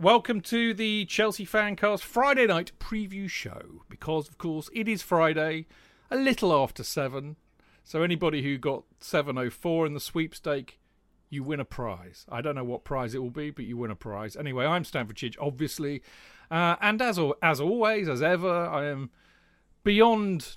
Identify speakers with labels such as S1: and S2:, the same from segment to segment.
S1: welcome to the Chelsea Fancast Friday night preview show. Because, of course, it is Friday, a little after 7. So, anybody who got 704 in the sweepstake, you win a prize. I don't know what prize it will be, but you win a prize. Anyway, I'm Stamford Chidge, obviously. Uh, and as, as always, as ever, I am beyond,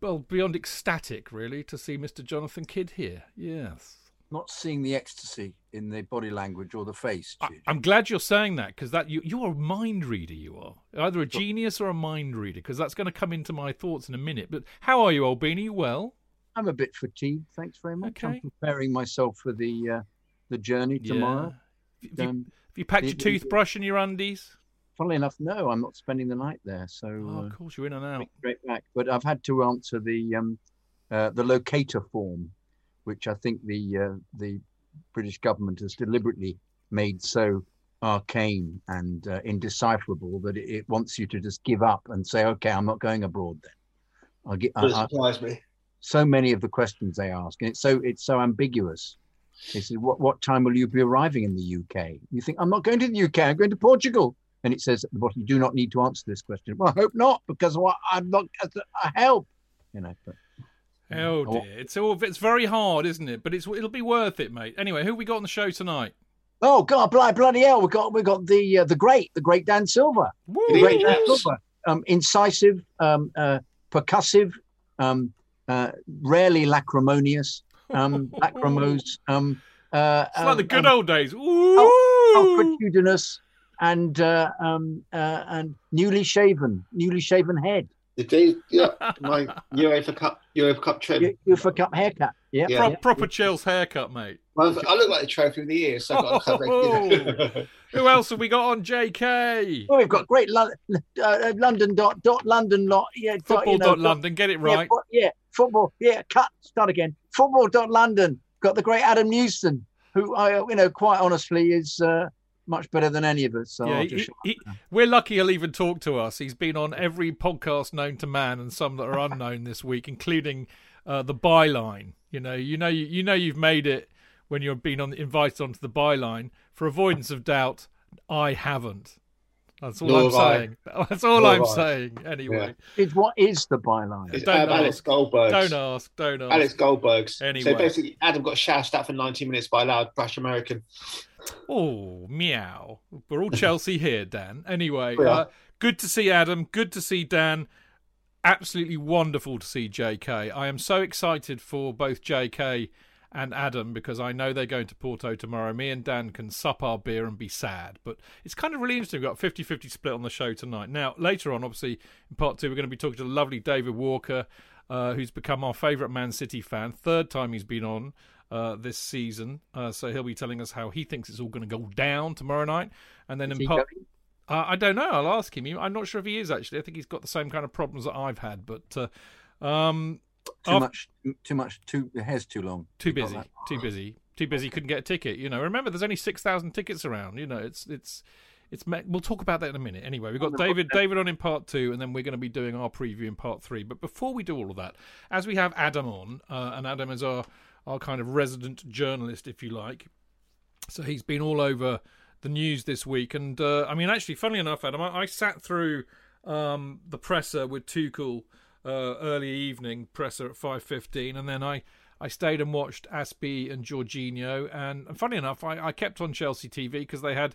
S1: well, beyond ecstatic, really, to see Mr. Jonathan Kydd here. Yes
S2: not seeing the ecstasy in the body language or the face.
S1: I, am glad you're saying that because that you you're a mind reader. You are either a genius or a mind reader because that's going to come into my thoughts in a minute. But how are you, Albini? You well?
S2: I'm a bit fatigued. Thanks very much. Okay. I'm preparing myself for the uh, the journey tomorrow.
S1: Yeah. Have, you, um, have you packed the, your toothbrush and your undies?
S2: Funnily enough, no, I'm not spending the night there. So,
S1: oh, of uh, course, you're in and out.
S2: Straight back, but I've had to answer the um, uh, the locator form which I think the uh, the British government has deliberately made so arcane and uh, indecipherable that it, it, wants you to just give up and say, "Okay, I'm not going abroad." Then
S3: I'll get. It surprised me.
S2: So many of the questions they ask, and it's so it's so ambiguous. They say, "What what time will you be arriving in the UK?" You think, "I'm not going to the UK. I'm going to Portugal." And it says at the bottom, "You do not need to answer this question." Well, I hope not, because what I'm not. I help, you know. But,
S1: Oh dear, it's all it's very hard, isn't it? But it's it'll be worth it, mate. Anyway, who we got on the show tonight?
S2: Oh God, bloody, bloody hell! We got we got the uh, the great the great Dan Silver, Woo! the great Dan Silver, um, incisive, um, uh, percussive, um, uh, rarely lacrimonious, um, lacrimose. Um,
S1: uh, it's like the good
S2: um,
S1: old days. Ooh.
S2: Altitudinous and uh, um, uh, and newly shaven, newly shaven head.
S3: Did Yeah, my UEFA Cup, UEFA Cup trim.
S2: UEFA Cup haircut. Yeah, yeah.
S1: Pro- proper Chills haircut, mate.
S3: Well, I look like the trophy of the year, so I've got
S1: oh, Who else have we got on JK?
S2: Well, we've got great Lo- uh, London dot dot London lot. Yeah,
S1: football dot, you know, dot London. Get it right.
S2: Yeah, yeah, football. Yeah, cut. Start again. Football dot London. Got the great Adam Newson, who I, you know, quite honestly is. Uh, much better than any of us. So yeah, he,
S1: he, we're lucky he'll even talk to us. He's been on every podcast known to man and some that are unknown this week, including uh, the byline. You know, you know, you, you know, you've made it when you've been on invited onto the byline. For avoidance of doubt, I haven't. That's all I'm saying. That's all I'm saying. Anyway,
S2: yeah. it's what is the byline?
S3: It's don't Alex Goldberg.
S1: Don't ask. Don't ask.
S3: Alex Goldberg's. Anyway, so basically, Adam got shouted at for 90 minutes by a loud brash American.
S1: Oh, meow. We're all Chelsea here, Dan. Anyway, uh, good to see Adam. Good to see Dan. Absolutely wonderful to see JK. I am so excited for both JK and Adam because I know they're going to Porto tomorrow. Me and Dan can sup our beer and be sad. But it's kind of really interesting. We've got a 50 50 split on the show tonight. Now, later on, obviously, in part two, we're going to be talking to the lovely David Walker, uh, who's become our favourite Man City fan. Third time he's been on uh, this season. Uh, so he'll be telling us how he thinks it's all going to go down tomorrow night. And then is in part. Uh, I don't know. I'll ask him. I'm not sure if he is actually. I think he's got the same kind of problems that I've had. But uh, um,
S2: too much, too much, too the hair's too long.
S1: Too busy, too busy, too busy. Couldn't get a ticket. You know. Remember, there's only six thousand tickets around. You know, it's it's it's. We'll talk about that in a minute. Anyway, we've got David David on in part two, and then we're going to be doing our preview in part three. But before we do all of that, as we have Adam on, uh, and Adam is our our kind of resident journalist, if you like. So he's been all over the news this week, and uh, I mean, actually, funnily enough, Adam, I, I sat through um, the presser with Tuchel uh, early evening presser at five fifteen, and then I. I stayed and watched Azpi and Jorginho, and, and funny enough, I, I kept on Chelsea TV because they had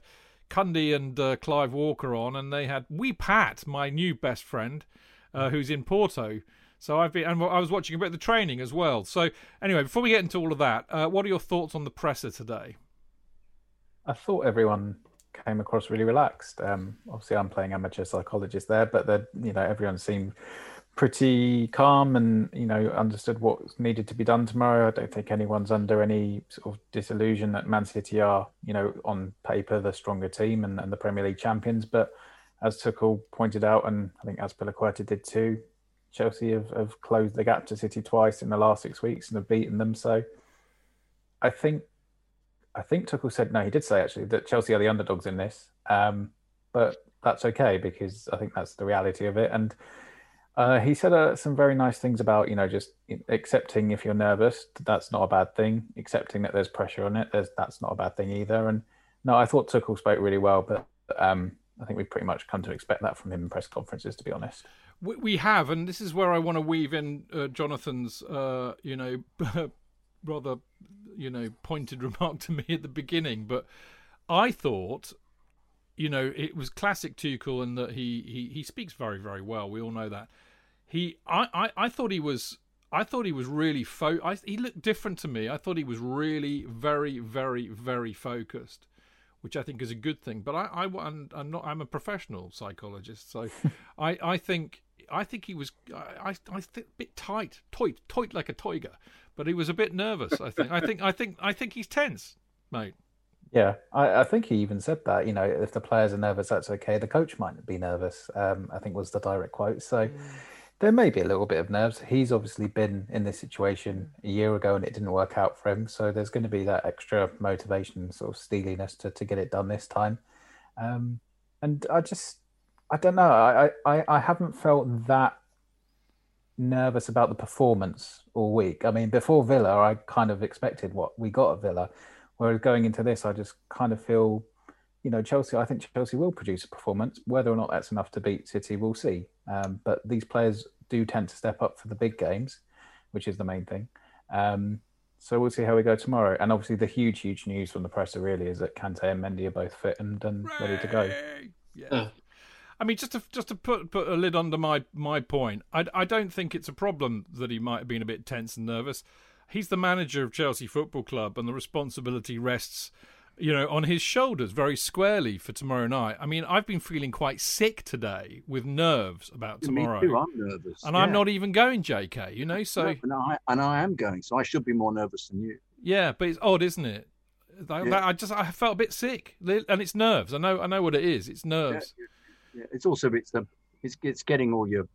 S1: Cundy and uh, Clive Walker on, and they had Wee Pat, my new best friend, uh, who's in Porto. So I've been, and I was watching a bit of the training as well. So anyway, before we get into all of that, uh, what are your thoughts on the presser today?
S4: I thought everyone came across really relaxed. Um, obviously, I'm playing amateur psychologist there, but you know everyone seemed pretty calm and you know understood what needed to be done tomorrow. I don't think anyone's under any sort of disillusion that Man City are you know on paper the stronger team and, and the Premier League champions. But as Tuchel pointed out, and I think Azpilicueta did too, Chelsea have, have closed the gap to City twice in the last six weeks and have beaten them. So I think I think Tuchel said no, he did say actually that Chelsea are the underdogs in this. Um, but that's okay because I think that's the reality of it. And uh, he said uh, some very nice things about you know just accepting if you're nervous, that's not a bad thing. Accepting that there's pressure on it, that's not a bad thing either. And no, I thought Tuchel spoke really well, but um, I think we've pretty much come to expect that from him in press conferences, to be honest.
S1: We, we have, and this is where I want to weave in uh, Jonathan's, uh, you know, rather, you know, pointed remark to me at the beginning. But I thought, you know, it was classic Tuchel in that he, he, he speaks very, very well. We all know that. He, I, I, I thought he was I thought he was really fo- I, he looked different to me. I thought he was really very, very, very focused, which I think is a good thing. But I, I I'm, I'm not. I'm a professional psychologist, so I, I think, I think he was, I, I, think a bit tight, tight, tight like a tiger. But he was a bit nervous. I think. I think. I think. I think he's tense, mate.
S4: Yeah, I, I, think he even said that. You know, if the players are nervous, that's okay. The coach might be nervous. Um, I think was the direct quote. So. Mm there may be a little bit of nerves. He's obviously been in this situation a year ago and it didn't work out for him. So there's going to be that extra motivation, sort of steeliness to, to get it done this time. Um, and I just, I don't know. I, I, I haven't felt that nervous about the performance all week. I mean, before Villa, I kind of expected what we got at Villa. Whereas going into this, I just kind of feel, you know, Chelsea, I think Chelsea will produce a performance. Whether or not that's enough to beat City, we'll see. Um, but these players do tend to step up for the big games, which is the main thing. Um, so we'll see how we go tomorrow. And obviously, the huge, huge news from the presser really is that Kante and Mendy are both fit and, and ready to go.
S1: Yeah. I mean, just to just to put put a lid under my my point, I I don't think it's a problem that he might have been a bit tense and nervous. He's the manager of Chelsea Football Club, and the responsibility rests you know, on his shoulders very squarely for tomorrow night. I mean, I've been feeling quite sick today with nerves about tomorrow.
S2: Me too. I'm nervous,
S1: and yeah. I'm not even going, J.K. You know, so
S2: and I and I am going, so I should be more nervous than you.
S1: Yeah, but it's odd, isn't it? Yeah. I just I felt a bit sick, and it's nerves. I know I know what it is. It's nerves.
S2: Yeah, yeah. It's also it's the it's it's getting all your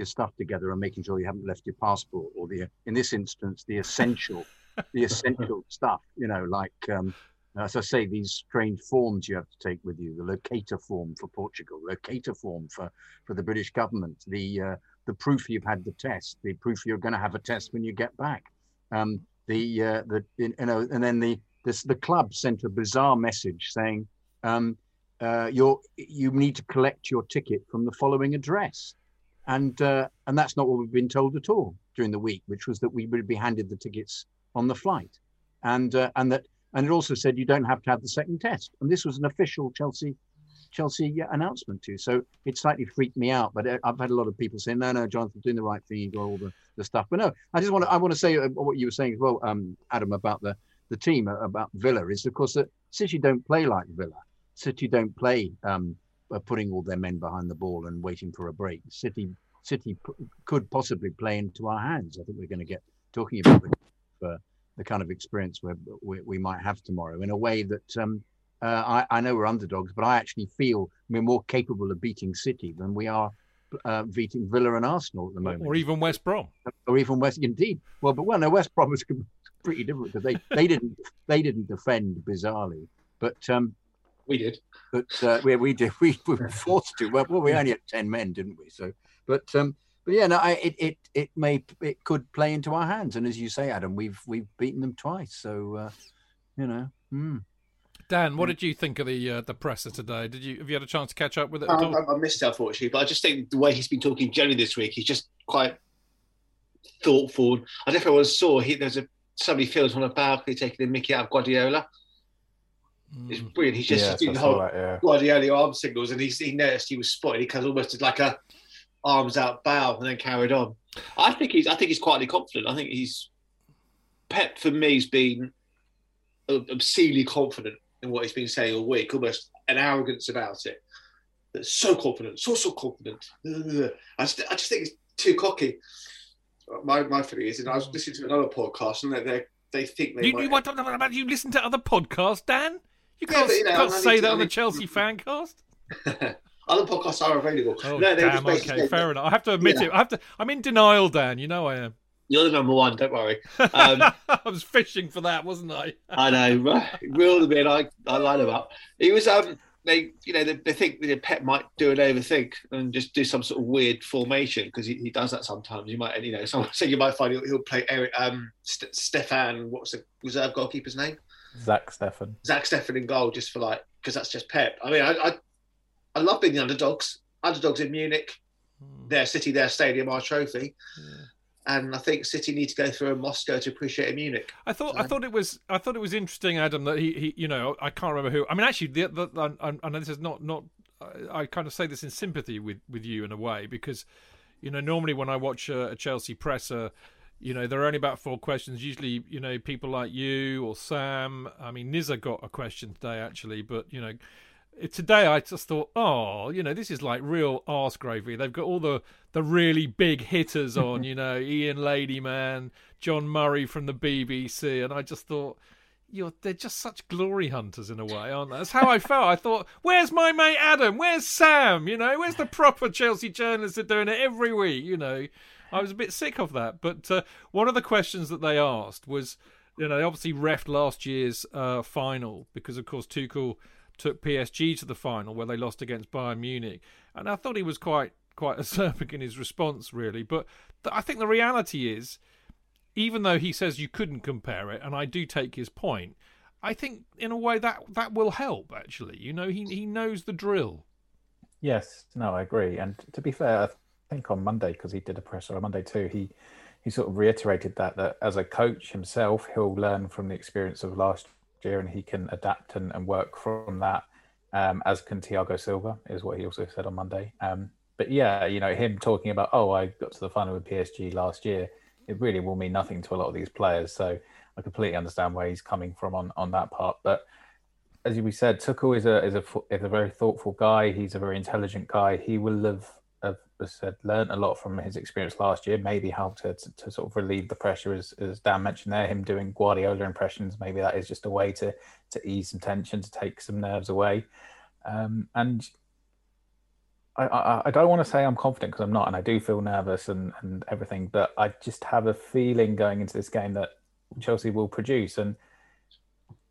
S2: your stuff together and making sure you haven't left your passport or the in this instance the essential the essential stuff. You know, like um, as I say, these strange forms you have to take with you: the locator form for Portugal, locator form for, for the British government, the uh, the proof you've had the test, the proof you're going to have a test when you get back, um, the uh, the you know, and then the this the club sent a bizarre message saying um, uh, you you need to collect your ticket from the following address, and uh, and that's not what we've been told at all during the week, which was that we would be handed the tickets on the flight, and uh, and that and it also said you don't have to have the second test. And this was an official Chelsea Chelsea announcement too. So it slightly freaked me out. But uh, I've had a lot of people saying, no, no, Jonathan's doing the right thing. You got all the, the stuff. But no, I just want to I want to say uh, what you were saying as well, um, Adam, about the the team uh, about Villa is of course that City don't play like Villa. City don't play um, putting all their men behind the ball and waiting for a break. City City p- could possibly play into our hands. I think we're going to get talking about it for the kind of experience we, we might have tomorrow in a way that um, uh, I, I, know we're underdogs, but I actually feel we're more capable of beating City than we are uh, beating Villa and Arsenal at the moment,
S1: or even West Brom,
S2: or even West. Indeed, well, but well, no, West Brom was pretty different because they they didn't they didn't defend bizarrely, but um,
S3: we did.
S2: But uh, we we did we, we were forced to. Well, well, we only had ten men, didn't we? So, but um, but yeah, no, I, it it it may it could play into our hands, and as you say, Adam, we've we've beaten them twice, so uh, you know. Mm.
S1: Dan, what did you think of the uh, the presser today? Did you have you had a chance to catch up with it?
S3: Um, I, I, missed it unfortunately, but I just think the way he's been talking generally this week, he's just quite thoughtful. I don't know if everyone saw he there's a somebody feels on a balcony taking the Mickey out of Guardiola. Mm. It's brilliant. He's just
S4: yeah,
S3: doing the whole that, yeah. Guardiola arm signals, and he's, he noticed he was spotted. He kind of almost like a arms out bow and then carried on. I think he's I think he's quietly confident. I think he's Pep for me has been obscenely confident in what he's been saying all week, almost an arrogance about it. That's so confident, so so confident. I just, I just think he's too cocky. My my feeling is, and I was listening to another podcast, and they they, they think they.
S1: You, might... you, what, about you listen to other podcasts, Dan? You can't, yeah, but, you know, can't say that on the Chelsea fancast.
S3: Other podcasts are available.
S1: Oh, no, damn, okay, fair enough. I have to admit yeah. it. I have to. I'm in denial, Dan. You know I am.
S3: You're the number one. Don't worry. Um,
S1: I was fishing for that, wasn't I?
S3: I know. Real bit. I I lied about. He was. Um. They, you know, they, they think know, Pep might do an overthink and just do some sort of weird formation because he, he does that sometimes. You might, you know, someone say you might find he'll, he'll play Eric, um, St- Stefan. What's the reserve goalkeeper's name?
S4: Zack Steffen.
S3: Zack Steffen in goal, just for like because that's just Pep. I mean, I, I I love being the underdogs. Underdogs in Munich,
S1: Hmm.
S3: their city, their stadium, our trophy.
S1: Yeah.
S3: And I think City need to go through Moscow to appreciate Munich.
S1: I thought I thought it was I thought it was interesting, Adam, that he, he you know I can't remember who. I mean, actually, the, the, I, I know this is not not. I, I kind of say this in sympathy with with you in a way because, you know, normally when I watch a, a Chelsea presser, you know, there are only about four questions. Usually, you know, people like you or Sam. I mean, Nizza got a question today actually, but you know, today I just thought, oh, you know, this is like real arse gravy. They've got all the the really big hitters on, you know, Ian Ladyman, John Murray from the BBC, and I just thought. You're, they're just such glory hunters in a way, aren't they? That's how I felt. I thought, where's my mate Adam? Where's Sam? You know, where's the proper Chelsea journalists that are doing it every week? You know, I was a bit sick of that. But uh, one of the questions that they asked was, you know, they obviously refed last year's uh, final because, of course, Tuchel took PSG to the final where they lost against Bayern Munich, and I thought he was quite quite acerbic in his response, really. But th- I think the reality is, even though he says you couldn't compare it, and I do take his point, I think in a way that that will help. Actually, you know, he he knows the drill.
S4: Yes, no, I agree. And to be fair, think on Monday because he did a presser on Monday too, he he sort of reiterated that that as a coach himself, he'll learn from the experience of last year and he can adapt and, and work from that. Um, as can Thiago Silva is what he also said on Monday. Um, but yeah, you know, him talking about oh, I got to the final with PSG last year, it really will mean nothing to a lot of these players. So I completely understand where he's coming from on on that part. But as we said, Tuchel is a is a is a very thoughtful guy. He's a very intelligent guy. He will have, have said, learned a lot from his experience last year. Maybe how to, to, to sort of relieve the pressure, as as Dan mentioned there. Him doing Guardiola impressions. Maybe that is just a way to to ease some tension, to take some nerves away. Um, and I, I, I don't want to say I'm confident because I'm not, and I do feel nervous and and everything. But I just have a feeling going into this game that Chelsea will produce, and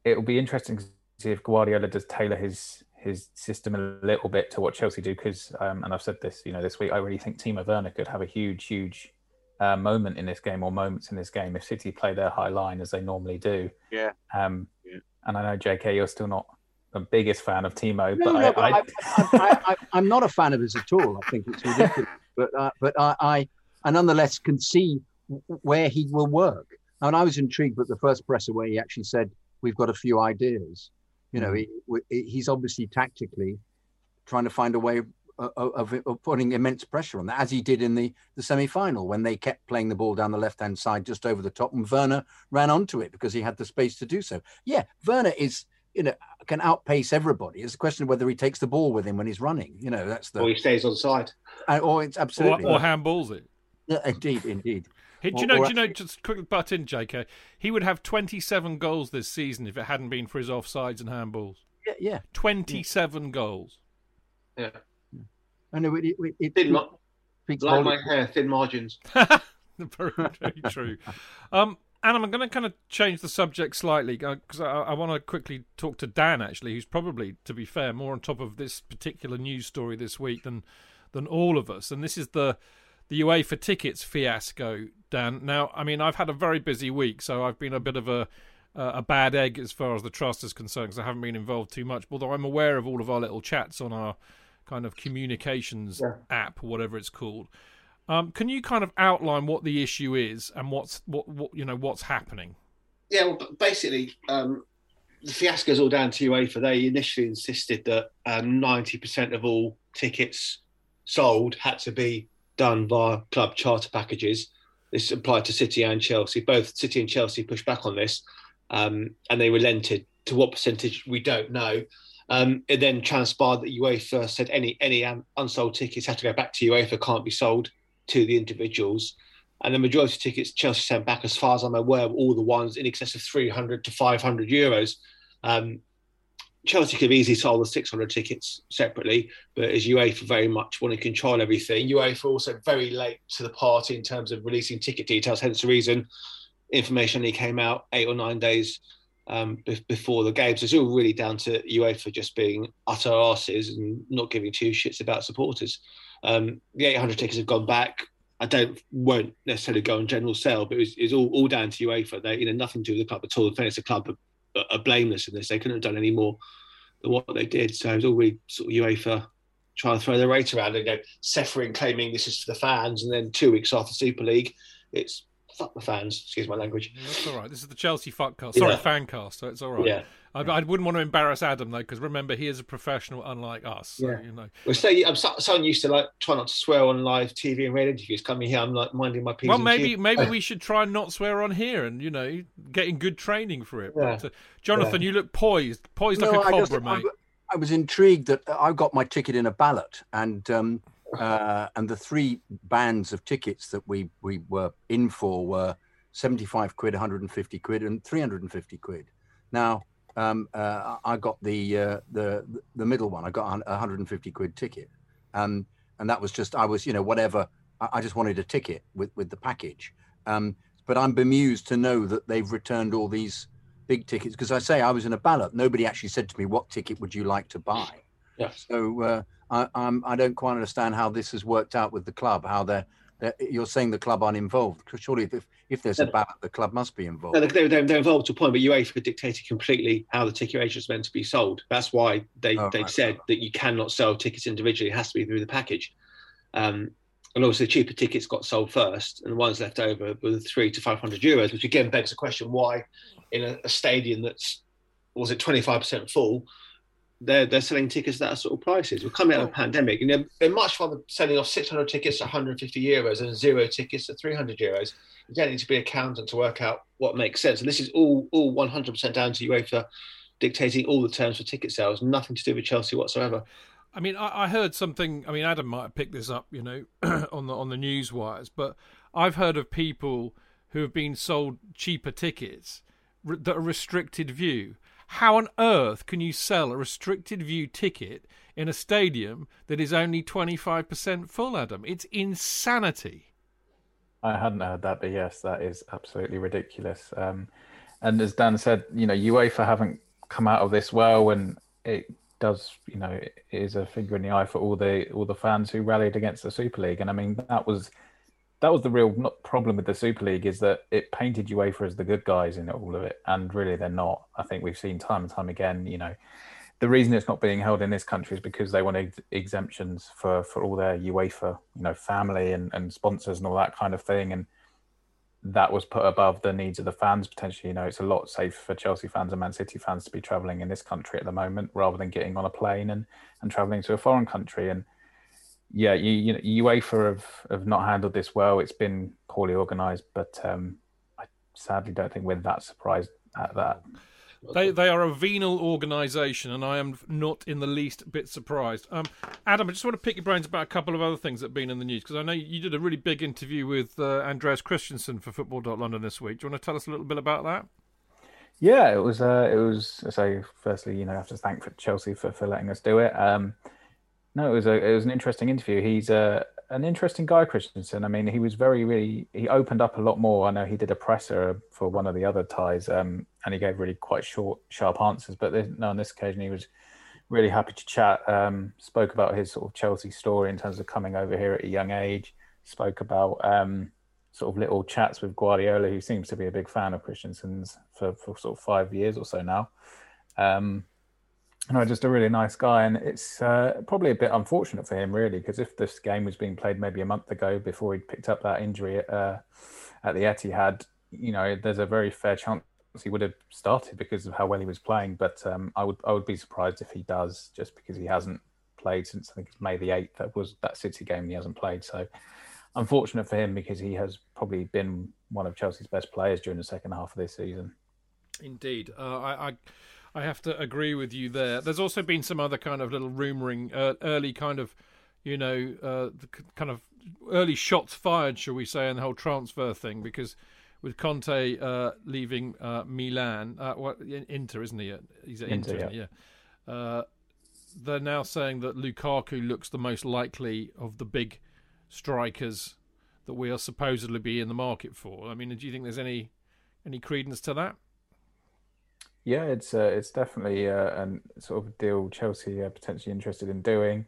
S4: it will be interesting to see if Guardiola does tailor his his system a little bit to what Chelsea do. Because, um, and I've said this, you know, this week, I really think Timo Werner could have a huge, huge uh, moment in this game or moments in this game if City play their high line as they normally do.
S5: Yeah.
S4: Um,
S5: Yeah.
S4: And I know, JK, you're still not the biggest fan of Timo,
S5: No,
S4: but
S5: no,
S4: I,
S5: but
S4: I,
S5: I, I, I, I'm not a fan of his at all. I think it's ridiculous. but uh, but I, I, I nonetheless can see where he will work. And I was intrigued with the first presser where he actually said, "We've got a few ideas." You know,
S4: Mm.
S5: he, he's obviously tactically trying to find a way of, of, of putting immense pressure on that, as he did in the, the semi final when they kept playing the ball down the left hand side just over the top, and Werner ran onto it because he had the space to do so. Yeah, Werner is you know can outpace everybody. It's a question of whether he takes the ball with him when he's running. You know, that's the
S3: Or he stays on side.
S5: uh, or it's
S1: Or,
S5: absolutely
S1: or handballs it.
S5: Yeah, indeed, indeed.
S1: He, do
S5: Or-
S1: you know?
S5: or
S1: Do you know? Just quickly butt in, JK. He would have 27 goals this season if it hadn't been for his offsides and handballs.
S5: Yeah, yeah.
S1: 27 goals.
S3: Yeah.
S5: I know it. it, it, it
S3: Thin, mar- like my hair, thin margins.
S1: very, very true. Um, and I'm going to kind of change the subject slightly because I, I want to quickly talk to Dan, actually, who's probably, to be fair, more on top of this particular news story this week than than all of us. And this is the the UEFA tickets fiasco, Dan. Now, I mean, I've had a very busy week, so I've been a bit of a uh, a bad egg as far as the trust is concerned because I haven't been involved too much. Although I'm aware of all of our little chats on our kind of communications
S3: Yeah.
S1: app, whatever it's called. Um, can you kind of outline what the issue is and what's what, what you know what's happening?
S3: Yeah, well, basically, um, the fiasco's all down to UEFA. They initially insisted that um, 90% of all tickets sold had to be done via club charter packages. This applied to City and Chelsea. Both City and Chelsea pushed back on this, um, and they relented. To what percentage, we don't know. Um, it then transpired that UEFA said any any unsold tickets have to go back to UEFA, can't be sold to the individuals and the majority of tickets Chelsea sent back, as far as I'm aware, were all the ones in excess of 300 to 500 euros. Um, Chelsea could have easily sold the 600 tickets separately, but as UEFA very much want to control everything, UEFA also very late to the party in terms of releasing ticket details. Hence the reason information only came out eight or nine days um, be- before the game. So it's all really down to UEFA just being utter arses and not giving two shits about supporters. Um, the 800 tickets have gone back. I don't won't necessarily go on general sale, but it's, it's all, all down to UEFA. They you know nothing to do with the club at all. In fairness, the club are, are blameless in this. They couldn't have done any more what they did. So it was all really sort of UEFA trying to throw the rate around and go Ceferin claiming this is for the fans, and then two weeks after Super League, it's fuck the fans. Excuse my language.
S1: Yeah, that's all right. This is the Chelsea fuck cast. Sorry,
S3: Yeah.
S1: fan cast. So it's all right.
S3: Yeah.
S1: I, I wouldn't want to embarrass Adam though, because remember he is a professional, unlike us. So,
S3: Yeah.
S1: You know.
S3: Well, so I'm so, so used to like try not to swear on live TV and radio interviews. Coming here, I'm like minding my p's
S1: Well,
S3: and
S1: maybe
S3: Q's.
S1: maybe we should try and not swear on here, and you know, getting good training for it.
S3: Yeah.
S1: But, uh, Jonathan, you look poised, poised like a
S5: I, just-
S1: cobra,
S5: I-
S1: mate.
S5: I was intrigued that I got my ticket in a ballot, and um, uh, and the three bands of tickets that we we were in for were seventy five quid, one hundred and fifty quid, and three hundred and fifty quid. Now um, uh, I got the uh, the the middle one. I got a hundred and fifty quid ticket, um, and that was just I was you know whatever. I, I just wanted a ticket with with the package. Um, but I'm bemused to know that they've returned all these big tickets because I say I was in a ballot. Nobody actually said to me, "What ticket would you like to buy?"
S3: Yeah.
S5: So uh, I, I'm I don't quite understand how this has worked out with the club. How they're you're saying the club aren't involved? surely if if there's a ballot, the club must be involved.
S3: No, they're, they're, involved to a point, but UEFA dictated completely how the ticket is meant to be sold. That's why they
S5: Oh,
S3: they
S5: right.
S3: said that you cannot sell tickets individually; it has to be through the package. Um, and obviously, the cheaper tickets got sold first, and the ones left over were the three to five hundred euros, which again begs the question: why, in a, a stadium that's was it twenty five percent full, they're they're selling tickets at that sort of prices? We're coming out of a oh. pandemic, and they're, they're much rather selling off six hundred tickets at one hundred fifty euros and zero tickets at three hundred euros you don't need to be an accountant to work out what makes sense. And this is all all 100% down to UEFA dictating all the terms for ticket sales, nothing to do with Chelsea whatsoever.
S1: I mean, I, I heard something. I mean, Adam might have picked this up, you know, on the on the news wires, but I've heard of people who have been sold cheaper tickets that are restricted view. How on earth can you sell a restricted view ticket in a stadium that is only twenty five percent full, Adam? It's insanity.
S4: I hadn't heard that, but yes, that is absolutely ridiculous. Um, and as Dan said, you know, UEFA haven't come out of this well, and it does, you know, it is a finger in the eye for all the all the fans who rallied against the Super League. And I mean, that was that was the real problem with the Super League is that it painted UEFA as the good guys in all of it, and really they're not. I think we've seen time and time again, you know. The reason it's not being held in this country is because they wanted exemptions for, for all their UEFA, you know, family and, and sponsors and all that kind of thing. And that was put above the needs of the fans potentially. You know, it's a lot safer for Chelsea fans and Man City fans to be traveling in this country at the moment rather than getting on a plane and, and traveling to a foreign country. And yeah, you, you know, UEFA have, have not handled this well. It's been poorly organised, but um, I sadly don't think we're that surprised at that.
S1: They they are a venal organisation, and I am not in the least bit surprised. Um, Adam, I just want to pick your brains about a couple of other things that have been in the news because I know you did a really big interview with uh, Andreas Christensen for Football.London this week. Do you want to tell us a little bit about that?
S4: Yeah, it was. Uh, it was. So, firstly, you know, I have to thank Chelsea for, for letting us do it. Um, no, it was a it was an interesting interview. He's a an interesting guy, Christensen. I mean, he was very really. He opened up a lot more. I know he did a presser for one of the other ties, um, and he gave really quite short, sharp answers. But this, no, on this occasion, he was really happy to chat. Um, spoke about his sort of Chelsea story in terms of coming over here at a young age. Spoke about um, sort of little chats with Guardiola, who seems to be a big fan of Christensen's for, for sort of five years or so now. Um, no, just a really nice guy, and it's uh, probably a bit unfortunate for him, really, because if this game was being played maybe a month ago before he picked up that injury at, uh, at the Etihad, you know, there's a very fair chance he would have started because of how well he was playing. But um, I would I would be surprised if he does, just because he hasn't played since I think it's May the eighth. That was that City game he hasn't played. So unfortunate for him because he has probably been one of Chelsea's best players during the second half of this season.
S1: Indeed, uh, I, I I have to agree with you there. There's also been some other kind of little rumoring, uh, early kind of, you know, uh, the c- kind of early shots fired, shall we say, in the whole transfer thing, because with Conte uh, leaving uh, Milan, uh, what Inter, isn't he? He's at Inter,
S4: Inter,
S1: yeah. Uh, they're now saying that Lukaku looks the most likely of the big strikers that we are supposedly be in the market for. I mean, do you think there's any any credence to that?
S4: Yeah, it's uh, it's definitely uh, an sort of deal Chelsea are potentially interested in doing.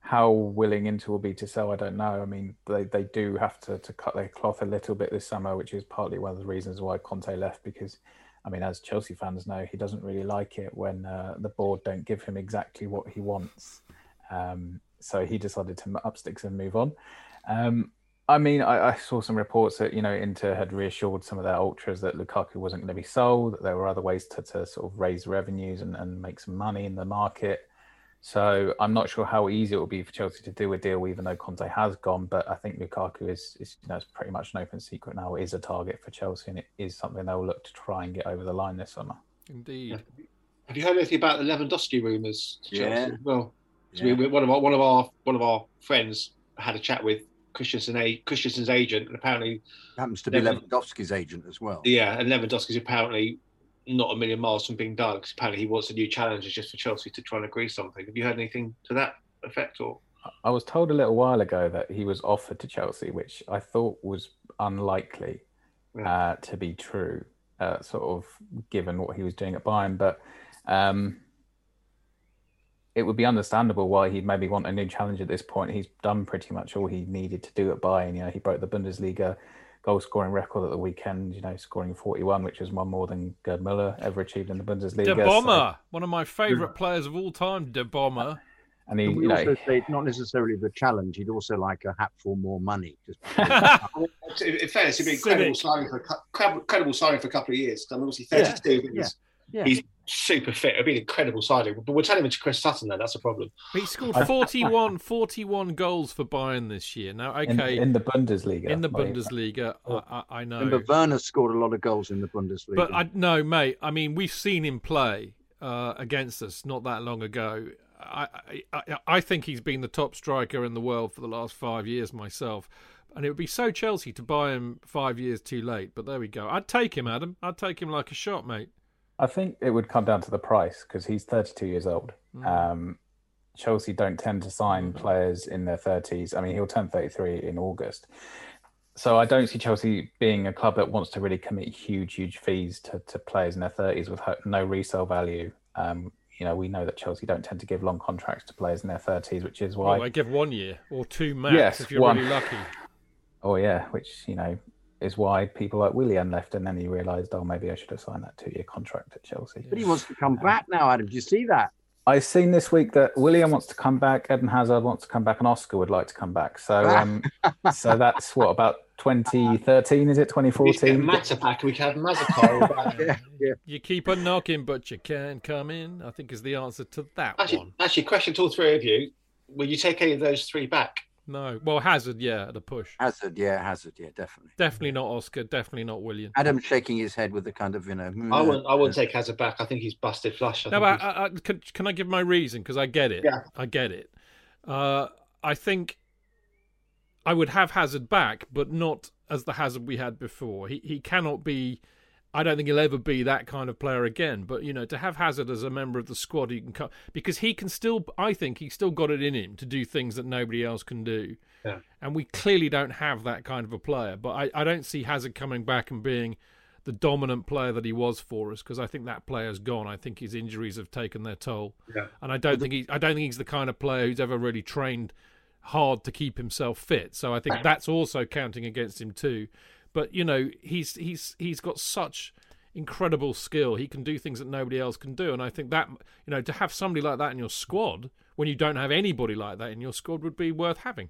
S4: How willing Inter will be to sell, I don't know. I mean, they, they do have to, to cut their cloth a little bit this summer, which is partly one of the reasons why Conte left. Because, I mean, as Chelsea fans know, he doesn't really like it when uh, the board don't give him exactly what he wants. Um, so he decided to up sticks and move on. Um, I mean, I, I, saw some reports that you know Inter had reassured some of their ultras that Lukaku wasn't going to be sold. That there were other ways to, to sort of raise revenues and, and make some money in the market. So I'm not sure how easy it will be for Chelsea to do a deal, even though Conte has gone. But I think Lukaku is, is you know, it's pretty much an open secret now. It is a target for Chelsea, and it is something they'll look to try and get over the line this summer.
S1: Indeed.
S3: Have you heard anything about the Lewandowski rumours?
S5: Yeah.
S3: Well, yeah. we, one of our one of our one of our friends had a chat with Christensen, Christensen's agent, and apparently
S5: happens to be Lewandowski's agent as well.
S3: Yeah, and Lewandowski's apparently not a million miles from being done because apparently he wants a new challenge just for Chelsea to try and agree something. Have you heard anything to that effect or?
S4: I was told a little while ago that he was offered to Chelsea, which I thought was unlikely yeah. uh, to be true, uh, sort of given what he was doing at Bayern. But um, it would be understandable why he'd maybe want a new challenge at this point. He's done pretty much all he needed to do at Bayern. You know, he broke the Bundesliga goal scoring record at the weekend, you know, scoring 41, which is one more than Gerd Müller ever achieved in the Bundesliga.
S1: Der Bomber, so, one of my favourite players of all time, Der Bomber.
S5: Uh, and he, we you know, also say not necessarily the challenge. He'd also like a hat for more money. Just
S3: in fairness, he'd be incredible signing for incredible signing for a couple of years. I'm obviously 32. Yeah. Yeah. Yeah. He's super fit. It'd be an incredible signing. But we're turning him into Chris Sutton then. That's a problem.
S1: He scored 41, 41 goals for Bayern this year. Now, okay.
S4: In, in the Bundesliga.
S1: In the Bundesliga, I, I, know.
S5: Remember, Werner scored a lot of goals in the Bundesliga.
S1: But I, no, mate. I mean, we've seen him play uh, against us not that long ago. I, I, I think he's been the top striker in the world for the last five years myself. And it would be so Chelsea to buy him five years too late. But there we go. I'd take him, Adam. I'd take him like a shot, mate.
S4: I think it would come down to the price because he's 32 years old. Mm. Um, Chelsea don't tend to sign mm. players in their 30s. I mean, he'll turn 33 in August. So I don't see Chelsea being a club that wants to really commit huge, huge fees to, to players in their 30s with no resale value. Um, you know, we know that Chelsea don't tend to give long contracts to players in their 30s, which is why.
S1: Well, they give one year or two max yes, if you're one. really lucky.
S4: Oh, yeah, which, you know, is why people like Willian left, and then he realised, oh, maybe I should have signed that two-year contract at Chelsea.
S5: But he wants to come um, back now, Adam. Did you see that?
S4: I've seen this week that William wants to come back, Eden Hazard wants to come back, and Oscar would like to come back. So, um, so that's what about 2013? Is it 2014?
S3: Matapack, we can have Mazepin.
S1: yeah, yeah. You keep on knocking, but you can't come in. I think is the answer to that
S3: actually,
S1: one.
S3: Actually, question to all three of you: Will you take any of those three back?
S1: No. Well, Hazard, yeah, at a push.
S5: Hazard, yeah, Hazard, yeah, definitely.
S1: Definitely not Oscar. Definitely not William.
S5: Adam shaking his head with the kind of you know.
S3: I wouldn't. I wouldn't take Hazard back. I think he's busted flush.
S1: I no, but I, I, can, can I give my reason? Because I get it.
S3: Yeah.
S1: I get it. Uh, I think I would have Hazard back, but not as the Hazard we had before. He he cannot be I don't think he'll ever be that kind of player again. But you know, to have Hazard as a member of the squad, he can cut because he can still. I think he's still got it in him to do things that nobody else can do.
S3: Yeah.
S1: And we clearly don't have that kind of a player. But I, I don't see Hazard coming back and being the dominant player that he was for us because I think that player's gone. I think his injuries have taken their toll.
S3: Yeah.
S1: And I don't think he. I don't think he's the kind of player who's ever really trained hard to keep himself fit. So I think that's also counting against him too. But you know, he's he's he's got such incredible skill. He can do things that nobody else can do, and I think that you know to have somebody like that in your squad when you don't have anybody like that in your squad would be worth having.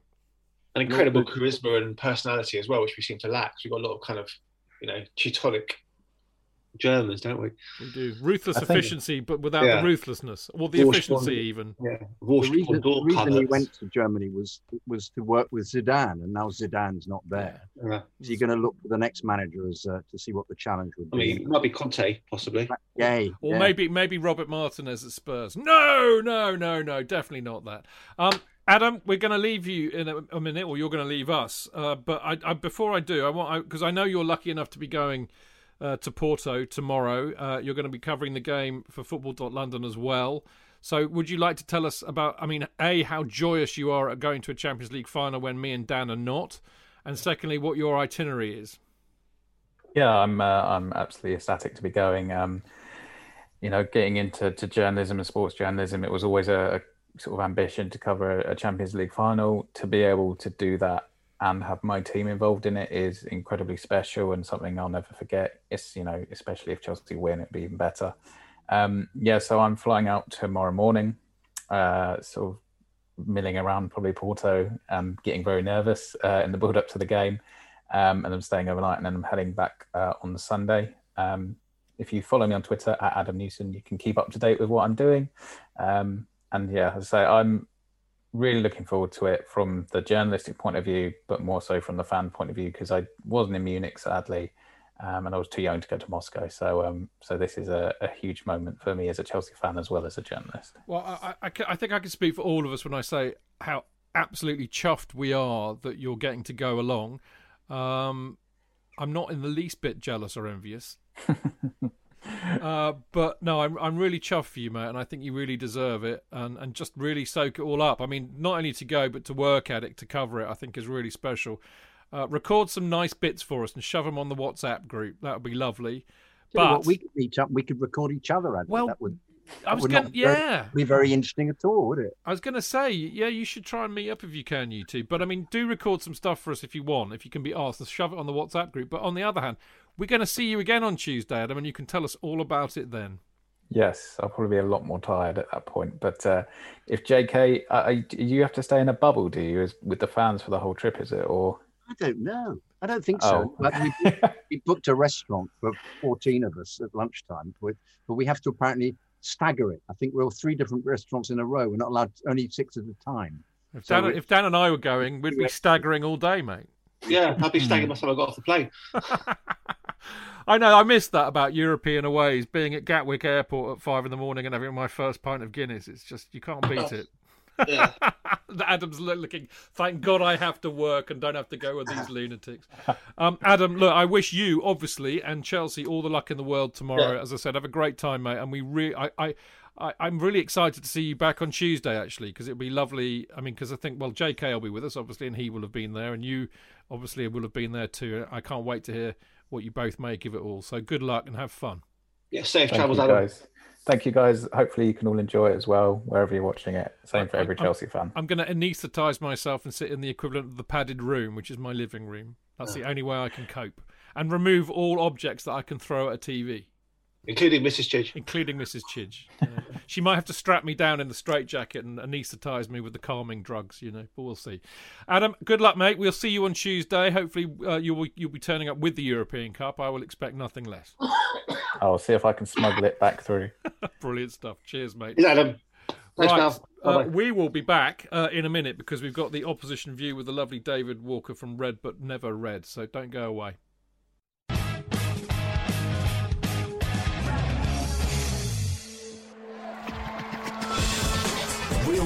S3: An incredible charisma and personality as well, which we seem to lack. We've got a lot of kind of you know Teutonic Germans, don't we?
S1: We do ruthless efficiency, but without yeah. the ruthlessness or the efficiency, even.
S3: Yeah.
S5: The reason, the reason he went to Germany was was to work with Zidane, and now Zidane's not there.
S3: Yeah.
S5: So you're going to look for the next manager as uh, to see what the challenge would be.
S3: I mean, it might be Conte, possibly.
S5: Yay.
S1: Or
S5: yeah.
S1: maybe maybe Robert Martinez at Spurs. No, no, no, no, definitely not that. Um, Adam, we're going to leave you in a, a minute, or you're going to leave us. Uh, but I, I, before I do, I want because I, I know you're lucky enough to be going uh, to Porto tomorrow. Uh, you're going to be covering the game for Football.London as well. So, would you like to tell us about, I mean, A, how joyous you are at going to a Champions League final when me and Dan are not? And secondly, what your itinerary is?
S4: Yeah, I'm uh, I'm absolutely ecstatic to be going. Um, you know, getting into to journalism and sports journalism, it was always a, a sort of ambition to cover a Champions League final. To be able to do that and have my team involved in it is incredibly special and something I'll never forget. It's you know, especially if Chelsea win, it'd be even better. Um, yeah, so I'm flying out tomorrow morning, uh, sort of milling around probably Porto, um, getting very nervous uh, in the build up to the game, um, and I'm staying overnight, and then I'm heading back uh, on the Sunday. Um, if you follow me on Twitter at Adam Newson, you can keep up to date with what I'm doing. Um, and yeah, as I say, I'm really looking forward to it from the journalistic point of view, but more so from the fan point of view because I wasn't in Munich, sadly, um, and I was too young to go to Moscow. So, um, so this is a, a, huge moment for me as a Chelsea fan as well as a journalist.
S1: Well, I, I, I think I can speak for all of us when I say how absolutely chuffed we are that you're getting to go along. Um, I'm not in the least bit jealous or envious. uh, but no, I'm I'm really chuffed for you, mate, and I think you really deserve it, and and just really soak it all up. I mean, not only to go, but to work at it, to cover it, I think is really special. Uh, record some nice bits for us and shove them on the WhatsApp group. That would be lovely.
S5: but what, we could each up, we could record each other.
S1: Well,
S5: that would.
S1: I was going, yeah,
S5: be very interesting at all, would it?
S1: I was going to say, yeah, you should try and meet up if you can, you two. But I mean, do record some stuff for us if you want, if you can be asked to shove it on the WhatsApp group. But on the other hand, we're going to see you again on Tuesday, Adam, and you can tell us all about it then.
S4: Yes, I'll probably be a lot more tired at that point. But uh, if JK, uh, you have to stay in a bubble, do you, with the fans for the whole trip? Is it or?
S5: I don't know. I don't think so. Oh. we, we, booked a restaurant for 14 of us at lunchtime, but we have to apparently stagger it. I think we're all three different restaurants in a row. We're not allowed only six at a time.
S1: If, so Dan, if Dan and I were going, we'd be staggering all day, mate.
S3: Yeah, I'd be staggering hmm. myself. I got off the plane.
S1: I know. I missed that about European aways. Being at Gatwick Airport at five in the morning and having my first pint of Guinness. It's just you can't beat it. Yeah. Adam's looking. Thank God I have to work and don't have to go with these lunatics. Um, Adam, look, I wish you obviously and Chelsea all the luck in the world tomorrow. Yeah. As I said, have a great time, mate. And we really, I, I, I, am really excited to see you back on Tuesday, actually, because it'll be lovely. I mean, because I think, well, JK will be with us, obviously, and he will have been there, and you obviously will have been there too. I can't wait to hear what you both make of it all. So good luck and have fun.
S3: Yeah, safe
S4: Thank
S3: travels,
S4: you, guys. Thank you, guys. Hopefully, you can all enjoy it as well, wherever you're watching it. Same for every
S1: I'm,
S4: Chelsea fan.
S1: I'm going to anaesthetize myself and sit in the equivalent of the padded room, which is my living room. That's the only way I can cope. And remove all objects that I can throw at a TV.
S3: Including Mrs. Chidge.
S1: Including Mrs. Chidge. Uh, she might have to strap me down in the straitjacket and anaesthetise me with the calming drugs, you know, but we'll see. Adam, good luck, mate. We'll see you on Tuesday. Hopefully, uh, you will, you'll be turning up with the European Cup. I will expect nothing less.
S4: I'll see if I can smuggle it back through.
S1: Brilliant stuff. Cheers, mate.
S3: Adam. Thanks, right.
S1: Uh, we will be back uh, in a minute because we've got the opposition view with the lovely David Walker from Read But Never Red. So don't go away.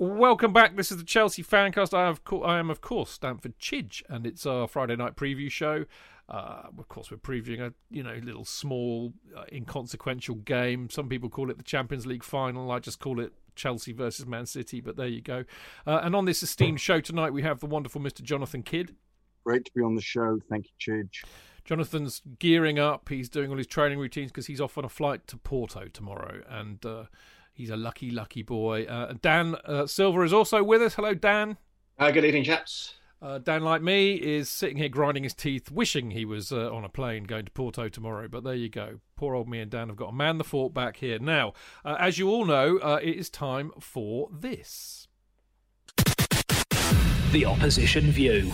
S1: Welcome back. This is the Chelsea Fancast. I, have, I am, of course, Stamford Chidge, and it's our Friday night preview show. Uh, of course, we're previewing a you know little small, uh, inconsequential game. Some people call it the Champions League final. I just call it Chelsea versus Man City. But there you go. Uh, and on this esteemed show tonight, we have the wonderful Mr. Jonathan Kydd.
S5: Great to be on the show. Thank you, Chidge.
S1: Jonathan's gearing up. He's doing all his training routines because he's off on a flight to Porto tomorrow, and uh, He's a lucky, lucky boy. Uh, Dan uh, Silver is also with us. Hello, Dan.
S3: Uh, good evening, chaps.
S1: Uh, Dan, like me, is sitting here grinding his teeth, wishing he was uh, on a plane going to Porto tomorrow. But there you go. Poor old me and Dan have got to man the fort back here. Now, uh, as you all know, it is time for this
S6: The Opposition View.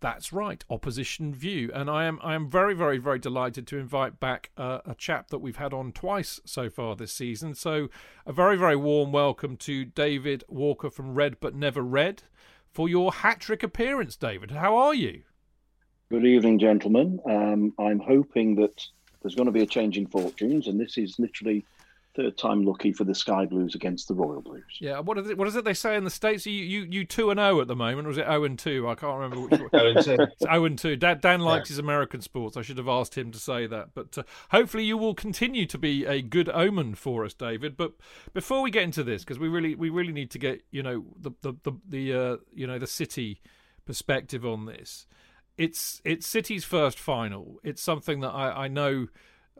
S1: That's right, opposition view, and I am I am very very very delighted to invite back uh, a chap that we've had on twice so far this season. So a very very warm welcome to David Walker from Read but Never Red for your hat trick appearance, David. How are you?
S7: Good evening, gentlemen. Um, I'm hoping that there's going to be a change in fortunes, and this is literally third time lucky for the Sky Blues against the Royal Blues.
S1: Yeah, what is it? What is it they say in the states? You you you two and zero oh at the moment, or was it zero and two? I can't remember which one. zero and two. It's zero and two. Dan, Dan likes yeah. his American sports. I should have asked him to say that, but uh, hopefully you will continue to be a good omen for us, David. But before we get into this, because we really we really need to get you know the the the, the uh, you know the city perspective on this. it's it's City's first final. It's something that I, I know.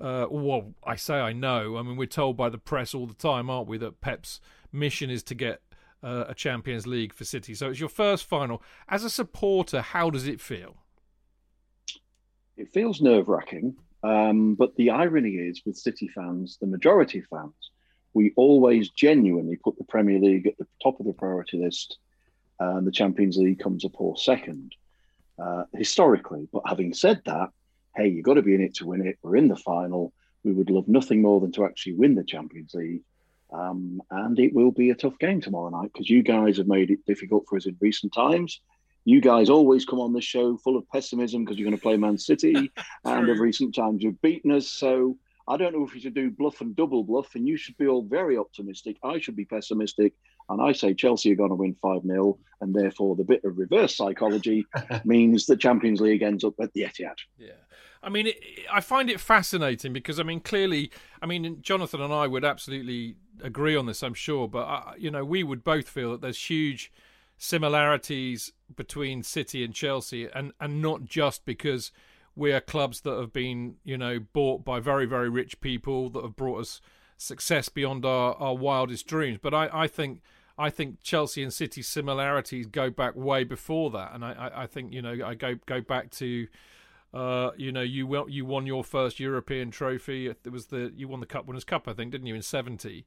S1: Uh, well, I say I know. I mean, we're told by the press all the time, aren't we, that Pep's mission is to get uh, a Champions League for City. So it's your first final. As a supporter, how does it feel?
S7: It feels nerve wracking. Um, but the irony is, with City fans, the majority of fans, we always genuinely put the Premier League at the top of the priority list, and the Champions League comes a poor second uh, historically. But having said that, hey, you've got to be in it to win it. We're in the final. We would love nothing more than to actually win the Champions League. Um, and it will be a tough game tomorrow night because you guys have made it difficult for us in recent times. You guys always come on the show full of pessimism because you're going to play Man City, and of recent times you've beaten us. So I don't know if you should do bluff and double bluff, and you should be all very optimistic. I should be pessimistic, and I say Chelsea are going to win 5 0, and therefore the bit of reverse psychology means the Champions League ends up at the Etihad.
S1: Yeah. I mean, it, I find it fascinating because, I mean, clearly, I mean, Jonathan and I would absolutely agree on this, I'm sure, but, uh, you know, we would both feel that there's huge similarities between City and Chelsea, and, and not just because we are clubs that have been, you know, bought by very, very rich people that have brought us success beyond our, our wildest dreams. But I, I think I think Chelsea and City similarities go back way before that, and I, I, I think you know I go go back to. Uh, you know, you won, you won your first European trophy. It was the you won the Cup Winners' Cup, I think, didn't you, in '70?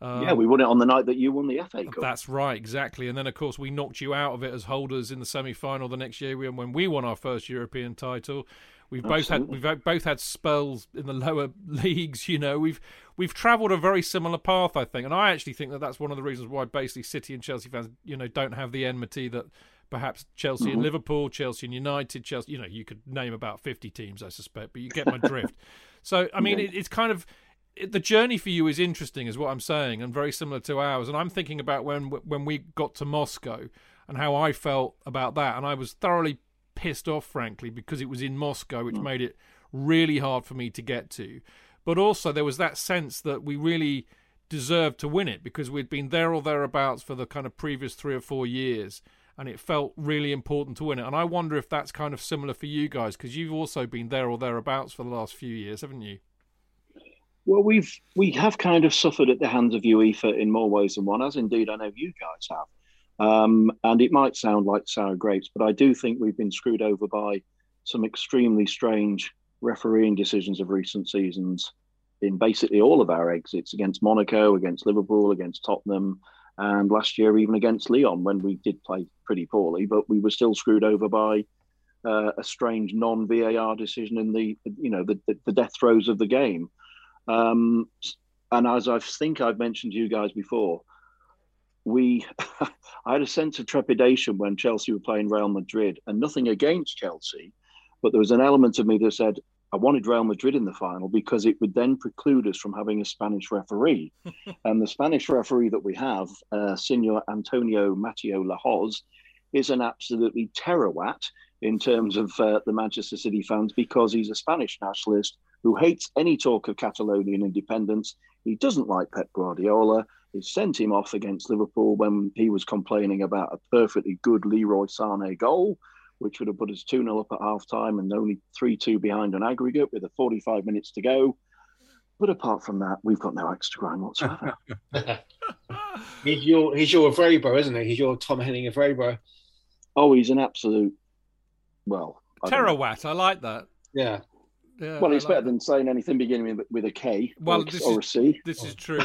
S7: Um, yeah, we won it on the night that you won the FA Cup.
S1: That's right, exactly. And then, of course, we knocked you out of it as holders in the semi-final the next year when we won our first European title. We've both had we've both had spells in the lower leagues. You know, we've we've travelled a very similar path, I think, and I actually think that that's one of the reasons why basically City and Chelsea fans, you know, don't have the enmity that perhaps Chelsea mm-hmm. and Liverpool, Chelsea and United, Chelsea. You know, you could name about fifty teams, I suspect, but you get my drift. So, I mean, it, it's kind of it, the journey for you is interesting, is what I'm saying, and very similar to ours. And I'm thinking about when when we got to Moscow and how I felt about that, and I was thoroughly pissed off, frankly, because it was in Moscow, which mm. made it really hard for me to get to. But also, there was that sense that we really deserved to win it because we'd been there or thereabouts for the kind of previous three or four years, and it felt really important to win it. And I wonder if that's kind of similar for you guys because you've also been there or thereabouts for the last few years, haven't you?
S7: Well, we've we have kind of suffered at the hands of UEFA in more ways than one, as indeed I know you guys have. Um, and it might sound like sour grapes, but I do think we've been screwed over by some extremely strange refereeing decisions of recent seasons in basically all of our exits against Monaco, against Liverpool, against Tottenham, and last year even against Lyon, when we did play pretty poorly, but we were still screwed over by uh, a strange non-VAR decision in the you know the, the, the death throes of the game. Um, and as I think I've mentioned to you guys before, we I had a sense of trepidation when Chelsea were playing Real Madrid, and nothing against Chelsea, but there was an element of me that said I wanted Real Madrid in the final because it would then preclude us from having a Spanish referee, and the Spanish referee that we have, uh, Senor Antonio Mateu Lahoz, is an absolutely terrorwat in terms of uh, the Manchester City fans because he's a Spanish nationalist who hates any talk of Catalonian independence. He doesn't like Pep Guardiola. He sent him off against Liverpool when he was complaining about a perfectly good Leroy Sané goal, which would have put us 2 0 up at half time and only 3 2 behind on aggregate with a 45 minutes to go. But apart from that, we've got no extra grind whatsoever.
S3: he's your he's your Øvrebø, isn't he? He's your Tom Henning Øvrebø.
S7: Oh, he's an absolute well
S1: Terawatt. I like that.
S3: Yeah.
S7: Yeah, well, it's like better that. than saying anything beginning with, with a K well, or, or
S1: is,
S7: a C.
S1: This is true.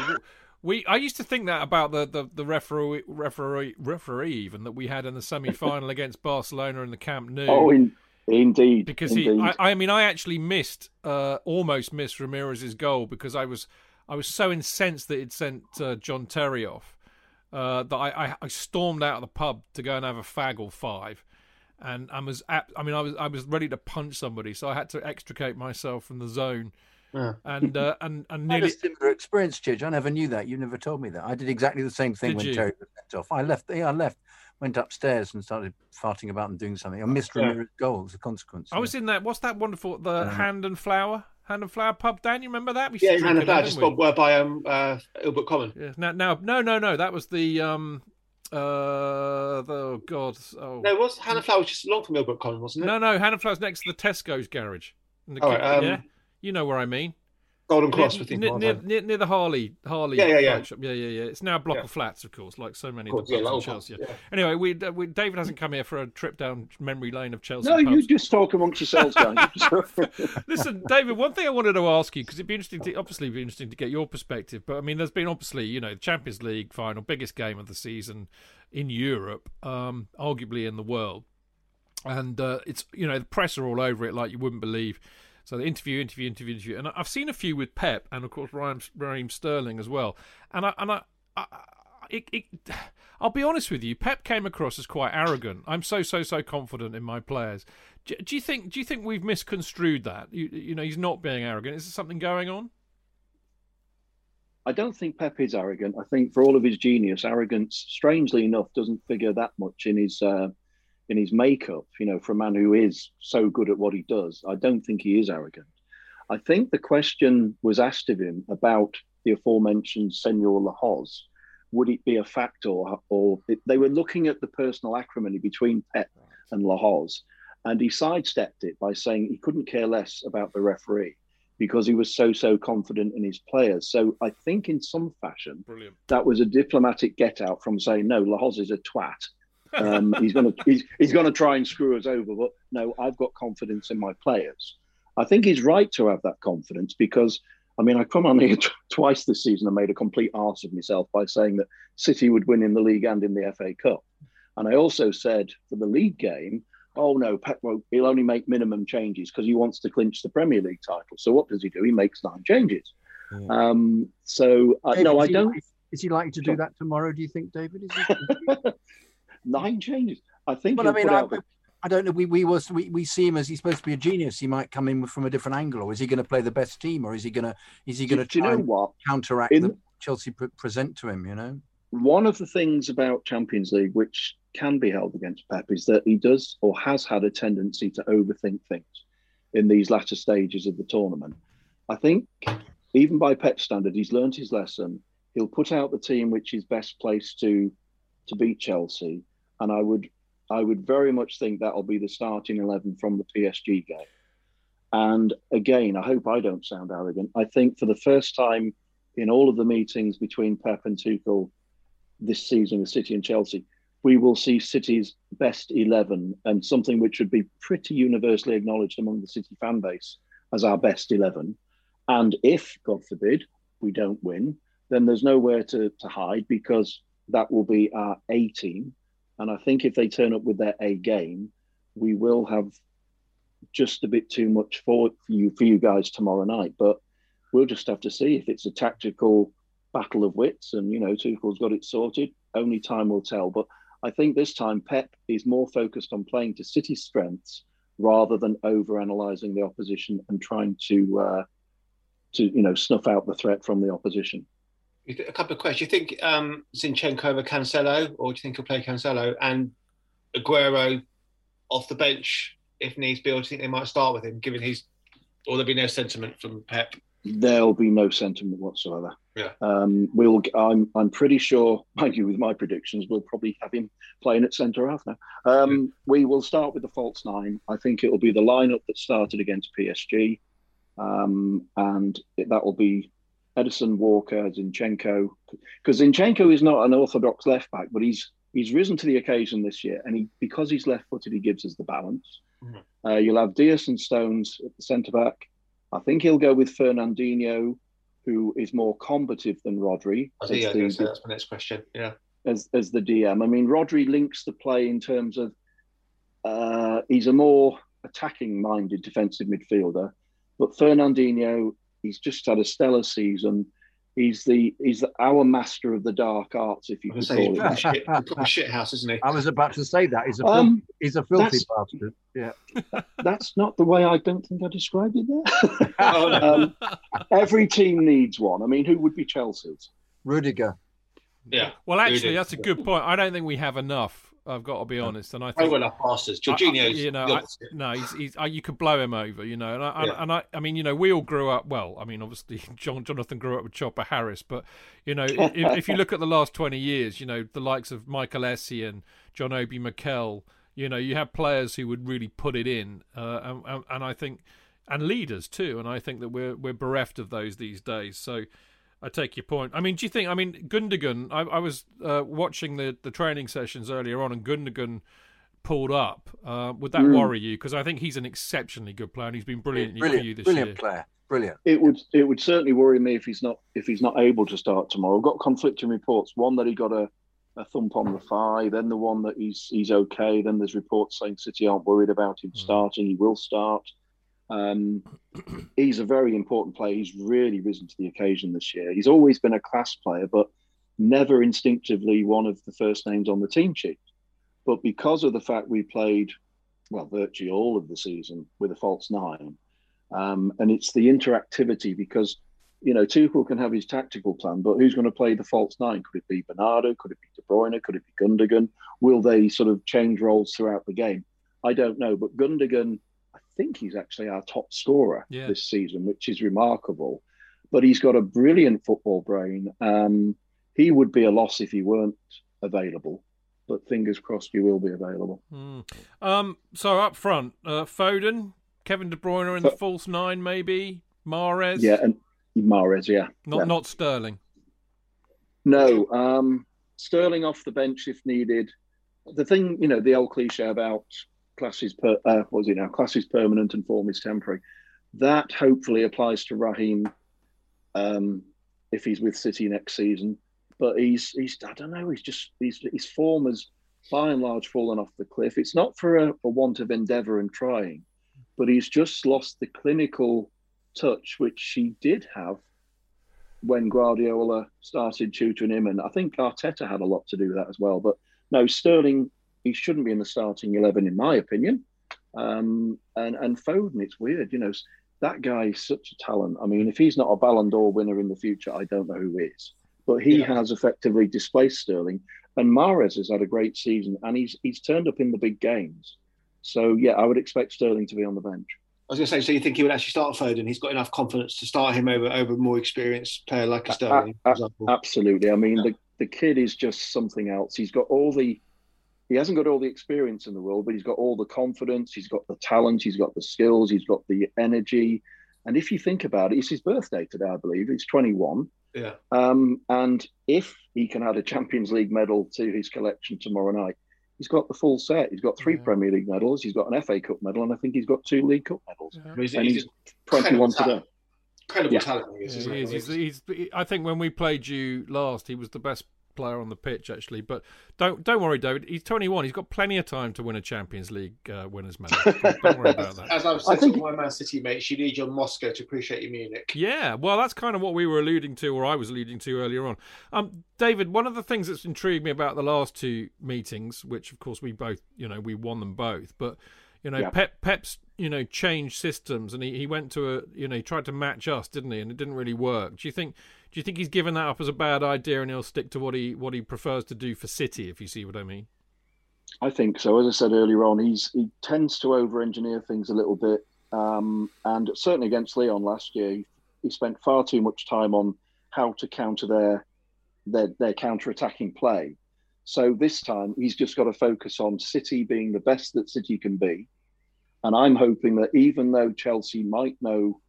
S1: We I used to think that about the, the, the referee referee referee even that we had in the semi final against Barcelona in the Camp Nou.
S7: Oh, in, indeed.
S1: Because
S7: indeed.
S1: he, I, I, mean, I actually missed, uh, almost missed Ramires's goal because I was I was so incensed that it sent uh, John Terry off uh, that I, I, I stormed out of the pub to go and have a fag or five. And I was, at, I mean, I was, I was ready to punch somebody, so I had to extricate myself from the zone yeah. And uh, and and nearly...
S5: I had a similar experience, Chidge. I never knew that. You never told me that. I did exactly the same thing did when you? Terry was sent off. I left. Yeah, I left. Went upstairs and started farting about and doing something. I missed yeah. Ramires's goal as a consequence.
S1: I yeah. was in that. What's that wonderful? The Hand and Flower. Hand and Flower pub, Dan. You remember that?
S3: We yeah, Hand and Flower, just by, by um uh, Ilbert Common.
S1: Yeah. Now, now, no, no, no. That was the um Uh, oh God. Oh.
S3: No, was Hannah Flowers just along from Millbrook Common, wasn't it?
S1: No, no. Hand and Flowers next to the Tesco's garage. In the
S3: Oh,
S1: kid-
S3: um,
S1: yeah, you know where I mean.
S3: Golden Cross,
S1: near,
S3: we think.
S1: near, near, near, the Harley Harley
S3: Yeah, yeah, yeah.
S1: shop. yeah yeah yeah it's now a block
S3: Yeah.
S1: of flats of course like so many
S3: course, yeah,
S1: in Chelsea yeah.
S3: yeah.
S1: anyway we, uh, we David hasn't come here for a trip down memory lane of Chelsea
S7: No,
S1: pubs.
S7: you just talk amongst yourselves, guys.
S1: Listen, David, one thing I wanted to ask you because it'd be interesting to obviously be interesting to get your perspective. But I mean, there's been obviously you know the Champions League final, biggest game of the season in Europe, um, arguably in the world, and uh, it's you know the press are all over it like you wouldn't believe. So the interview, interview, interview, interview, and I've seen a few with Pep and of course Raheem, Raheem Sterling as well. And I and I, I it, it, I'll be honest with you, Pep came across as quite arrogant. I'm so so so confident in my players. Do, do you think do you think we've misconstrued that? You, you know, he's not being arrogant. Is there something going on?
S7: I don't think Pep is arrogant. I think for all of his genius, arrogance, strangely enough, doesn't figure that much in his uh, in his makeup. You know, for a man who is so good at what he does, I don't think he is arrogant. I think the question was asked of him about the aforementioned Senor Lahoz. Would it be a factor, or, or they were looking at the personal acrimony between Pep and Lahoz, and he sidestepped it by saying he couldn't care less about the referee because he was so so confident in his players. So I think in some fashion
S1: Brilliant.
S7: that was a diplomatic get out from saying no, Lahoz is a twat. Um, he's gonna he's, he's gonna try and screw us over, but no, I've got confidence in my players. I think he's right to have that confidence because I mean I come on here t- twice this season and made a complete arse of myself by saying that City would win in the league and in the FA Cup, and I also said for the league game oh no, Pep won't, he'll only make minimum changes because he wants to clinch the Premier League title. So what does he do? He makes nine changes. Um, so uh,
S5: David,
S7: no, I don't.
S5: likely- Is he likely to do that tomorrow? Do you think, David? Is he,
S7: nine changes. I think.
S2: Well, I mean, I,
S7: the-
S2: I don't know. We we was we, we see him as he's supposed to be a genius. He might come in from a different angle, or is he going to play the best team, or is he going to is he going to
S7: you know what?
S2: counteract
S7: In-
S2: the Chelsea pre- present to him? You know,
S7: One of the things about Champions League which can be held against Pep is that he does or has had a tendency to overthink things in these latter stages of the tournament. I think even by Pep standard, he's learned his lesson. He'll put out the team which is best placed to to beat Chelsea, and I would I would very much think that'll be the starting eleven from the PSG game. And again, I hope I don't sound arrogant. I think for the first time in all of the meetings between Pep and Tuchel this season with City and Chelsea, we will see City's best 11 and something which would be pretty universally acknowledged among the City fan base as our best 11. And if, God forbid, we don't win, then there's nowhere to, to hide because that will be our A team. And I think if they turn up with their A game, we will have just a bit too much for, you for you guys tomorrow night. But we'll just have to see if it's a tactical battle of wits and you know Tuchel's got it sorted. Only time will tell. But I think this time Pep is more focused on playing to City's strengths rather than over analysing the opposition and trying to uh, to you know snuff out the threat from the opposition.
S3: A couple of questions. Do you think um, Zinchenko over Cancelo, or do you think he'll play Cancelo and Aguero off the bench if needs be, or do you think they might start with him, given he's, or there'll be no sentiment from Pep?
S7: There'll be no sentiment whatsoever.
S3: Yeah.
S7: Um, we'll. I'm. I'm pretty sure. Mind you, with my predictions, we'll probably have him playing at centre half now. Um, We will start with the false nine. I think it will be the lineup that started against PSG, um, and it, that will be Ederson, Walker, Zinchenko. Because Zinchenko is not an orthodox left back, but he's he's risen to the occasion this year, and he because he's left-footed, he gives us the balance.
S3: Mhm.
S7: Uh, you'll have Dias and Stones at the centre back. I think he'll go with Fernandinho, who is more combative than Rodri
S3: I think
S7: the,
S3: so that's my next question. Yeah.
S7: as, as the DM. I mean, Rodri links the play in terms of uh, he's a more attacking-minded defensive midfielder, but Fernandinho, he's just had a stellar season. He's the he's the, our master of the dark arts, if you
S3: I'm
S7: could
S3: gonna say
S7: call
S3: a
S7: it.
S3: proper shit, a proper shit house, isn't he?
S5: I was about to say that. He's a,
S7: Um,
S5: filthy, he's a filthy bastard. Yeah.
S7: That's not the way I don't think I described it there.
S3: Oh, no.
S7: um, every team needs one. I mean, who would be Chelsea's?
S5: Rudiger.
S3: yeah.
S1: Well, actually,
S3: Really.
S1: that's a good point. I don't think we have enough I've got to be honest, and I think
S3: well off passes. Jorginho,
S1: I- I- you know, I, no, he's, he's uh, you could blow him over, you know, and I,
S3: Yeah.
S1: and, and I, I mean, you know, we all grew up. Well, I mean, obviously, John Jonathan grew up with Chopper Harris, but you know, if, if you look at the last twenty years, you know, the likes of Michael Essien, John Obi Mikel, you know, you have players who would really put it in, uh, and, and, and I think, and leaders too, and I think that we're we're bereft of those these days. So. I take your point. I mean, do you think? I mean, Gundogan. I, I was uh, watching the, the training sessions earlier on, and Gundogan pulled up. Uh, would that
S7: Mm.
S1: worry you? Because I think he's an exceptionally good player, and he's been brilliant, for you this
S2: brilliant
S1: year.
S2: Brilliant player. Brilliant.
S7: It would it would certainly worry me if he's not if he's not able to start tomorrow. I've got conflicting reports. One that he got a, a thump on the thigh, then the one that he's he's okay. Then there's reports saying City aren't worried about him starting. He will start. Um, he's a very important player. He's really risen to the occasion this year. He's always been a class player, but never instinctively one of the first names on the team sheet. But because of the fact we played, well, virtually all of the season with a false nine, um, and it's the interactivity because, you know, Tuchel can have his tactical plan, but who's going to play the false nine? Could it be Bernardo? Could it be De Bruyne? Could it be Gundogan? Will they sort of change roles throughout the game? I don't know. But Gundogan, think he's actually our top scorer
S1: Yeah.
S7: this season, which is remarkable. But he's got a brilliant football brain. Um, he would be a loss if he weren't available. But fingers crossed, he will be available.
S1: Hmm. Um, so up front, uh, Foden, Kevin De Bruyne in the false nine, maybe Mahrez.
S7: Yeah, and Mahrez, yeah.
S1: not
S7: yeah.
S1: not Sterling.
S7: No, um, Sterling off the bench if needed. The thing, you know, the old cliche about classes per uh, what was it now? Class is permanent and form is temporary. That hopefully applies to Raheem um, if he's with City next season. But he's he's I don't know. He's just he's his form has by and large fallen off the cliff. It's not for a, a want of endeavour and trying, but he's just lost the clinical touch which he did have when Guardiola started tutoring him, and I think Arteta had a lot to do with that as well. But no, Sterling, he shouldn't be in the starting eleven, in my opinion. Um, and and Foden, it's weird, you know, that guy is such a talent. I mean, if he's not a Ballon d'Or winner in the future, I don't know who is. But he
S3: Yeah.
S7: has effectively displaced Sterling, and Mahrez has had a great season, and he's he's turned up in the big games. So yeah, I would expect Sterling to be on the bench.
S3: I was going to say, so you think he would actually start Foden? He's got enough confidence to start him over over a more experienced player like a Sterling, for
S7: uh,
S3: example.
S7: Absolutely. I mean,
S3: Yeah.
S7: the, the kid is just something else. He's got all the, he hasn't got all the experience in the world, but he's got all the confidence. He's got the talent. He's got the skills. He's got the energy. And if you think about it, it's his birthday today, I believe. He's 21.
S3: yeah.
S7: Um, and if he can add a Champions League medal to his collection tomorrow night, he's got the full set. He's got three
S1: Yeah.
S7: Premier League medals. He's got an FA Cup medal, and I think he's got two League Cup medals.
S3: I mean, he's,
S7: And
S3: he's
S7: he's 21 today.
S3: incredible
S7: Yeah.
S3: talent. He is,
S1: Yeah,
S3: isn't
S1: he
S3: he?
S1: is. He's, he's, I think when we played you last, he was the best player on the pitch actually. But don't don't worry, David. He's 21. He's got plenty of time to win a Champions League uh, winners medal. Don't, don't worry about that.
S3: As I've
S7: I
S3: said
S7: think-
S3: to my Man City mates, you need your Moscow to appreciate your Munich.
S1: Yeah, well, that's kind of what we were alluding to, or I was alluding to earlier on. Um, David, one of the things that's intrigued me about the last two meetings, which of course we both, you know, we won them both, but you know,
S7: Yeah.
S1: Pep, Pep's, you know, changed systems, and he, he went to a, you know, he tried to match us, didn't he? And it didn't really work. Do you think? Do you think he's given that up as a bad idea, and he'll stick to what he what he prefers to do for City? If you see what I mean?
S7: I think so. As I said earlier on, he's he tends to over-engineer things a little bit, um, and certainly against Lyon last year, he, spent far too much time on how to counter their their their counter-attacking play. So this time, he's just got to focus on City being the best that City can be, and I'm hoping that even though Chelsea might know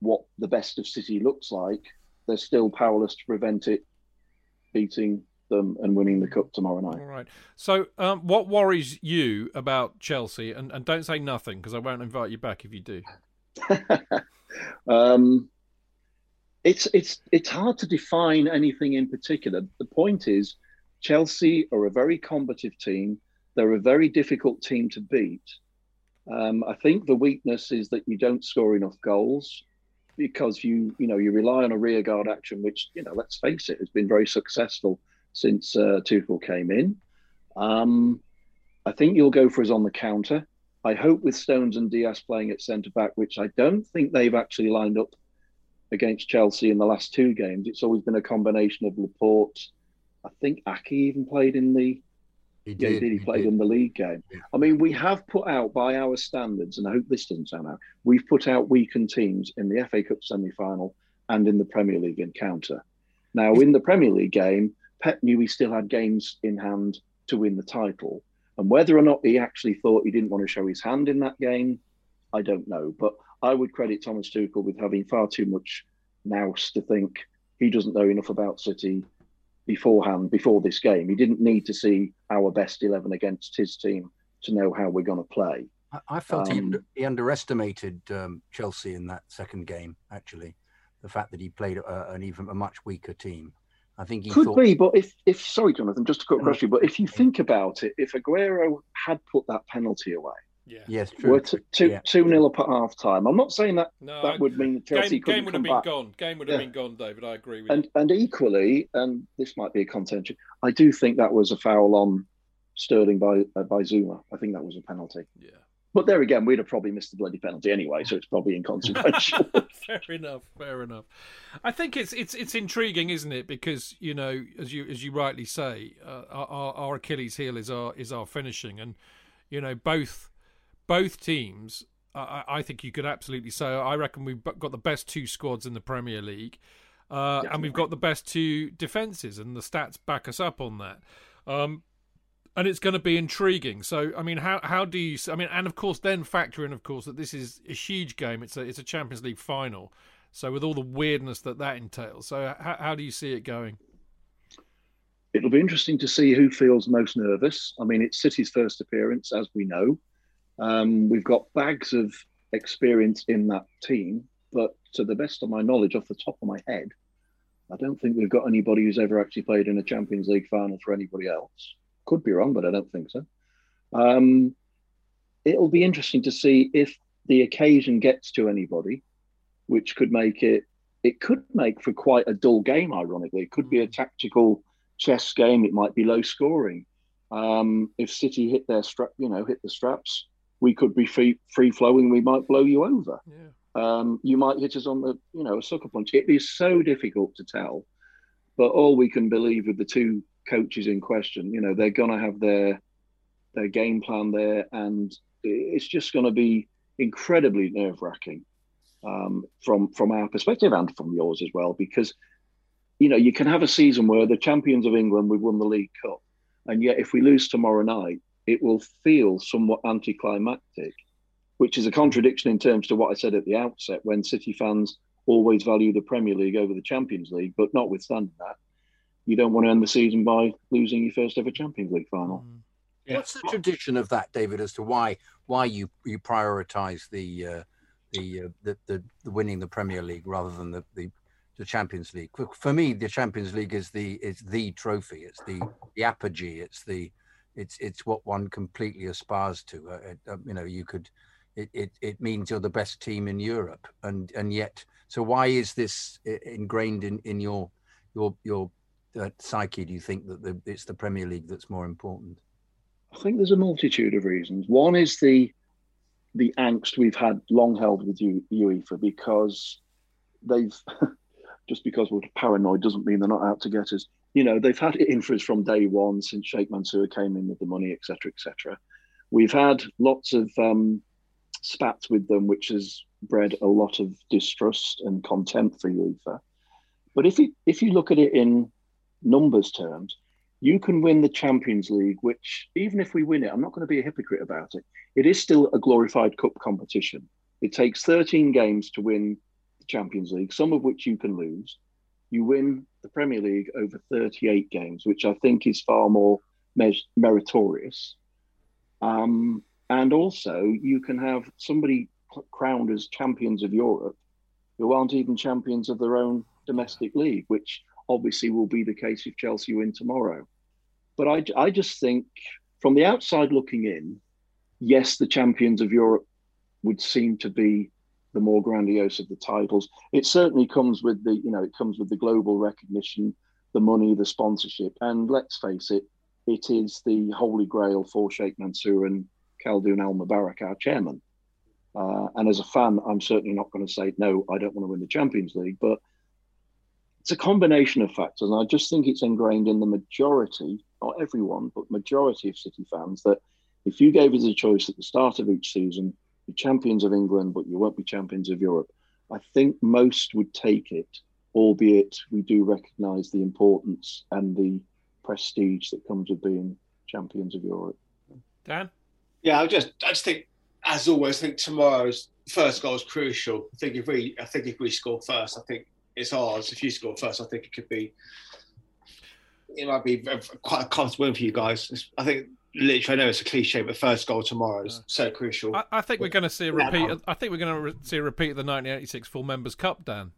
S7: what the best of City looks like, they're still powerless to prevent it beating them and winning the cup tomorrow night.
S1: All right. So, um, what worries you about Chelsea? And, and don't say nothing because I won't invite you back if you do.
S7: um, it's it's it's hard to define anything in particular. The point is, Chelsea are a very combative team. They're a very difficult team to beat. Um, I think the weakness is that you don't score enough goals because you you know you rely on a rear guard action, which you know let's face it has been very successful since uh, Tuchel came in. Um, I think you'll go for us on the counter. I hope with Stones and Dias playing at centre back, which I don't think they've actually lined up against Chelsea in the last two games. It's always been a combination of Laporte. I think Aké even played in the
S2: He
S7: Yeah, he did. He played
S2: did.
S7: in the league game. I mean, we have put out by our standards, and I hope this doesn't sound out. We've put out weakened teams in the FA Cup semi-final and in the Premier League encounter. Now, in the Premier League game, Pep knew he still had games in hand to win the title, and whether or not he actually thought he didn't want to show his hand in that game, I don't know. But I would credit Thomas Tuchel with having far too much nous to think he doesn't know enough about City beforehand, before this game. He didn't need to see our best 11 against his team to know how we're going to play.
S2: I, I felt he,
S7: Um,
S2: under, he underestimated um, Chelsea in that second game. Actually, the fact that he played a, an even a much weaker team. I think he
S7: Could
S2: thought
S7: be, but if, if sorry, Jonathan, just to cut across you, but if you think about it, if Aguero had put that penalty away,
S1: Yeah.
S2: yes,
S7: we're
S2: true.
S7: t- two
S2: Yeah.
S7: two nil up at half time. I'm not saying that
S1: No,
S7: that
S1: I-
S7: would mean that Chelsea
S1: game,
S7: couldn't
S1: game would have
S7: come
S1: been
S7: back.
S1: gone. Game would have
S7: Yeah.
S1: been gone, David. I agree with
S7: And
S1: you.
S7: and equally, and this might be a contention, I do think that was a foul on Sterling by uh, by Zouma. I think that was a penalty.
S1: Yeah.
S7: But there again, we'd have probably missed the bloody penalty anyway, so it's probably inconsequential.
S1: fair enough. Fair enough. I think it's it's it's intriguing, isn't it? Because you know, as you as you rightly say, uh, our, our our Achilles heel is our is our finishing, and you know both both teams. I, I think you could absolutely say. I reckon we've got the best two squads in the Premier League, uh, and we've got the best two defenses, and the stats back us up on that. Um, and it's going to be intriguing. So, I mean, how how do you? I mean, and of course, then factor in, of course, that this is a huge game. It's a it's a Champions League final. So, with all the weirdness that that entails, so how how do you see it going?
S7: It'll be interesting to see who feels most nervous. I mean, it's City's first appearance, as we know. Um, we've got bags of experience in that team, but to the best of my knowledge, off the top of my head, I don't think we've got anybody who's ever actually played in a Champions League final for anybody else. Could be wrong, but I don't think so. Um, it'll be interesting to see if the occasion gets to anybody, which could make it. It could make for quite a dull game. Ironically, it could be a tactical chess game. It might be low scoring. Um, if City hit their strap, you know, hit the straps, we could be free free flowing. We might blow you over.
S1: Yeah.
S7: Um, you might hit us on the, you know, a sucker punch. It is so difficult to tell, but all we can believe with the two coaches in question, you know, they're going to have their their game plan there, and it's just going to be incredibly nerve wracking um, from from our perspective and from yours as well, because you know you can have a season where the champions of England we've won the League Cup, and yet if we lose tomorrow night, it will feel somewhat anticlimactic which is a contradiction in terms to what I said at the outset when City fans always value the Premier League over the Champions League. But notwithstanding that, you don't want to end the season by losing your first ever Champions League final.
S3: Yeah.
S2: What's the tradition of that, David, as to why why you you prioritise the, uh, the, uh, the the the winning the Premier League rather than the, the the Champions League? For, for me, the Champions League is the is the trophy. It's the the apogee. It's the it's it's what one completely aspires to. Uh, it, uh, you know, you could. It, it, it means you're the best team in Europe, and and yet, so why is this ingrained in, in your your your uh, psyche? Do you think that the, it's the Premier League that's more important?
S7: I think there's a multitude of reasons. One is the the angst we've had long held with UEFA because they've just because we're paranoid doesn't mean they're not out to get us. You know, they've had it from day one since Sheikh Mansour came in with the money, etc., etc. We've had lots of um, spats with them, which has bred a lot of distrust and contempt for UEFA. But if you if you look at it in numbers terms, you can win the Champions League, which even if we win it, I'm not going to be a hypocrite about it. It is still a glorified cup competition. It takes 13 games to win the Champions League, some of which you can lose. You win the Premier League over 38 games, which I think is far more mer- meritorious. Um, and also, you can have somebody crowned as champions of Europe who aren't even champions of their own domestic league, which obviously will be the case if Chelsea win tomorrow. But I, I just think from the outside looking in, yes, the champions of Europe would seem to be the more grandiose of the titles. It certainly comes with the, you know, it comes with the global recognition, the money, the sponsorship, and let's face it, it is the holy grail for Sheikh Mansour and Khaldoon Al Mubarak, our chairman. Uh, and as a fan, I'm certainly not going to say no. I don't want to win the Champions League, but it's a combination of factors, and I just think it's ingrained in the majority not everyone, but majority of City fans, that if you gave us a choice at the start of each season, you're champions of England, but you won't be champions of Europe, I think most would take it, albeit we do recognise the importance and the prestige that comes with being champions of Europe.
S1: Dan?
S3: Yeah, I just I just think, as always, I think tomorrow's first goal is crucial. I think if we I think if we score first, I think it's ours. If you score first, I think it could be it might be quite a comfortable win for you guys. I think literally, I know it's a cliche, but first goal tomorrow is so crucial.
S1: I, I think we're going to see a repeat. I think we're going to re- see a repeat of the 1986 Full Members Cup, Dan.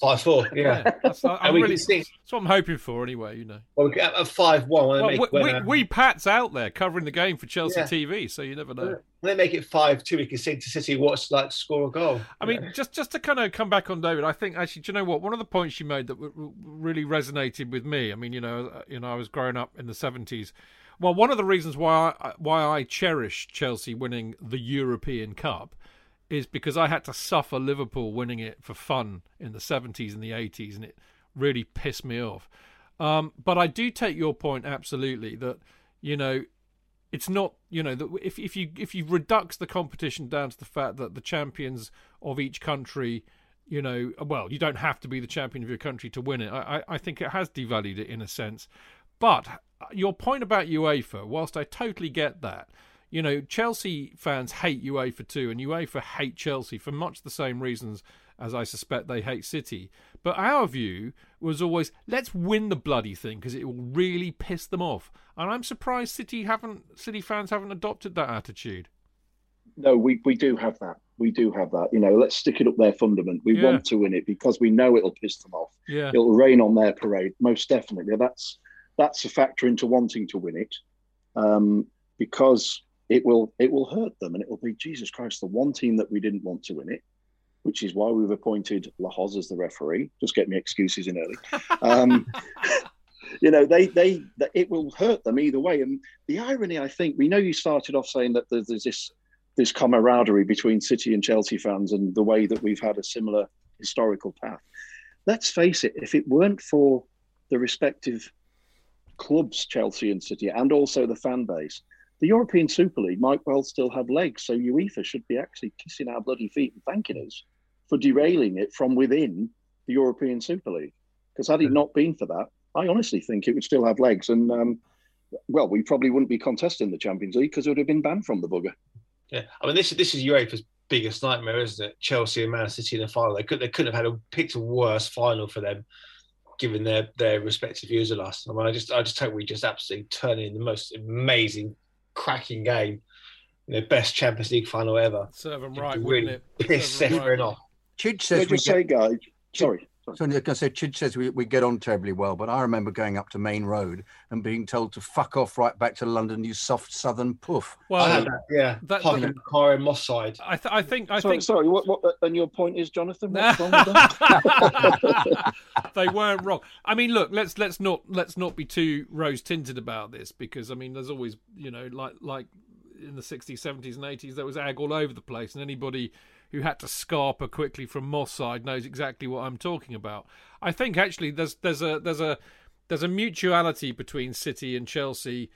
S3: Five four, yeah. yeah
S1: that's, I'm really, that's what I'm hoping for, anyway. You know.
S3: Well, we get a five one.
S1: Well, we, we, um, we, Pat's out there covering the game for Chelsea yeah. TV, so you never know.
S3: When they make it five two, we can see to City what's like score a goal.
S1: I mean, yeah. just just to kind of come back on David, I think actually, do you know what? One of the points you made that really resonated with me. I mean, you know, uh, you know, I was growing up in the '70s. Well, one of the reasons why I, why I cherish Chelsea winning the European Cup is because I had to suffer Liverpool winning it for fun in the 70s and the 80s, and it really pissed me off. Um, but I do take your point absolutely that you know it's not you know that if if you if you redux the competition down to the fact that the champions of each country you know well you don't have to be the champion of your country to win it I, I think it has devalued it in a sense but uh, your point about UEFA whilst I totally get that you know, Chelsea fans hate UEFA too, and UEFA hate Chelsea for much the same reasons as I suspect they hate City. But our view was always let's win the bloody thing because it will really piss them off. And I'm surprised City haven't City fans haven't adopted that attitude.
S7: No, we, we do have that. We do have that. You know, let's stick it up their fundament. We yeah. want to win it because we know it'll piss them off.
S1: Yeah.
S7: It'll rain on their parade, most definitely. That's that's a factor into wanting to win it. Um, because it will it will hurt them, and it will be Jesus Christ, the one team that we didn't want to win it, which is why we've appointed Lahoz as the referee. Just get me excuses in early. Um, you know, they they it will hurt them either way. And the irony, I think, we know you started off saying that there's, there's this this camaraderie between City and Chelsea fans, and the way that we've had a similar historical path. Let's face it, if it weren't for the respective clubs, Chelsea and City, and also the fan base, the European Super League might well still have legs. So UEFA should be actually kissing our bloody feet and thanking us for derailing it from within the European Super League. Because had it not been for that, I honestly think it would still have legs. And um, well, we probably wouldn't be contesting the Champions League because it would have been banned from the bugger.
S3: Yeah, I mean this this is UEFA's biggest nightmare, isn't it? Chelsea and Man City in the final. They could they couldn't have had a picked a worse final for them, given their their respective views of us. I mean, I just I just hope we just absolutely turn in the most amazing cracking game. The best Champions League final ever.
S1: Serve them right, really wouldn't
S3: it? Piss everyone right. off.
S2: Chidge says
S7: we
S2: get,
S7: say, guys. Sorry.
S2: So I was going say, Chidge says we, we get on terribly well, but I remember going up to Maine Road and being told to fuck off right back to London, you soft southern puff.
S3: Well, uh, that, yeah, that, parking that, car in Moss Side.
S1: I, th- I think, I
S7: sorry,
S1: think.
S7: Sorry, what, what? And your point is, Jonathan, what's wrong
S1: with they weren't wrong. I mean, look, let's let's not let's not be too rose tinted about this because I mean, there's always you know like like in the 60s, 70s, and 80s, there was ag all over the place, and anybody who had to scarper quickly from Moss side knows exactly what I'm talking about. I think actually there's there's a there's a there's a mutuality between City and Chelsea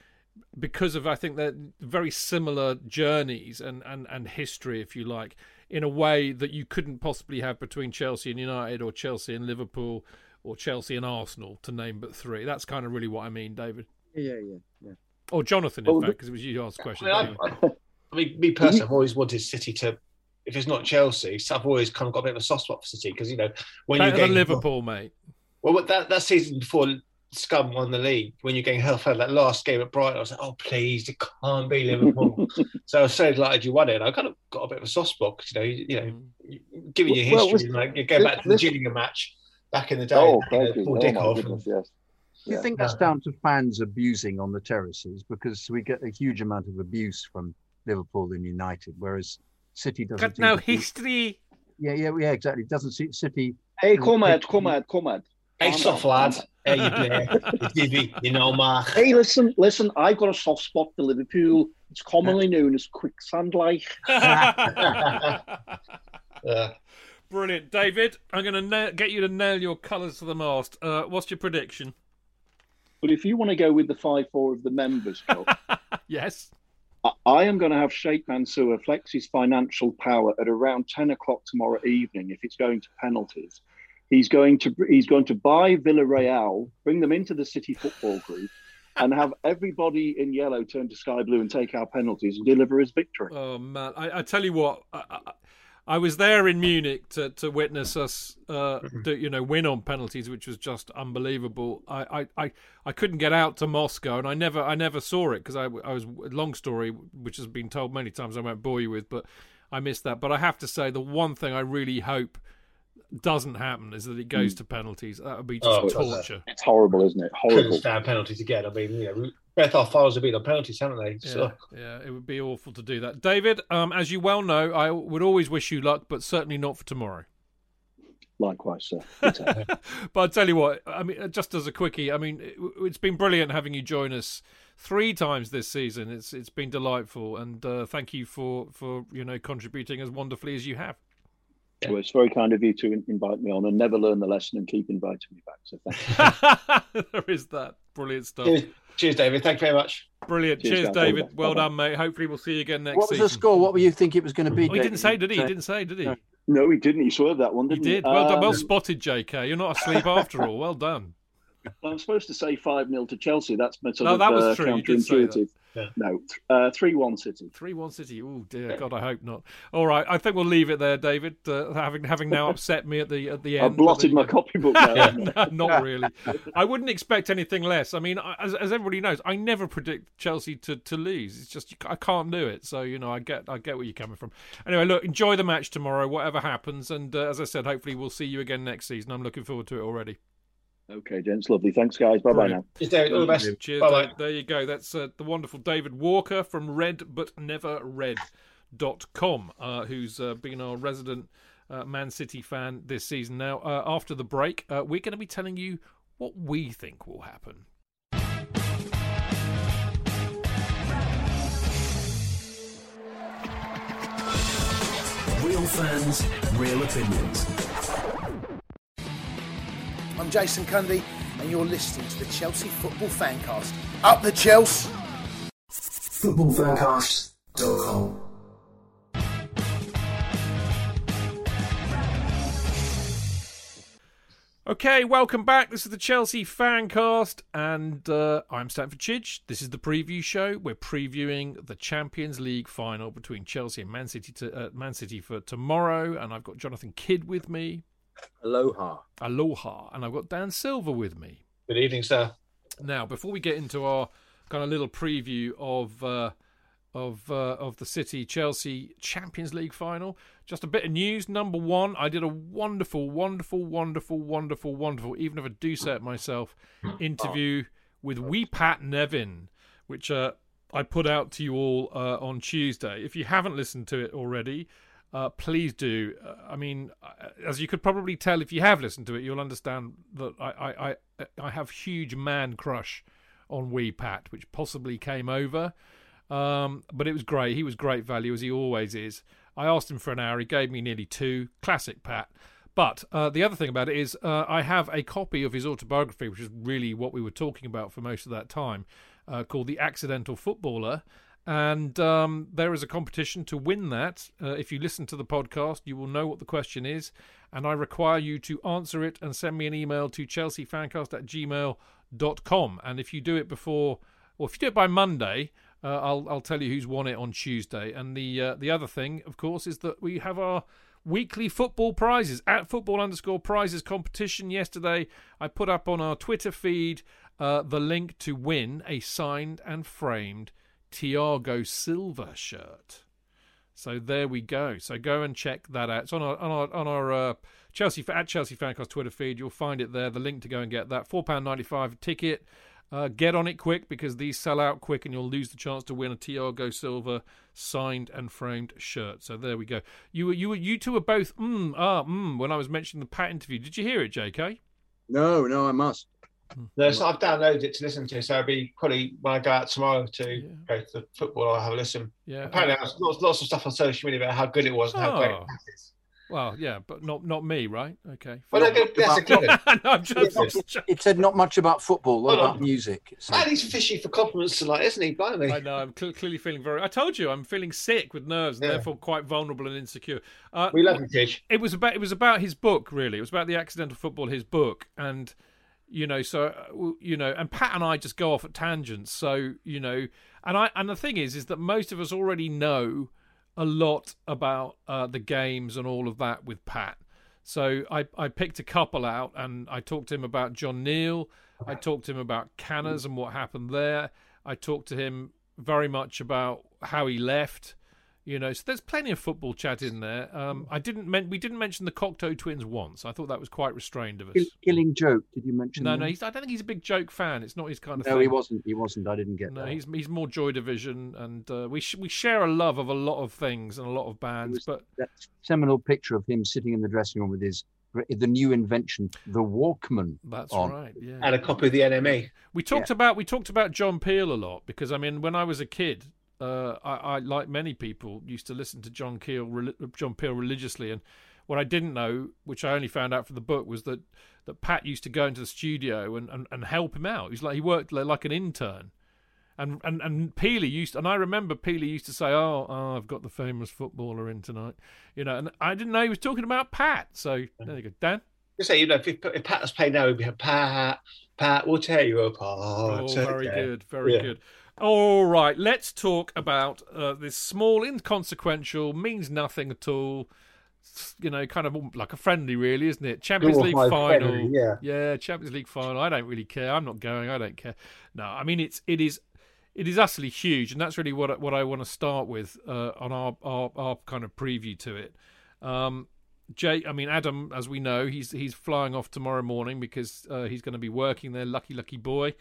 S1: because of I think they're very similar journeys and, and, and history, if you like, in a way that you couldn't possibly have between Chelsea and United or Chelsea and Liverpool or Chelsea and Arsenal, to name but three. That's kind of really what I mean, David.
S5: Yeah, yeah, yeah.
S1: Or Jonathan, in fact, because it was you who asked the question.
S3: I, mean, I, I mean, me personally, I've always wanted City to. If it's not Chelsea, I've always kind of got a bit of a soft spot for City because you know when
S1: you're
S3: get
S1: Liverpool, mate.
S3: Well, that that season before Scum won the league, when you're getting hell for that last game at Brighton, I was like, oh please, it can't be Liverpool. so I was so delighted you won it. And I kind of got a bit of a soft spot because you know, you, you know, mm. given your history, well, like you go back to the Gillingham match back in the day,
S7: oh,
S3: you know,
S7: oh, goodness, yes.
S2: Do you yeah. think that's down to fans abusing on the terraces because we get a huge amount of abuse from Liverpool and United, whereas City doesn't.
S1: Got no history.
S2: Yeah, yeah, yeah, exactly. Doesn't see City.
S7: Hey, come on, come on, come on.
S3: Hey, soft lad. Hey, you play. you know, Mark.
S7: Hey, listen, listen. I've got a soft spot for Liverpool. It's commonly known as quicksand like.
S3: yeah.
S1: Brilliant, David. I'm going to na- get you to nail your colours to the mast. Uh, what's your prediction?
S7: But if you want to go with the five four of the members cup,
S1: yes.
S7: I- am going to have Sheikh Mansour flex his financial power at around ten o'clock tomorrow evening. If it's going to penalties, he's going to he's going to buy Villarreal, bring them into the City Football Group, and have everybody in yellow turn to sky blue and take our penalties and deliver his victory.
S1: Oh man, I, I tell you what, I, I, I was there in Munich to, to witness us, uh, do, you know, win on penalties, which was just unbelievable. I, I, I, I couldn't get out to Moscow, and I never I never saw it because I, I was long story, which has been told many times. I won't bore you with, but I missed that. But I have to say, the one thing I really hope doesn't happen is that it goes to penalties. That would be just
S3: Oh,
S1: torture.
S7: It's horrible, isn't it?
S3: Couldn't
S7: Horrible.
S3: stand penalties again. I mean, you know, both our finals have been on penalties, haven't they?
S1: Yeah,
S3: So
S1: yeah, it would be awful to do that. David, um, as you well know, I would always wish you luck, but certainly not for tomorrow.
S7: Likewise, sir.
S1: But I'll tell you what, I mean, just as a quickie, I mean, it, it's been brilliant having you join us three times this season. It's it's been delightful, and uh, thank you for for you know contributing as wonderfully as you have.
S7: Well, it's very kind of you to invite me on and never learn the lesson and keep inviting me back. So thank you.
S1: there is that brilliant stuff.
S3: cheers, cheers, David. Thank you very much.
S1: Brilliant.
S7: Cheers,
S1: Cheers,
S7: guys. All the
S1: David. Well
S7: Bye-bye.
S1: done, mate. Hopefully, we'll see you again next week.
S2: What was
S1: season.
S2: the score? What were you think it was going to be?
S1: Oh, he didn't
S2: David?
S1: say, did he? He didn't say, did he?
S2: No.
S7: No, he didn't. He swerved that one,
S1: He
S7: didn't he?
S1: did. Well done. Well
S7: Um,
S1: spotted, JK. You're not asleep after all. Well done.
S7: I'm supposed to say 5 0 to Chelsea. That's my sort
S1: No,
S7: of
S1: that was
S7: uh,
S1: true. You did say that.
S7: counterintuitive.
S3: Yeah.
S7: No, uh, 3 1 City.
S1: Three one City. Oh dear God, I hope not. All right, I think we'll leave it there, David. Uh, having having now upset me at the at the end.
S7: I've blotted
S1: but
S7: my
S1: there
S7: copybook now.
S3: Yeah.
S7: haven't I?
S1: you go. not really. I wouldn't expect anything less. I mean, as, as everybody knows, I never predict Chelsea to, to lose. It's just I can't do it. So you know, I get I get where you're coming from. Anyway, look, enjoy the match tomorrow, whatever happens, and uh, as I said, hopefully we'll see you again next season. I'm looking forward to it already.
S7: Okay, gents, lovely. Thanks, guys. Bye bye now.
S3: Cheers, David. All the best.
S1: Cheers.
S3: Bye-bye.
S1: Dave. There you go. That's uh, the wonderful David Walker from Read But Never Red. Dot com, uh, who's uh, been our resident uh, Man City fan this season. Now, uh, after the break, uh, we're going to be telling you what we think will happen.
S8: Real fans, real opinions.
S6: I'm Jason Cundy, and you're listening to the Chelsea Football Fancast. Up the Chelsea!
S8: Footballfancast.com.
S1: Okay, welcome back. This is the Chelsea Fancast, and uh, I'm Stamford Chidge. This is the preview show. We're previewing the Champions League final between Chelsea and Man City to, uh, Man City for tomorrow, and I've got Jonathan Kydd with me.
S2: Aloha.
S1: Aloha, and I've got Dan Silver with me.
S3: Good evening, sir.
S1: Now, before we get into our kind of little preview of uh, of uh, of the City Chelsea Champions League final, just a bit of news. Number one, I did a wonderful, wonderful, wonderful, wonderful, wonderful, even if I do say it myself, interview with Wee Pat Nevin, which uh, I put out to you all uh, on Tuesday. If you haven't listened to it already, uh, please do. Uh, I mean, uh, as you could probably tell if you have listened to it, you'll understand that I I, I, I have huge man crush on Wee Pat, which possibly came over. Um, but it was great. He was great value as he always is. I asked him for an hour. He gave me nearly two. Classic Pat. But uh, the other thing about it is, uh, I have a copy of his autobiography, which is really what we were talking about for most of that time, uh, called The Accidental Footballer. And um, there is a competition to win that. Uh, if you listen to the podcast, you will know what the question is. And I require you to answer it and send me an email to chelseafancast at gmail.com. And if you do it before, or if you do it by Monday, uh, I'll I'll tell you who's won it on Tuesday. And the uh, the other thing, of course, is that we have our weekly football prizes at football underscore prizes competition. Yesterday, I put up on our Twitter feed uh, the link to win a signed and framed Thiago Silva shirt. So there we go. So go and check that out. It's on our on our on our uh, Chelsea at Chelsea Fancast Twitter feed. You'll find it there. The link to go and get that four pound ninety five ticket. Uh, get on it quick because these sell out quick and you'll lose the chance to win a Thiago Silva signed and framed shirt. So there we go. You were you were you two were both mm ah mm when I was mentioning the Pat interview. Did you hear it, JK?
S5: No, no, I must.
S3: No, so I've downloaded it to listen to, so it'll be probably when I go out tomorrow to
S1: Yeah.
S3: go to the football, I'll have a listen.
S1: Yeah.
S3: Apparently, there's lots, lots of stuff on social media about how good it was and how great
S1: Oh.
S3: it is.
S1: Well, yeah, but not not me, right? Okay.
S3: Well, no, go- that's a
S1: no, I'm just,
S2: It said not much about football, a lot
S3: Hold on.
S2: about music. it said.
S3: And he's fishy for compliments tonight, isn't he? Blimey.
S1: I know. I'm cl- clearly feeling very. I told you, I'm feeling sick with nerves and
S3: Yeah.
S1: therefore quite vulnerable and insecure. Uh,
S3: We love you, Tish.
S1: it was about it was about his book really it was about the accidental football his book and you know so uh, you know and pat and i just go off at tangents so you know and i and the thing is is that most of us already know a lot about uh, the games and all of that with pat so I, I picked a couple out and I talked to him about John Neal. I talked to him about Canners and what happened there. I talked to him very much about how he left. You know, so there's plenty of football chat in there. Um, I didn't men- we didn't mention the Cocteau twins once. I thought that was quite restrained of us.
S5: Kill- Killing joke. Did you mention?
S1: No,
S5: them?
S1: no, he's, I don't think he's a big joke fan. It's not his kind of
S5: no,
S1: thing.
S5: he wasn't. He wasn't. I didn't get
S1: No,
S5: that.
S1: he's he's more Joy Division, and uh, we sh- we share a love of a lot of things and a lot of bands.
S5: was-
S1: But
S5: that seminal picture of him sitting in the dressing room with his the new invention, the Walkman.
S1: that's
S5: on.
S1: right. Yeah.
S3: And a copy of the NME.
S1: We talked about we talked about John Peel a lot because I mean when I was a kid, uh, I, I like many people used to listen to John Keel, John Peel religiously, and what I didn't know, which I only found out from the book, was that that Pat used to go into the studio and, and, and help him out. He's like he worked like an intern. And and and Peely used, and I remember Peely used to say, "Oh, oh, I've got the famous footballer in tonight," you know. And I didn't know he was talking about Pat. So there you go, Dan.
S3: You say, you know, if, if Pat was playing now, we'd be Pat, Pat, we'll tear you apart.
S1: Oh, very good, very
S3: Yeah.
S1: good. All right, let's talk about uh, this small, inconsequential, means nothing at all. You know, kind of like a friendly, really, isn't it? Champions League final,
S3: friendly, yeah.
S1: yeah, Champions League final. I don't really care. I'm not going. I don't care. No, I mean it's it is it is utterly huge, and that's really what I- what I want to start with uh, on our, our our kind of preview to it. Um, Jay, I mean Adam, as we know, he's he's flying off tomorrow morning because uh, he's going to be working there. Lucky, lucky boy.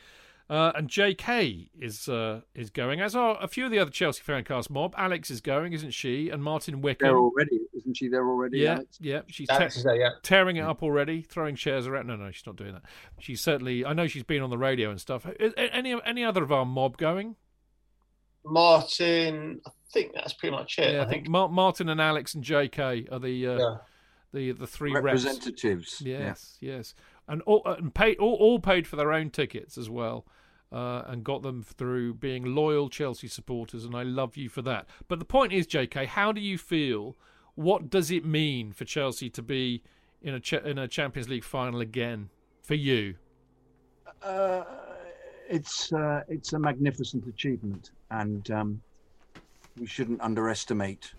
S1: Uh, and J.K. is uh, is going, as are a few of the other Chelsea fancast mob. Alex is going, isn't she? And Martin Wickham.
S5: There already, isn't she? There already.
S1: yeah,
S5: Alex?
S1: yeah, she's te-
S3: there, yeah.
S1: tearing it up already, throwing chairs around. No, no, she's not doing that. She's certainly. I know she's been on the radio and stuff. Is- Any any other of our mob going?
S3: Martin, I think that's pretty much it.
S1: Yeah,
S3: I think.
S1: Mar- Martin and Alex and J.K. are the uh,
S3: Yeah.
S1: the the three reps.
S2: Representatives. yeah.
S1: Yes, yes, and all and paid all, all paid for their own tickets as well, uh, and got them through being loyal Chelsea supporters, and I love you for that. But the point is, J.K., how do you feel? What does it mean for Chelsea to be in a in a Champions League final again for you?
S5: Uh, it's uh, it's a magnificent achievement, and um,
S2: we shouldn't underestimate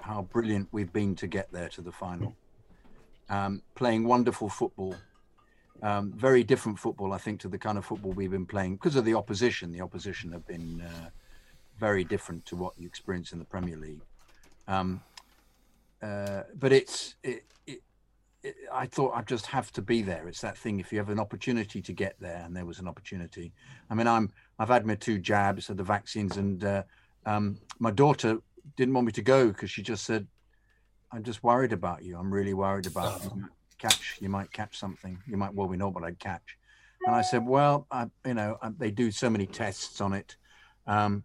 S2: how brilliant we've been to get there to the final. Um, playing wonderful football, um, very different football, I think, to the kind of football we've been playing because of the opposition. The opposition have been uh, very different to what you experience in the Premier League. Um, uh, but it's it, it, it, I thought I just have to be there. It's that thing. If you have an opportunity to get there, and there was an opportunity. I mean, I'm I've had my two jabs of the vaccines, and uh, um, my daughter didn't want me to go because she just said, "I'm just worried about you. I'm really worried about you. Catch. You might catch something. You might. Well, we know what I'd catch." And I said, "Well, I, you know, I, they do so many tests on it. Um,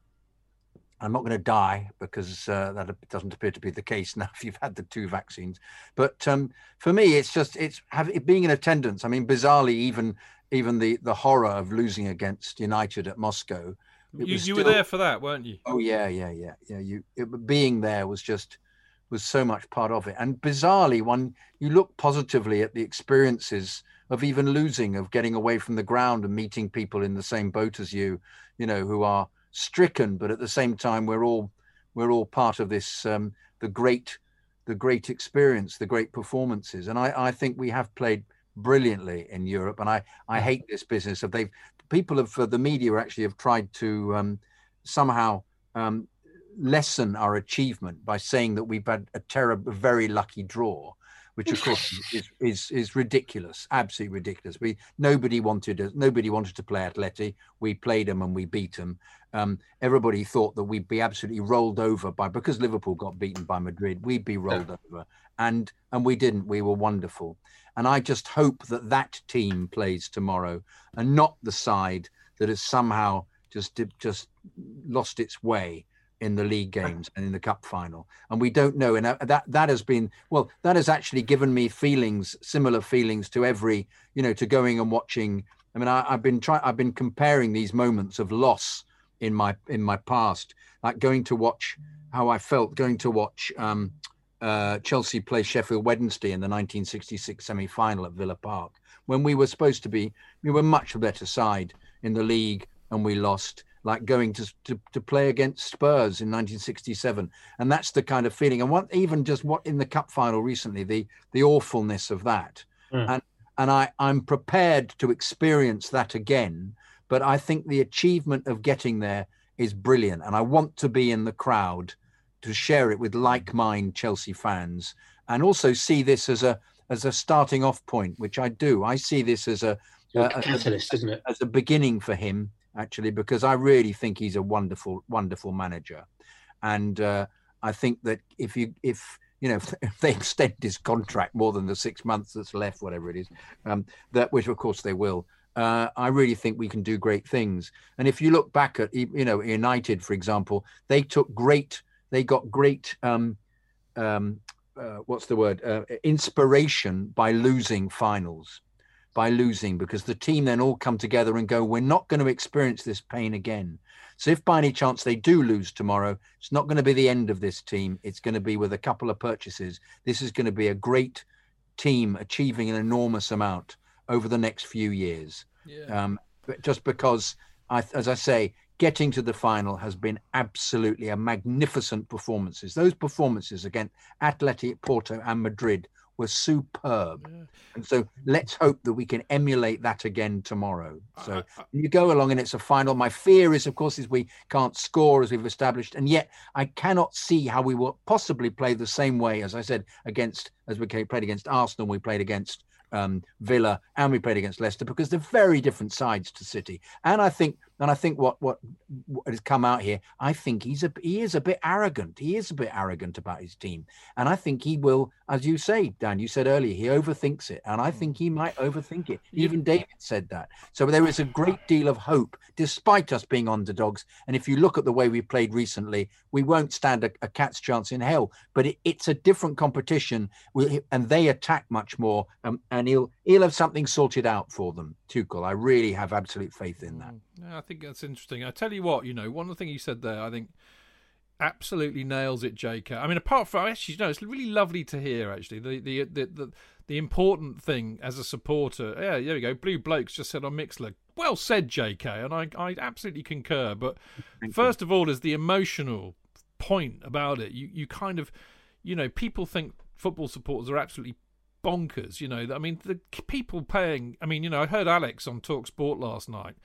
S2: I'm not going to die because uh, that doesn't appear to be the case now if you've had the two vaccines. But um, for me, it's just it's have, it being in attendance. I mean, bizarrely, even even the the horror of losing against United at Moscow.
S1: You, you were there for that, weren't you?
S2: Oh yeah, yeah, yeah, yeah. You it, being there was just was so much part of it. And bizarrely, one you look positively at the experiences of even losing, of getting away from the ground and meeting people in the same boat as you, you know, who are stricken, but at the same time, we're all we're all part of this um, the great the great experience, the great performances. And I, I think we have played brilliantly in Europe. And I, I hate this business of they've people of uh, the media actually have tried to um, somehow um, lessen our achievement by saying that we've had a terrible, very lucky draw, which of course is, is is ridiculous, absolutely ridiculous. We nobody wanted us, nobody wanted to play Atleti. We played them and we beat them. Um, everybody thought that we'd be absolutely rolled over by because Liverpool got beaten by Madrid. We'd be rolled over, and and we didn't. We were wonderful, and I just hope that that team plays tomorrow, and not the side that has somehow just just lost its way in the league games and in the cup final and we don't know and uh, that that has been well that has actually given me feelings similar feelings to every you know to going and watching. I mean I, have been trying i've been comparing these moments of loss in my in my past like going to watch how i felt going to watch um, uh, chelsea play sheffield wednesday in the 1966 semi-final at villa park when we were supposed to be we were much better side in the league and we lost like going to, to, to play against Spurs in 1967, and that's the kind of feeling. And what even just what in the cup final recently, the the awfulness of that, mm. and and I I'm prepared to experience that again. But I think the achievement of getting there is brilliant, and I want to be in the crowd to share it with like-minded Chelsea fans, and also see this as a as a starting off point, which I do. I see this as a,
S3: a, a catalyst,
S2: a,
S3: isn't it?
S2: As a beginning for him actually, because I really think he's a wonderful, wonderful manager, and uh, I think that if you if you know if, they extend his contract more than the six months that's left, whatever it is, um, that which of course they will. Uh, I really think we can do great things. And if you look back at you know United, for example, they took great, they got great. Um, um, uh, what's the word? Uh, inspiration by losing finals by losing because the team then all come together and go, we're not going to experience this pain again. So if by any chance they do lose tomorrow, it's not going to be the end of this team. It's going to be with a couple of purchases. This is going to be a great team achieving an enormous amount over the next few years. Yeah. Um, just because, I, as I say, getting to the final has been absolutely a magnificent performances. Those performances against Athletic, Porto, and Madrid was superb. Yeah. And so let's hope that we can emulate that again tomorrow. So you go along and it's a final. My fear is, of course, is we can't score as we've established. And yet I cannot see how we will possibly play the same way, as I said, against, as we played against Arsenal, we played against um, Villa, and we played against Leicester because they're very different sides to City. And I think, and I think what what, what has come out here, I think he's a he is a bit arrogant. He is a bit arrogant about his team, and I think he will, as you say, Dan. You said earlier he overthinks it, and I think he might overthink it. Even David said that. So there is a great deal of hope, despite us being underdogs. And if you look at the way we played recently, we won't stand a, a cat's chance in hell. But it, it's a different competition, and they attack much more. Um, and he'll he'll have something sorted out for them. Tuchel, I really have absolute faith in that.
S1: Mm, yeah, I think that's interesting. I tell you what, you know, one of the things you said there, I think absolutely nails it, J.K. I mean, apart from actually, you know, it's really lovely to hear. Actually, the the the the, the important thing as a supporter. Yeah, there we go. Blue blokes just said on Mixlr. Well said, J.K. And I I absolutely concur. But Thank first you. of all, is the emotional point about it. You you kind of, you know, people think football supporters are absolutely bonkers. You know, I mean, the people paying. I mean, you know, I heard Alex on Talk Sport last night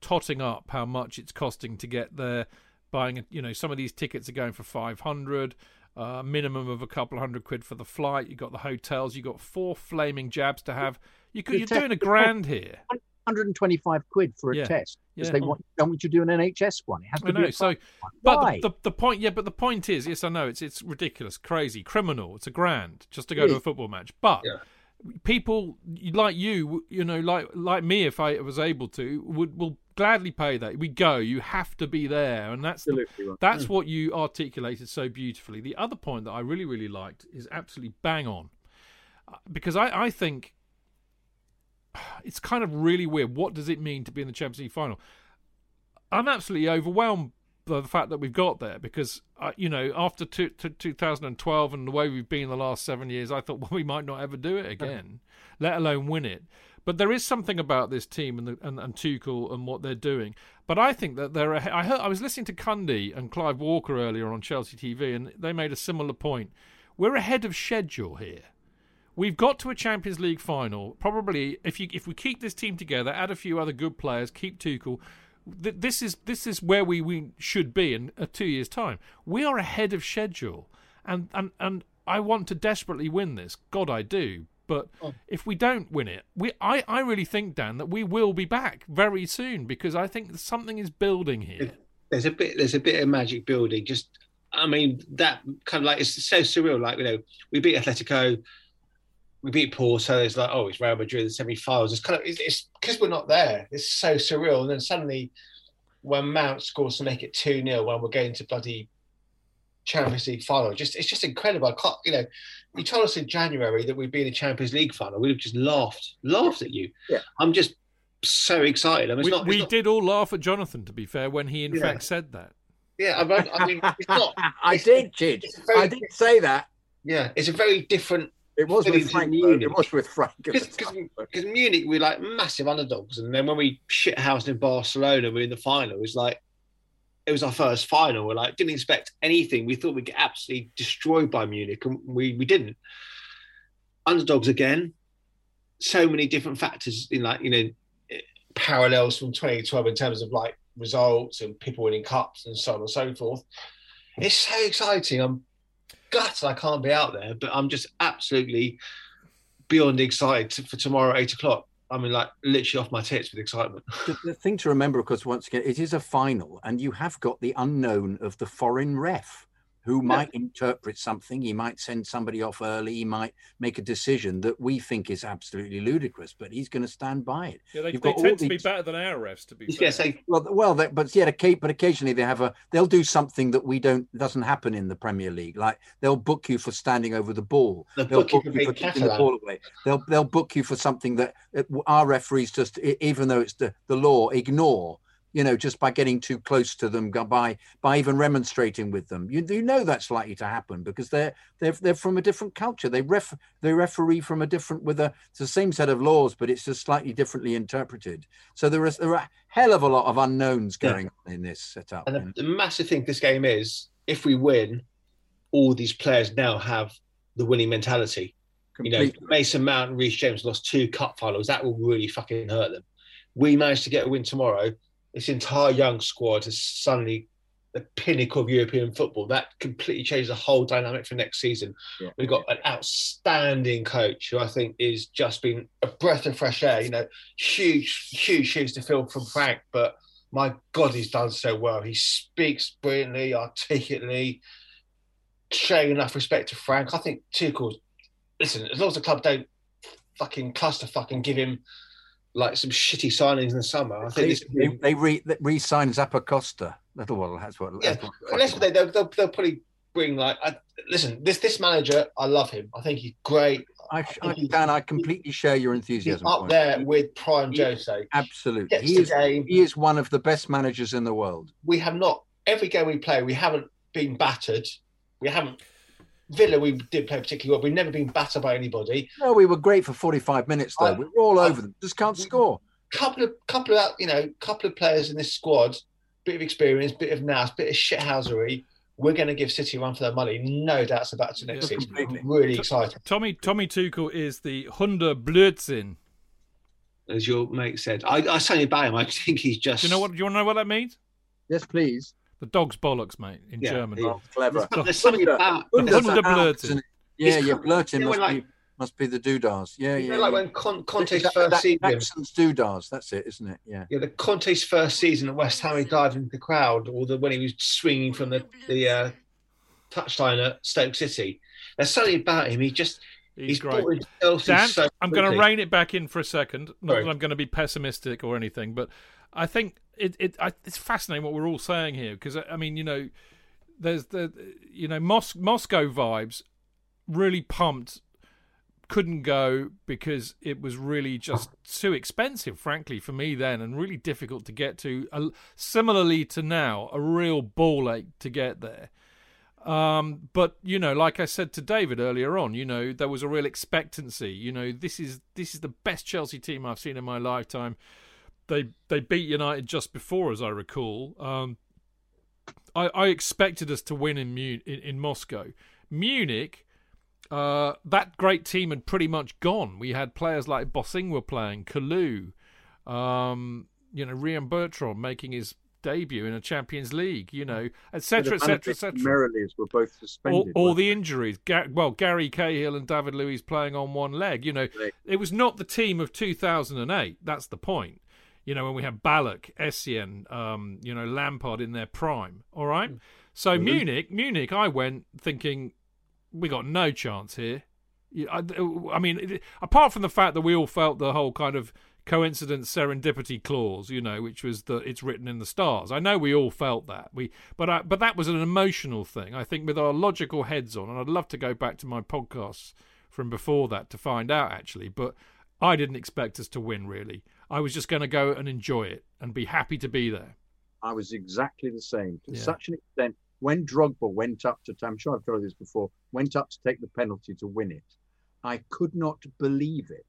S1: totting up how much it's costing to get there. Buying, you know, some of these tickets are going for five hundred. Uh, minimum of a couple hundred quid for the flight. You got the hotels. You got four flaming jabs to have. You could, you're doing a grand here.
S5: 125 quid for a
S1: yeah.
S5: test because yeah. they want, don't want you to do an NHS one. It has to I
S1: know.
S5: be
S1: so, but the, the, the, point, yeah, but the point is, yes, I know it's it's ridiculous, crazy, criminal. It's a grand just to go to a football match, but. Yeah. People like you, you know, like like me, if I was able to, would will gladly pay that. We go. You have to be there, and that's the, that's what you articulated so beautifully. The other point that I really really liked is absolutely bang on, uh, because I I think it's kind of really weird. What does it mean to be in the Champions League final? I'm absolutely overwhelmed by the fact that we've got there because, uh, you know, after two, 2012 and the way we've been the last seven years, I thought, well, we might not ever do it again, let alone win it. But there is something about this team and, the, and, and Tuchel and what they're doing. But I think that they're. I heard I was listening to Cundy and Clive Walker earlier on Chelsea TV, and they made a similar point. We're ahead of schedule here. We've got to a Champions League final. Probably, if you if we keep this team together, add a few other good players, keep Tuchel, th- this is this is where we, we should be in a two years' time. We are ahead of schedule, and and and I want to desperately win this. God, I do. But oh. if we don't win it, we I, I really think Dan that we will be back very soon because I think something is building here.
S3: There's a bit there's a bit of magic building. Just I mean that kind of like it's so surreal. Like you know we beat Atletico we beat Porto. So it's like, oh, it's Real Madrid in the semi-finals. It's kind of it's because we're not there. It's so surreal. And then suddenly, when Mount scores to make it two 0 when we're going to bloody Champions League final. Just it's just incredible. I can't, you know, you told us in January that we'd be in a Champions League final. We'd have just laughed, laughed at you.
S7: Yeah.
S3: I'm just so excited. I mean,
S1: We,
S3: not,
S1: we
S3: not-
S1: did all laugh at Jonathan, to be fair, when he in
S3: Yeah.
S1: fact said that.
S3: Yeah, I mean, I mean, it's not.
S2: I
S3: it's-
S2: did, Chid.
S3: it's very-
S2: I did say that.
S3: Yeah, it's a very different
S2: It was with Frank. It was with Frank.
S3: because Munich we're like massive underdogs, and then when we shit housed in Barcelona, we're in the final. It was like it was our first final. We're like didn't expect anything. We thought we'd get absolutely destroyed by Munich, and we we didn't. Underdogs again. So many different factors in like you know parallels from 2012 in terms of like results and people winning cups and so on and so forth. It's so exciting. I'm gutted I can't be out there, but I'm just absolutely beyond excited for tomorrow eight o'clock. I mean, like literally off my tits with excitement.
S2: the, the thing to remember, of course, once again, it is a final, and you have got the unknown of the foreign ref who might interpret something. He might send somebody off early. He might make a decision that we think is absolutely ludicrous, but he's going to stand by it.
S1: Yeah, they,
S2: You've
S1: they
S2: got all
S1: tend to be better than our refs, to be
S3: Yeah,
S1: fair.
S3: say
S2: Well, well, they, but yeah, occa- but occasionally they have a they'll do something that we don't doesn't happen in the Premier League. Like they'll book you for standing over the ball.
S3: the
S2: They'll
S3: book you
S2: book you for kicking the ball away. They'll they'll book you for something that uh, our referees just, even though it's the, the law, ignore. You know, just by getting too close to them, by by even remonstrating with them, you, you know that's likely to happen because they're they're they're from a different culture. They ref they referee from a different with a it's the same set of laws, but it's just slightly differently interpreted. So there is there are a hell of a lot of unknowns
S3: Yeah.
S2: going on in this setup.
S3: And the, the massive thing this game is, if we win, all these players now have the winning mentality. You know. Mason Mount and Reece James lost two cup finals. That will really fucking hurt them. We managed to get a win tomorrow. This entire young squad is suddenly the pinnacle of European football. That completely changed the whole dynamic for next season.
S2: Yeah.
S3: We've got an outstanding coach who I think is just been a breath of fresh air. You know, huge, huge shoes to fill from Frank, but my God, he's done so well. He speaks brilliantly, articulately, showing enough respect to Frank. I think Tuchel, listen, as long as the club don't fucking cluster fucking give him like some shitty signings in the summer, I think
S2: They,
S3: this
S2: they, re they re-signed Zappacosta. That's what that's what.
S3: yeah,
S2: that's what-
S3: unless they, they'll, they'll, they'll probably bring like, I, listen, this this manager, I love him. I think he's great.
S2: I, I, Dan, I completely share your
S3: He's
S2: enthusiasm.
S3: up
S2: point.
S3: there with Prime
S2: He-
S3: Jose.
S2: Absolutely, he is.
S3: game.
S2: He is one of the best managers in the world.
S3: we have not every game we play, we haven't been battered. We haven't Villa. We did play particularly well. We've never been battered by anybody.
S2: No, we were great for forty-five minutes though.
S3: I-
S2: we were all
S3: I-
S2: over them. Just can't
S3: we-
S2: score.
S3: Couple of couple of you know couple of players in this squad, bit of experience, bit of nous, bit of shithousery. We're going to give City a run for their money. No doubts about it next
S1: Yeah,
S3: season.
S2: completely.
S3: Really excited.
S1: Tommy Tommy Tuchel is the Hunde Blödsinn.
S3: As your mate said, I, I certainly about him. I think he's just.
S1: Do you know what? Do you want to know what that means?
S2: Yes, please.
S1: The dog's bollocks, mate, in
S3: Yeah,
S1: German.
S3: yeah.
S2: Oh, clever.
S3: There's, there's something about.
S2: Hunde's
S1: Hunde
S2: the
S1: Blödsinn.
S2: Alps, isn't it? Yeah, yeah.
S3: kind-
S2: Blurting
S3: you know,
S2: must
S3: when,
S2: be must be the doodahs. Yeah, yeah.
S3: like
S2: yeah.
S3: when Con- Conte's
S2: That-
S3: first
S2: that-
S3: season.
S2: Jackson's doodahs. That's it, isn't it? Yeah.
S3: Yeah, the Conte's first season at West Ham, he dived into the crowd, or the when he was swinging from the the uh, touchline at Stoke City. There's something about him. He just
S1: He's,
S3: he's,
S1: great.
S3: brought into Chelsea
S1: Dan,
S3: so
S1: I'm going to rein it back in for a second. Not
S3: Sorry.
S1: that I'm going to be pessimistic or anything, but I think it, it I, it's fascinating what we're all saying here because I mean, you know, there's the you know Mos- Moscow vibes really pumped. Couldn't go because it was really just too expensive, frankly, for me then, and really difficult to get to. Uh, similarly to now, a real ball ache to get there. Um, but you know, like I said to David earlier on, you know, there was a real expectancy. You know, this is this is the best Chelsea team I've seen in my lifetime. They they beat United just before, as I recall. Um, I, I expected us to win in in, in Moscow. Munich, uh, that great team had pretty much gone. We had players like Bosingwa playing, Kalou, um, you know, Ryan Bertrand making his debut in a Champions League, you know, etc., etc., etc
S5: were both
S1: all,
S5: suspended.
S1: all
S5: weren't
S1: the injuries. Ga- well, Gary Cahill and David Luiz playing on one leg. You know,
S5: Right.
S1: it was not the team of 2008. That's the point. You know, when we had Ballack, Essien, um, you know, Lampard in their prime. All right. So Munich, Munich, I went thinking we got no chance here. I, I mean, it- apart from the fact that we all felt the whole kind of coincidence serendipity clause, you know, which was that it's written in the stars. I know we all felt that. We but I, but that was an emotional thing. I think with our logical heads on, and I'd love to go back to my podcasts from before that to find out actually, but I didn't expect us to win really. I was just going to go and enjoy it and be happy to be there.
S2: I was exactly the same to
S1: Yeah.
S2: such an extent. When Drogba went up to, I'm sure I've told you this before, went up to take the penalty to win it, I could not believe it.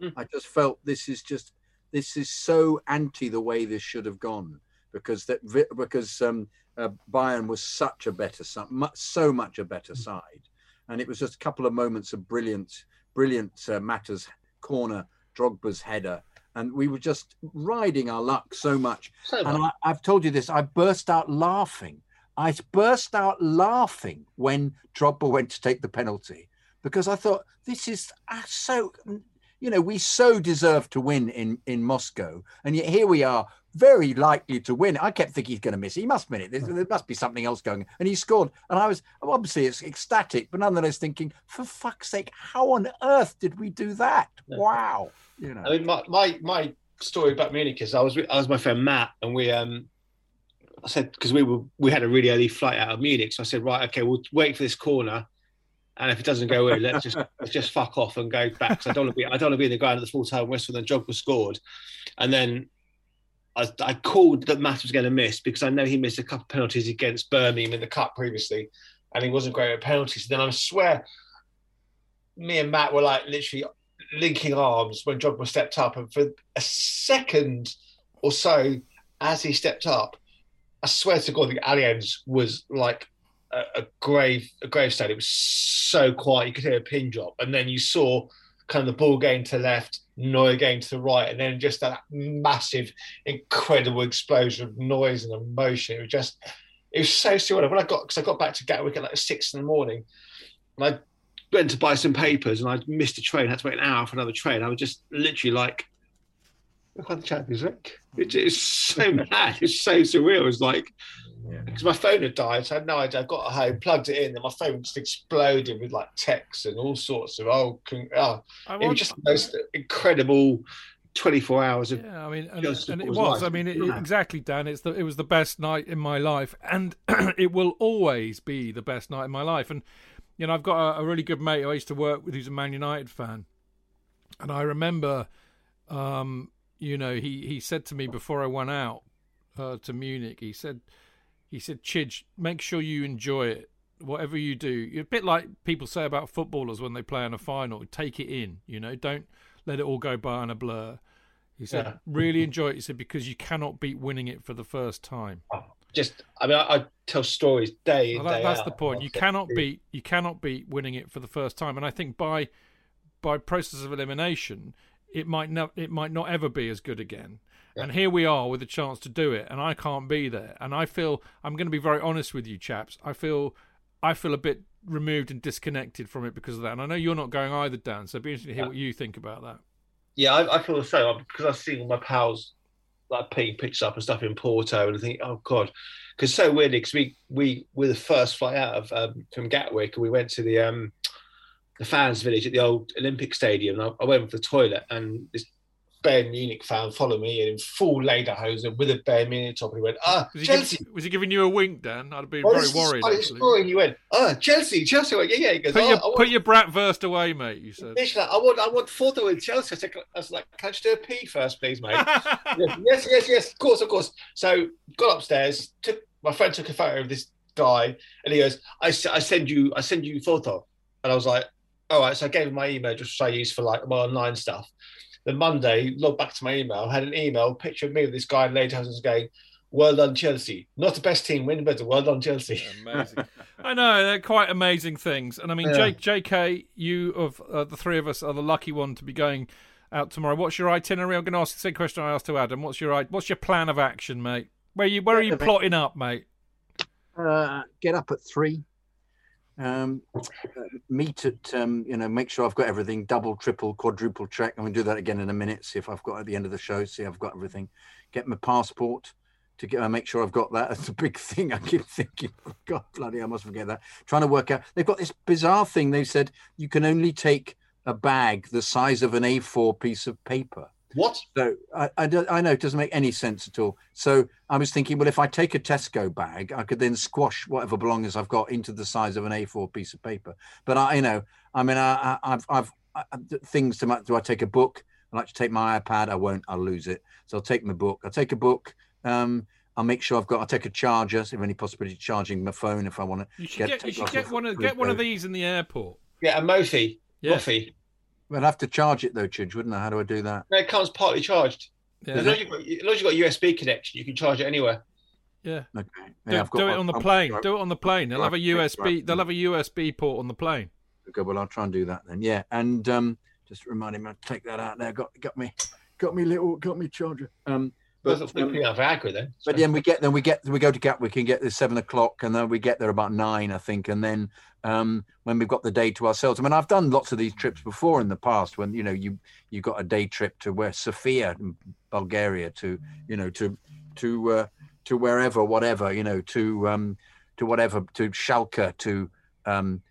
S3: Mm.
S2: I just felt this is just, this is so anti the way this should have gone because that because um, uh, Bayern was such a better side, so much a better side, and it was just a couple of moments of brilliant, brilliant uh, Mata's corner, Drogba's header, and we were just riding our luck so much.
S3: So
S2: And. I, I've told you this. I burst out laughing. I burst out laughing when Drogba went to take the penalty because I thought this is ah, so. You know, we so deserve to win in in Moscow, and yet here we are, very likely to win. I kept thinking he's going to miss it. He must win it. There's, there must be something else going, and he scored. And I was obviously it's ecstatic, but nonetheless thinking, for fuck's sake, how on earth did we do that? Wow. You know.
S3: I mean, my, my my story about Munich is I was with, I was my friend Matt, and we um, I said because we were we had a really early flight out of Munich, so I said right, okay, we'll wait for this corner, and if it doesn't go in, let's just let's just fuck off and go back. 'cause I don't want to be I don't want to be in the ground at the full time whistle. Then Drogba scored, and then. I, I called that Matt was going to miss because I know he missed a couple of penalties against Birmingham in the cup previously, and he wasn't great at penalties. Then I swear, me and Matt were like literally linking arms when Drogba stepped up, and for a second or so, as he stepped up, I swear to God, the Allianz was like a, a grave, a gravestone. It was so quiet, you could hear a pin drop, and then you saw kind of the ball going to left, Neuer going to the right, and then just that massive, incredible explosion of noise and emotion. It was just, it was so surreal. When I got, because I got back to Gatwick at like six in the morning, and I went to buy some papers, and I missed a train, had to wait an hour for another train. I was just literally like, look on the Champions League. It, it's so mad. It's so surreal. It was like, because my phone had died, so I had no idea. I got home, plugged it in, and my phone just exploded with like texts and all sorts of oh, con- oh it
S1: want-
S3: was just the most incredible 24 hours of
S1: Yeah, I mean, and, and it
S3: was
S1: was.
S3: life.
S1: I mean, it, it-
S3: Yeah.
S1: exactly, Dan. It's the it was the best night in my life, and it will always be the best night in my life. And you know, I've got a, a really good mate who I used to work with, who's a Man United fan, and I remember, um, you know, he he said to me before I went out uh, to Munich, he said, he said, Chidge, make sure you enjoy it. Whatever you do, you're a bit like people say about footballers when they play in a final, take it in. You know, don't let it all go by in a blur. He said,
S3: Yeah.
S1: really enjoy it. He said, because you cannot beat winning it for the first time.
S3: Oh, just. I mean, I, I tell stories day in
S1: Well, that,
S3: day
S1: that's
S3: out.
S1: the point. You cannot beat you cannot beat winning it for the first time. And I think by by process of elimination, it might not it might not ever be as good again. And here we are with a chance to do it, and I can't be there. And I feel I'm going to be very honest with you, chaps. I feel I feel a bit removed and disconnected from it because of that. And I know you're not going either, Dan. So it'd be interesting to hear
S3: Yeah.
S1: what you think about that.
S3: Yeah, I, I feel the same because I've seen all my pals like putting pictures up and stuff in Porto, and I think, oh god, because so weirdly, because we we were the first flight out of um, from Gatwick, and we went to the um the fans village at the old Olympic Stadium. And I, I went for the toilet, and this Bayern Munich fan followed me in full lederhosen with a Bayern Munich top, and he went, ah,
S1: Was he,
S3: Chelsea.
S1: giving, was he giving you a wink, Dan? I'd have been
S3: Oh,
S1: very worried.
S3: funny
S1: Actually.
S3: story. And you went, oh, Chelsea, Chelsea. Went, yeah, yeah. He goes,
S1: Put
S3: oh,
S1: your
S3: want-
S1: put your Bratwurst away, mate. You said.
S3: Like, I want, I want photo with Chelsea. I, said, I was like, can I just do a pee first, please, mate? yes, yes, yes, of course, of course. So got upstairs. Took my friend took a photo of this guy, and he goes, I, I send you, I send you photo, and I was like, all right. So I gave him my email address, which I use for like my online stuff. Then Monday, logged back to my email, had an email picture of me with this guy in Lederhosen's going, "Well done, Chelsea. Not the best team win, but the well done, Chelsea."
S1: Amazing. I know they're quite amazing things, and I mean,
S3: Yeah.
S1: J- JK, you of uh, the three of us are the lucky one to be going out tomorrow. What's your itinerary? I'm going to ask the same question I asked to Adam. What's your what's your plan of action, mate? Where you where are you plotting up, mate?
S2: uh, get up at three, um, uh, meet at, um, you know, make sure I've got everything, double, triple, quadruple check. I'm to do that again in a minute, see if I've got at the end of the show, see I've got everything. Get my passport to get, uh, make sure I've got that. That's a big thing. I keep thinking, God, bloody, I must forget that. Trying to work out, they've got this bizarre thing. They said you can only take a bag the size of an A4 piece of paper.
S3: What?
S2: So I, I, don't- I know it doesn't make any sense at all. So I was thinking, well, if I take a Tesco bag, I could then squash whatever belongings I've got into the size of an A4 piece of paper. But I, you know, I mean, I, I, I've, I've I, I- things to. my- Do I take a book? I like to take my iPad. I won't. I'll lose it. So I'll take my book. I'll take a book. Um, I'll make sure I've got. I'll take a charger. So if any possibility of charging my phone if I want to.
S1: You should
S2: Get-
S1: get, you should get one of get one of these in the airport.
S3: Yeah, a Mophie.
S1: Yeah.
S3: Mophie.
S2: I'd have to charge it though, Chidge, wouldn't I? How do I do that?
S3: No, it comes partly charged.
S1: Yeah.
S3: As, long as, you've got, as long as you've got USB connection, you can charge it anywhere.
S1: Yeah.
S2: Okay.
S1: Do,
S2: Yeah, I've got
S1: do it
S2: one.
S1: on the
S2: I'm-
S1: plane.
S2: right.
S1: Do it on the plane. They'll have a
S2: Right, right,
S1: USB. They'll have a USB port on the plane.
S2: Okay, well I'll try and do that then. Yeah, and um, just remind him to take that out there. Got got me, got me little, got me charger. Um,
S3: But,
S2: um,
S3: then.
S2: but then we get then we get we go to Gatwick and get there seven o'clock, and then we get there about nine, I think, and then um, when we've got the day to ourselves. I mean, I've done lots of these trips before in the past when you know you you got a day trip to where Sofia, Bulgaria, to you know to to uh, to wherever, whatever, you know, to um, to whatever, to Schalke, to um,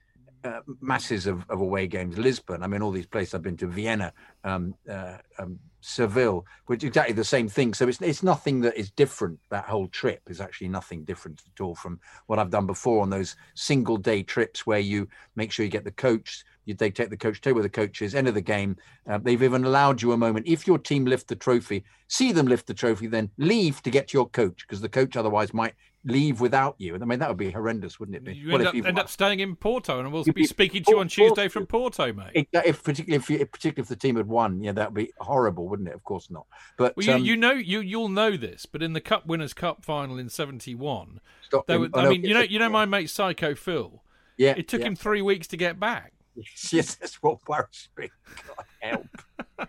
S2: uh, masses of, of away games, Lisbon. I mean, all these places I've been to, Vienna, um, uh, um, Seville, which exactly the same thing. So it's it's nothing that is different. That whole trip is actually nothing different at all from what I've done before on those single day trips where you make sure you get the coach. You, they take the coach, tell where the coach is, end of the game. Uh, they've even allowed you a moment. If your team lift the trophy, see them lift the trophy, then leave to get to your coach because the coach otherwise might leave without you. And I mean, that would be horrendous, wouldn't it be?
S1: You
S2: Well,
S1: end,
S2: if
S1: up,
S2: you've
S1: end up staying in Porto, and we'll be
S2: be
S1: speaking to you on Tuesday from Porto, mate.
S2: If, if particularly if you, particularly if the team had won, yeah, that would be horrible, wouldn't it? Of course not. But
S1: Well, you,
S2: um,
S1: you know you you'll know this, but in the Cup Winners' Cup final in '71,
S2: stop
S1: they were,
S2: Oh,
S1: I
S2: no,
S1: mean, you know, you know my mate Psycho Phil.
S2: yeah,
S1: It took
S2: yeah.
S1: him three weeks to get back.
S2: Yes, that's what worries me. God help.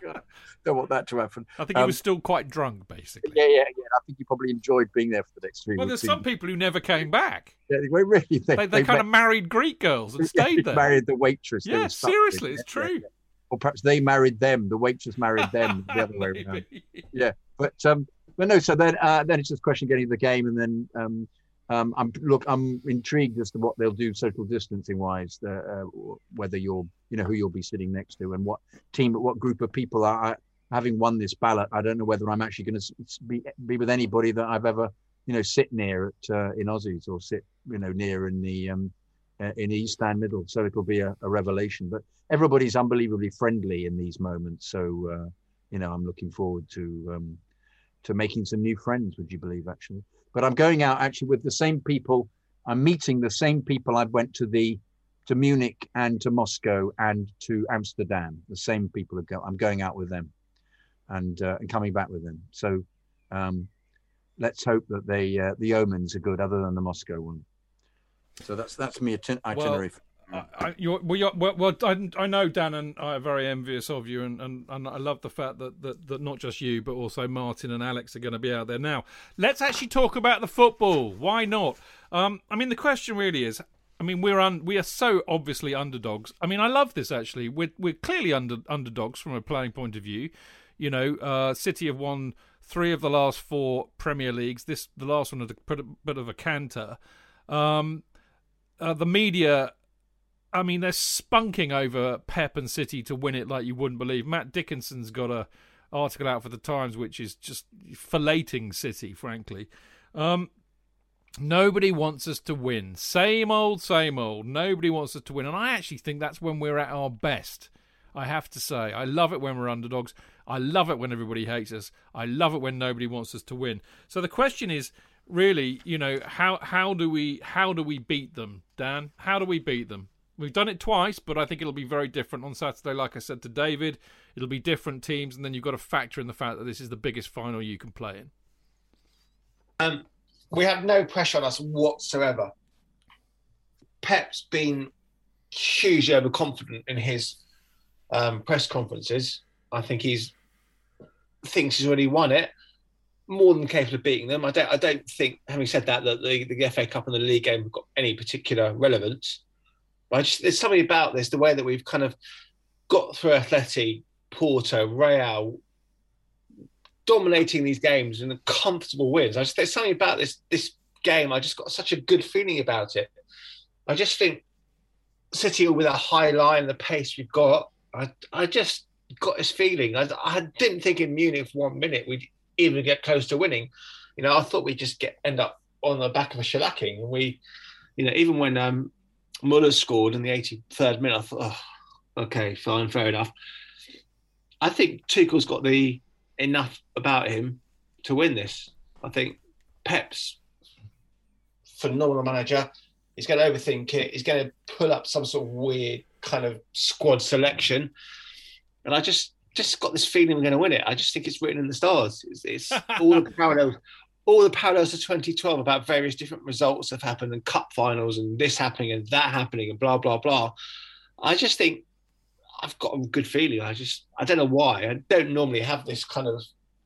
S2: God, don't want that to happen.
S1: I think he
S2: Um,
S1: was still quite drunk, basically.
S2: Yeah, yeah, yeah. I think he probably enjoyed being there for the next three
S1: Well, there's some people who never came back.
S2: Yeah, well, really, they,
S1: They, they kind of married Greek girls and
S2: yeah,
S1: stayed there.
S2: married the waitress. they
S1: Yeah, seriously, it's
S2: Yeah, yeah,
S1: true.
S2: yeah. Or perhaps they married them. The waitress married them. the other way around.
S1: Maybe.
S2: But um, but no. So then uh, then it's just a question of getting the game, and then um, um, I'm look, I'm intrigued as to what they'll do social distancing wise. Uh, uh, whether you're, you know, who you'll be sitting next to, and what team, what group of people are. Having won this ballot, I don't know whether I'm actually going to be be with anybody that I've ever, you know, sit near at uh, in Aussies or sit, you know, near in the um, uh, in East and Middle. So it'll be a, a revelation. But everybody's unbelievably friendly in these moments. So uh, you know, I'm looking forward to um, to making some new friends. Would you believe, actually? But I'm going out actually with the same people. I'm meeting the same people I went to the to Munich and to Moscow and to Amsterdam. The same people are go. I'm going out with them, and uh, and coming back with them. So um, let's hope that they uh, the omens are good, other than the Moscow one. So that's that's me iti- itinerary.
S1: I, I, you're, well, you're, well, well I, I know Dan and I are very envious of you, and, and, and I love the fact that, that, that not just you, but also Martin and Alex are going to be out there. Now, let's actually talk about the football. Why not? Um, I mean, the question really is. I mean, we're un, we are so obviously underdogs. I mean, I love this actually. We're we're clearly under underdogs from a playing point of view. You know, uh, City have won three of the last four Premier Leagues. This the last one had a bit, of a canter. Um, uh, the media I mean, they're spunking over Pep and City to win it like you wouldn't believe. Matt Dickinson's got a article out for the Times which is just filleting City, frankly. Um, nobody wants us to win. Same old, same old. Nobody wants us to win, and I actually think that's when we're at our best. I have to say, I love it when we're underdogs. I love it when everybody hates us. I love it when nobody wants us to win. So the question is, really, you know, how how do we how do we beat them, Dan? How do we beat them? We've done it twice, but I think it'll be very different on Saturday. Like I said to David, it'll be different teams, and then you've got to factor in the fact that this is the biggest final you can play in.
S3: Um, we have no pressure on us whatsoever. Pep's been hugely overconfident in his um, press conferences. I think he's thinks he's already won it, more than capable of beating them. I don't. I don't think, having said that, that the, the FA Cup and the league game have got any particular relevance. But just there's something about this, the way that we've kind of got through Atleti, Porto, Real, dominating these games and the comfortable wins. I just there's something about this this game. I just got such a good feeling about it. I just think City with a high line, the pace we've got. I I just got this feeling. I, I didn't think in Munich for one minute we'd even get close to winning. You know, I thought we'd just get end up on the back of a shellacking. And we, you know, even when um, Muller scored in the 83rd minute, I thought, oh, okay, fine, fair enough. I think Tuchel's got the enough about him to win this. I think Pep's phenomenal manager. He's going to overthink it. He's going to pull up some sort of weird kind of squad selection, and I just just got this feeling we're going to win it. I just think it's written in the stars. It's, it's all the parallels, all the parallels to 2012 about various different results have happened and cup finals and this happening and that happening and blah blah blah. I just think I've got a good feeling. I just I don't know why. I don't normally have this kind of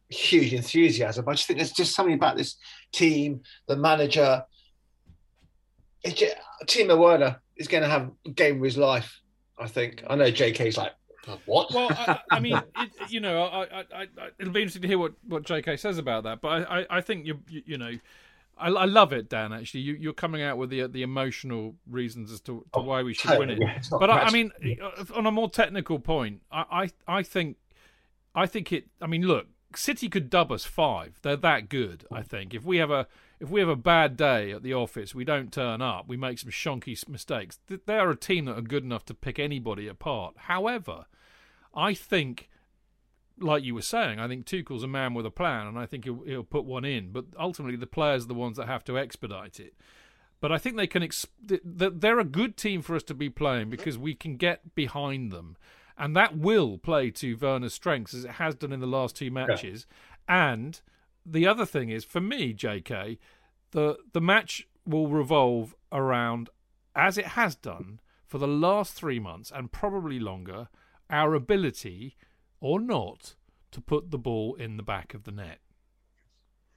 S3: huge enthusiasm. I just think there's just something about this team, the manager. It just, Timo Werner is going to have a game of his life. I think. I know JK's like what?
S1: Well, I, I mean, it, you know, I, I, I, it'll be interesting to hear what, what JK says about that. But I, I, think you, you, you know, I, I, love it, Dan. Actually, you, you're coming out with the the emotional reasons as to, to oh, why we should totally, win it. Yeah, but I, I, mean, uh, on a more technical point, I, I, I think, I think it. I mean, look, City could dub us five. They're that good. I think if we have a if we have a bad day at the office, we don't turn up, we make some shonky mistakes. They are a team that are good enough to pick anybody apart. However, I think like you were saying, I think Tuchel's a man with a plan, and I think he'll, he'll put one in. But ultimately, the players are the ones that have to expedite it. But I think they can. Exp- they're a good team for us to be playing because we can get behind them, and that will play to Werner's strengths as it has done in the last two matches. Yeah. And the other thing is, for me, J.K., the the match will revolve around, as it has done for the last three months and probably longer, our ability or not to put the ball in the back of the net.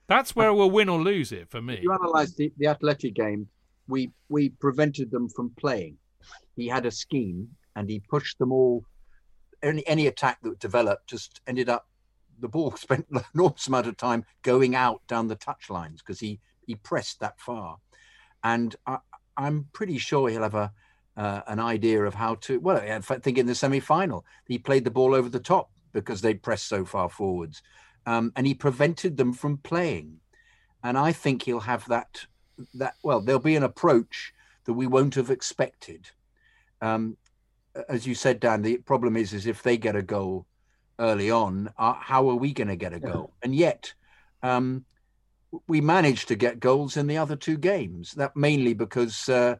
S1: That's where we'll win or lose it for me.
S2: If you analyse the, the athletic game, we we prevented them from playing. He had a scheme and he pushed them all. Any any attack that developed just ended up the ball spent an enormous amount of time going out down the touch lines because he he pressed that far, and I, I'm pretty sure he'll have a uh, an idea of how to. Well, I think in the semi final he played the ball over the top because they pressed so far forwards. Um, and he prevented them from playing. And I think he'll have that that well, there'll be an approach that we won't have expected. Um, as you said, Dan, the problem is is if they get a goal early on, uh, how are we going to get a goal? And yet, um, we managed to get goals in the other two games. That mainly because uh,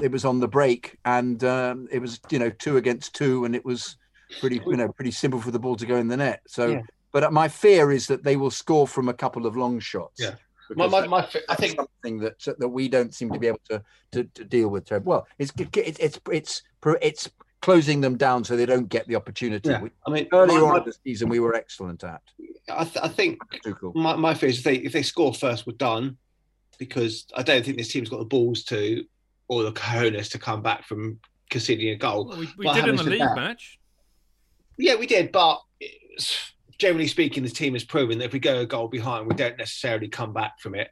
S2: it was on the break and um, it was you know two against two, and it was pretty you know pretty simple for the ball to go in the net. So, yeah. but my fear is that they will score from a couple of long shots.
S3: Yeah. My, my, my, I think
S2: something that that we don't seem to be able to to, to deal with. Well, it's it's it's it's it's closing them down so they don't get the opportunity.
S3: Yeah. I mean,
S2: earlier on in the season we were excellent at.
S3: I, th- I think cool. my, my fear is if they if they score first, we're done because I don't think this team's got the balls to or the cojones to come back from conceding a goal.
S1: Well, we, we did in the league that, match.
S3: Yeah, we did, but generally speaking, the team has proven that if we go a goal behind, we don't necessarily come back from it.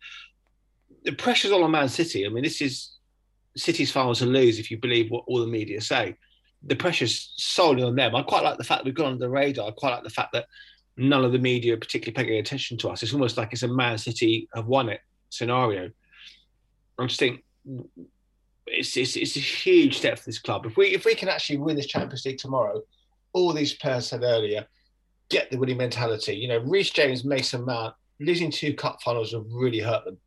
S3: The pressure's all on Man City. I mean, this is City's final to lose if you believe what all the media say. The pressure's solely on them. I quite like the fact that we've gone under the radar. I quite like the fact that none of the media are particularly paying attention to us. It's almost like it's a Man City have won it scenario. I just think it's, it's, it's a huge step for this club. If we if we can actually win this Champions League tomorrow, all these players said earlier, get the winning mentality. You know, Reece James, Mason Mount, losing two cup finals have really hurt them.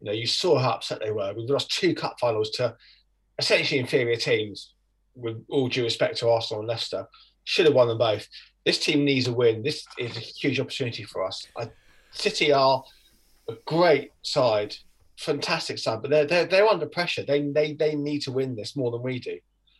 S3: You know, you saw how upset they were. We lost two cup finals to essentially inferior teams. With all due respect to Arsenal and Leicester, should have won them both. This team needs a win. This is a huge opportunity for us. I, City are a great side fantastic side, but they're, they're they're under pressure. They they they need to win this more than we do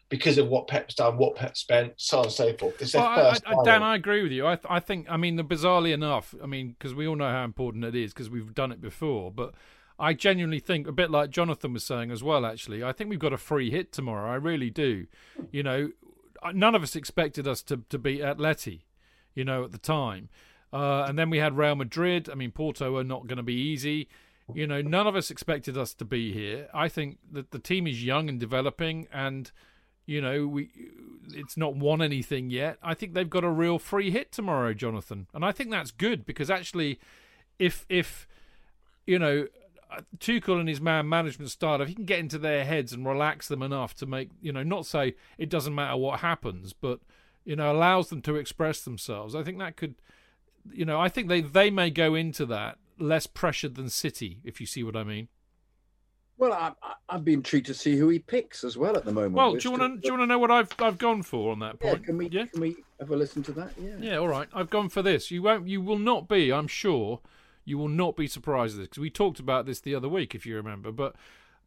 S3: because of what Pep's done, what Pep spent, so on and so forth. It's
S1: well, I, I, Dan, I agree with you. I, th- I think, I mean, the bizarrely enough, I mean, because we all know how important it is because we've done it before, but I genuinely think, a bit like Jonathan was saying as well, actually, I think we've got a free hit tomorrow. I really do. You know, none of us expected us to, to beat Atleti, you know, at the time. Uh, and then we had Real Madrid. I mean, Porto are not going to be easy. You know, none of us expected us to be here. I think that the team is young and developing, and You know, we it's not won anything yet. I think they've got a real free hit tomorrow, Jonathan, and I think that's good because actually, if if you know Tuchel and his man management style, if he can get into their heads and relax them enough to make you know not say it doesn't matter what happens, but you know allows them to express themselves, I think that could, you know, I think they they may go into that less pressured than City, if you see what I mean.
S2: Well, I, I, would be intrigued to see who he picks as well at the moment.
S1: Well, do you want to do you want to know what I've I've gone for on that point? yeah?
S2: Can we yeah? can we have a listen to that? Yeah.
S1: Yeah. All right. I've gone for this. You won't. You will not be. I'm sure. You will not be surprised at this because we talked about this the other week, if you remember. But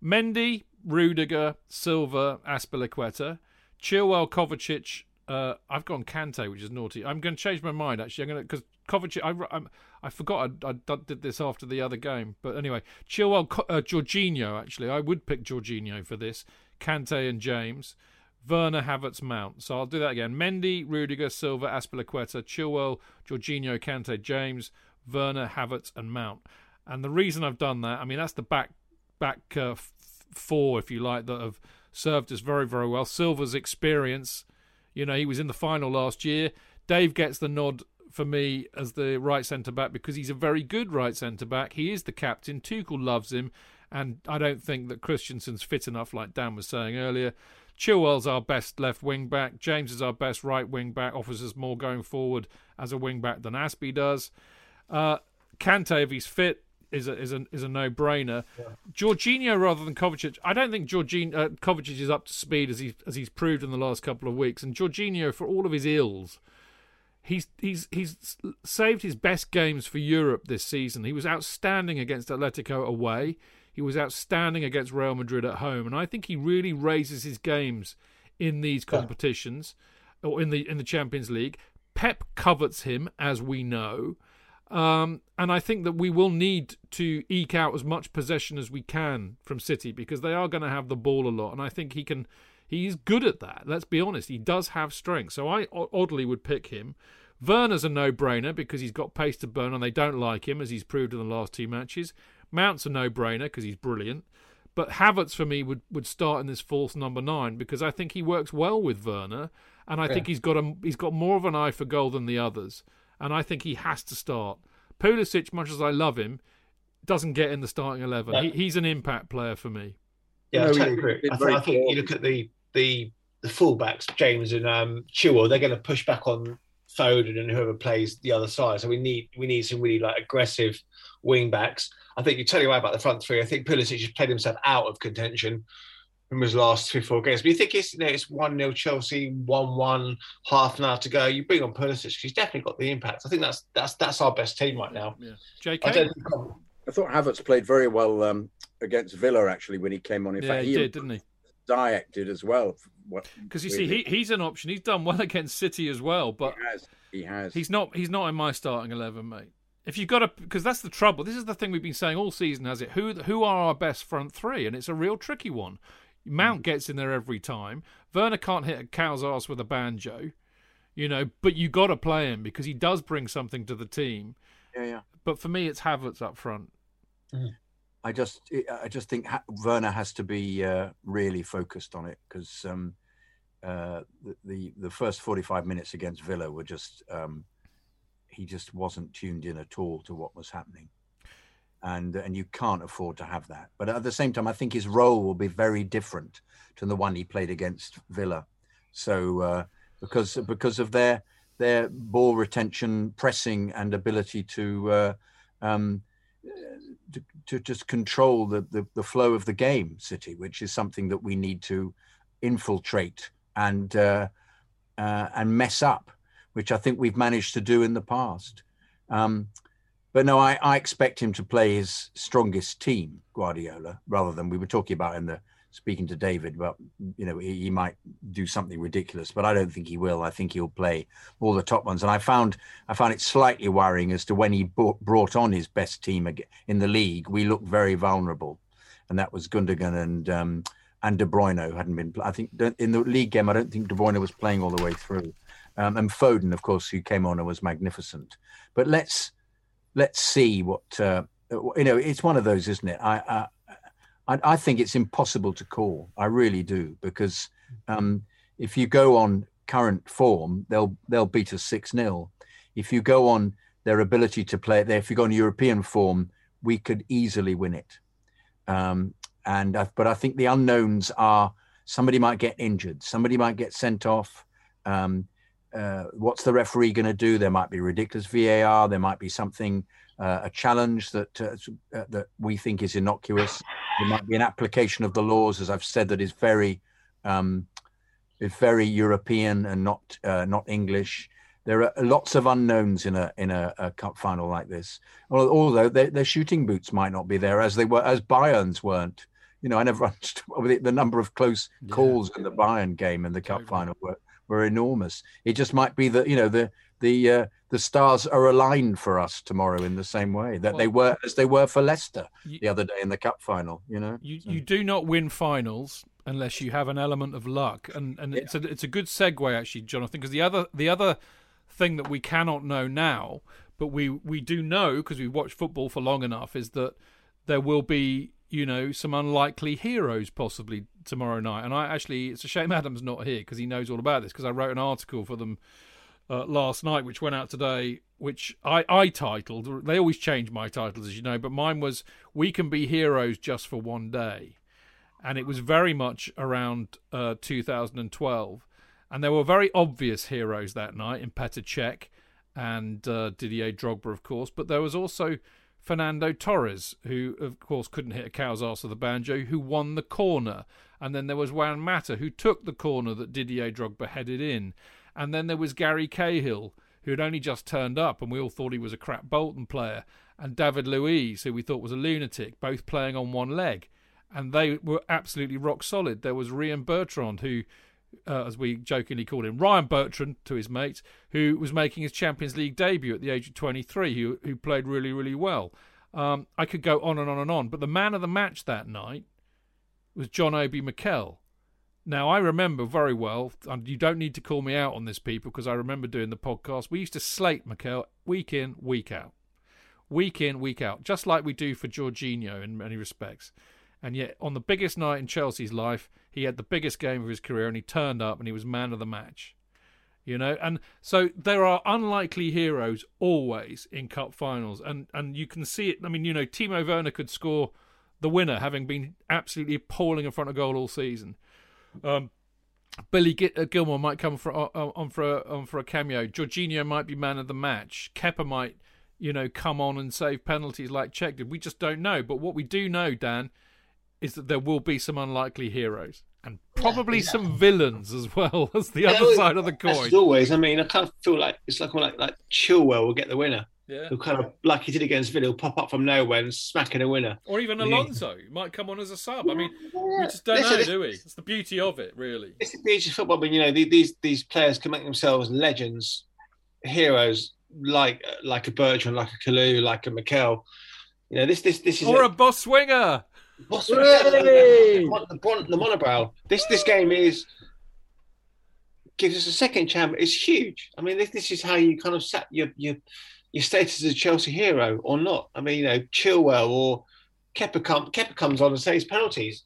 S1: Mendy, Rudiger, Silva, Azpilicueta, Chilwell, Kovacic. Uh, I've gone Kante, which is naughty. I'm going to change my mind actually. I'm going to because I, I'm, I forgot I, I, did this after the other game, but anyway, Chilwell, uh, Jorginho. Actually, I would pick Jorginho for this. Kante and James, Werner, Havertz, Mount. So I'll do that again. Mendy, Rudiger, Silva, Azpilicueta, Chilwell, Jorginho, Kante, James, Werner, Havertz, and Mount. And the reason I've done that, I mean, that's the back back uh, f- four, if you like, that have served us very, very well. Silva's experience, you know, he was in the final last year. Dave gets the nod for me as the right centre back because he's a very good right centre back. He is the captain. Tuchel loves him, and I don't think that Christensen's fit enough, like Dan was saying earlier. Chilwell's our best left wing back. James is our best right wing back. Offers us more going forward as a wing back than Aspie does. Uh, Kante, if he's fit, is a is a is a no brainer. Yeah. Jorginho rather than Kovacic. I don't think Jorginho uh, Kovacic is up to speed as he as he's proved in the last couple of weeks. And Jorginho, for all of his ills, he's he's he's saved his best games for Europe this season. He was outstanding against Atletico away. He was outstanding against Real Madrid at home, and I think he really raises his games in these competitions yeah. or in the in the Champions League. Pep covets him, as we know. Um, and I think that we will need to eke out as much possession as we can from City because they are going to have the ball a lot. And I think he can, he's good at that. Let's be honest. He does have strength. So I oddly would pick him. Werner's a no brainer because he's got pace to burn and they don't like him as he's proved in the last two matches. Mount's a no brainer because he's brilliant. But Havertz for me would, would start in this false number nine because I think he works well with Werner and I yeah. think he's got a he's got more of an eye for goal than the others and I think he has to start. Pulisic, much as I love him, doesn't get in the starting eleven. He, he's an impact player for me.
S3: Yeah, I totally agree. I, th- I think you look at the the the fullbacks, James and um, Chilwell, they're going to push back on Foden and whoever plays the other side. So we need we need some really like aggressive wing backs. I think you're totally right about the front three. I think Pulisic has played himself out of contention from his last three, four games. But you think it's you know, it's one 0 Chelsea, one one, half an hour to go. You bring on Pulisic, he's definitely got the impact. I think that's that's that's our best team right now.
S1: Yeah, JK.
S2: I, think, I thought Havertz played very well um, against Villa actually when he came on. In
S1: yeah,
S2: fact,
S1: he, he did, didn't he?
S2: Dyak did as well.
S1: Because you see, he, he's an option. He's done well against City as well, but
S2: he has. He has.
S1: He's not. He's not in my starting eleven, mate. If you've got to, because that's the trouble. This is the thing we've been saying all season, has it? Who who are our best front three? And it's a real tricky one. Mount mm. gets in there every time. Werner can't hit a cow's ass with a banjo, you know, but you got to play him because he does bring something to the team.
S2: Yeah, yeah.
S1: But for me, it's Havertz up front.
S2: Mm. I just, I just think Werner has to be uh, really focused on it because um, uh, the, the, first forty-five minutes against Villa were just, um, he just wasn't tuned in at all to what was happening and and you can't afford to have that. But at the same time, I think his role will be very different to the one he played against Villa. So uh, because because of their their ball retention, pressing, and ability to uh, um, to, to, just control the, the, the flow of the game, City, which is something that we need to infiltrate and uh, uh and mess up, which I think we've managed to do in the past. Um, but no, I, I expect him to play his strongest team, Guardiola, rather than we were talking about in the speaking to David. But you know, he, he, might do something ridiculous, but I don't think he will. I think he'll play all the top ones. And I found I found it slightly worrying as to when he brought, on his best team in the league, we looked very vulnerable, and that was Gundogan and. Um, and De Bruyne hadn't been. I think in the league game, I don't think De Bruyne was playing all the way through, um, and Foden, of course, who came on and was magnificent. But let's let's see what uh, you know. It's one of those, isn't it? I, I I think it's impossible to call. I really do because um, if you go on current form, they'll they'll beat us six 0 If you go on their ability to play it there, if you go on European form, we could easily win it. Um, and I, but I think the unknowns are somebody might get injured, somebody might get sent off. Um, uh, what's the referee going to do? There might be ridiculous VAR. There might be something, uh, a challenge that uh, uh, that we think is innocuous. There might be an application of the laws, as I've said, that is very, um, is very European and not uh, not English. There are lots of unknowns in a in a, a cup final like this. Although their, their shooting boots might not be there, as they were, as Bayern's weren't. You know, I never understood the number of close
S1: Yeah.
S2: calls in the Bayern game and the cup
S1: Totally.
S2: final were, were enormous. It just might be that you know the the uh, the stars are aligned for us tomorrow in the same way that they were as they were for Leicester
S1: You-
S2: the other day in the cup final. You know,
S1: You
S2: So-
S1: you do not win finals unless you have an element of luck, and and it's a it's a good segue actually, Jonathan, because the other the other thing that we cannot know now, but we we do know because we've watched football for long enough, is that there will be you know some unlikely heroes possibly tomorrow night. And I actually it's a shame Adam's not here because he knows all about this because I wrote an article for them uh, last night, which went out today, which I, I titled. They always change my titles, as you know, but mine was "We Can Be Heroes Just for One Day," and it was very much around uh, 2012. And there were very obvious heroes that night in Petr Cech and uh, Didier Drogba, of course, but there was also Fernando Torres, who of course couldn't hit a cow's ass with a banjo, who won the corner. And then there was Juan Mata, who took the corner that Didier Drogba headed in. And then there was Gary Cahill, who had only just turned up, and we all thought he was a crap Bolton player. And David Luiz, who we thought was a lunatic, both playing on one leg. And they were absolutely rock solid. There was Ryan Bertrand, who, uh, as we jokingly called him, Ryan Bertrand to his mates, who was making his Champions League debut at the age of 23, who, who played really, really well. Um, I could go on and on and on, but the man of the match that night was John Obi Mikel. Now, I remember very well, and you don't need to call me out on this, people, because I remember doing the podcast. We used to slate Mikel week in, week out. Week in, week out, just like we do for Jorginho in many respects. And yet, on the biggest night in Chelsea's life, he had the biggest game of his career and he turned up and he was man of the match. You know, and so there are unlikely heroes always in cup finals, and and you can see it. I mean, you know, Timo Werner could score the winner, having been absolutely appalling in front of goal all season. Um, Billy uh, Gilmore might come for uh, uh, on for a, on for a cameo. Jorginho might be man of the match. Kepa might, you know, come on and save penalties like Cech did. We just don't know. But what we do know, Dan, is that there will be some unlikely heroes and probably some villains as well as the other
S3: Yeah,
S1: side of the coin.
S3: As always, I mean, I kind of feel like it's like like like Chilwell will get the winner.
S1: Yeah.
S3: He'll kind of like he did against Villa, he'll pop up from nowhere and smacking a winner.
S1: Or even
S3: Yeah.
S1: Alonso might come on as a sub. I mean, we just don't
S3: Listen,
S1: know,
S3: this-
S1: do we? It's the beauty of it, really.
S3: It's the beauty of football. I mean, you know, these these players can make themselves legends, heroes like like a Bertrand, like a Kalou, like a Mikel. You know, this this this is
S1: Or a Bosingwa.
S3: Boss
S2: Hooray!
S3: the, the, the, the monobrow? This this game is gives us a second chance. It's huge. I mean, this this is how you kind of set your your your status as a Chelsea hero or not. I mean, you know, Chilwell or Kepa, come, comes on and saves penalties.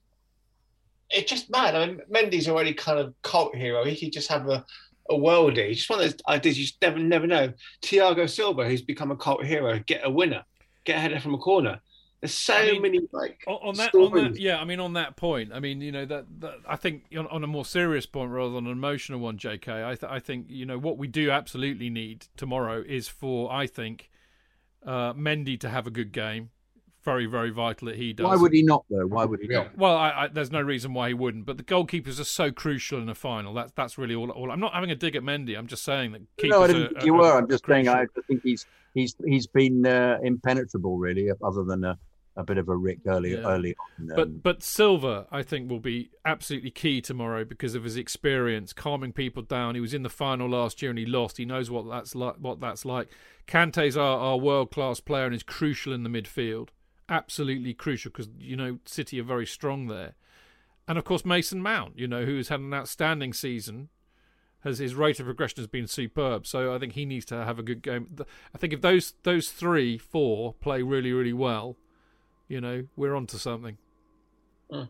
S3: It's just mad. I mean, Mendy's already kind of cult hero. He could just have a a worldie. Just one of those ideas you just never never know. Thiago Silva, who's become a cult hero, get a winner, get a header from a corner. There's so
S1: I mean,
S3: many like
S1: on, on that, on that, yeah. I mean, on that point, I mean, you know, that, that I think on, on a more serious point rather than an emotional one, J.K. I, th- I think you know what we do absolutely need tomorrow is for I think uh, Mendy to have a good game. Very, very vital that he does.
S5: Why would he not though? Why would he not?
S1: Well, I, I, there's no reason why he wouldn't. But the goalkeepers are so crucial in a final. That's that's really all. all I'm not having a dig at Mendy. I'm just saying that keepers
S5: No, I didn't
S1: are,
S5: think you
S1: are-
S5: were. I'm just saying I think he's he's he's been uh, impenetrable really, other than a, a bit of a rick early
S1: Yeah.
S5: early on. um,
S1: But but Silva, I think, will be absolutely key tomorrow because of his experience calming people down. He was in the final last year and he lost. He knows what that's like. What that's like. Kante's our, our world class player and is crucial in the midfield. Absolutely crucial because you know City are very strong there. And of course Mason Mount, you know, who has had an outstanding season. Has his rate of progression has been superb, so I think he needs to have a good game. I think if those those three, four play really, really well, you know, we're on to something. Mm.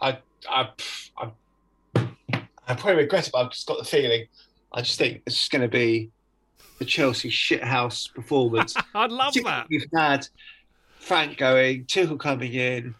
S3: I, I, I, I probably regret it, but I've just got the feeling. I just think it's just going to be the Chelsea shithouse performance.
S1: I'd love that.
S3: We've had Frank going, Tuchel coming in.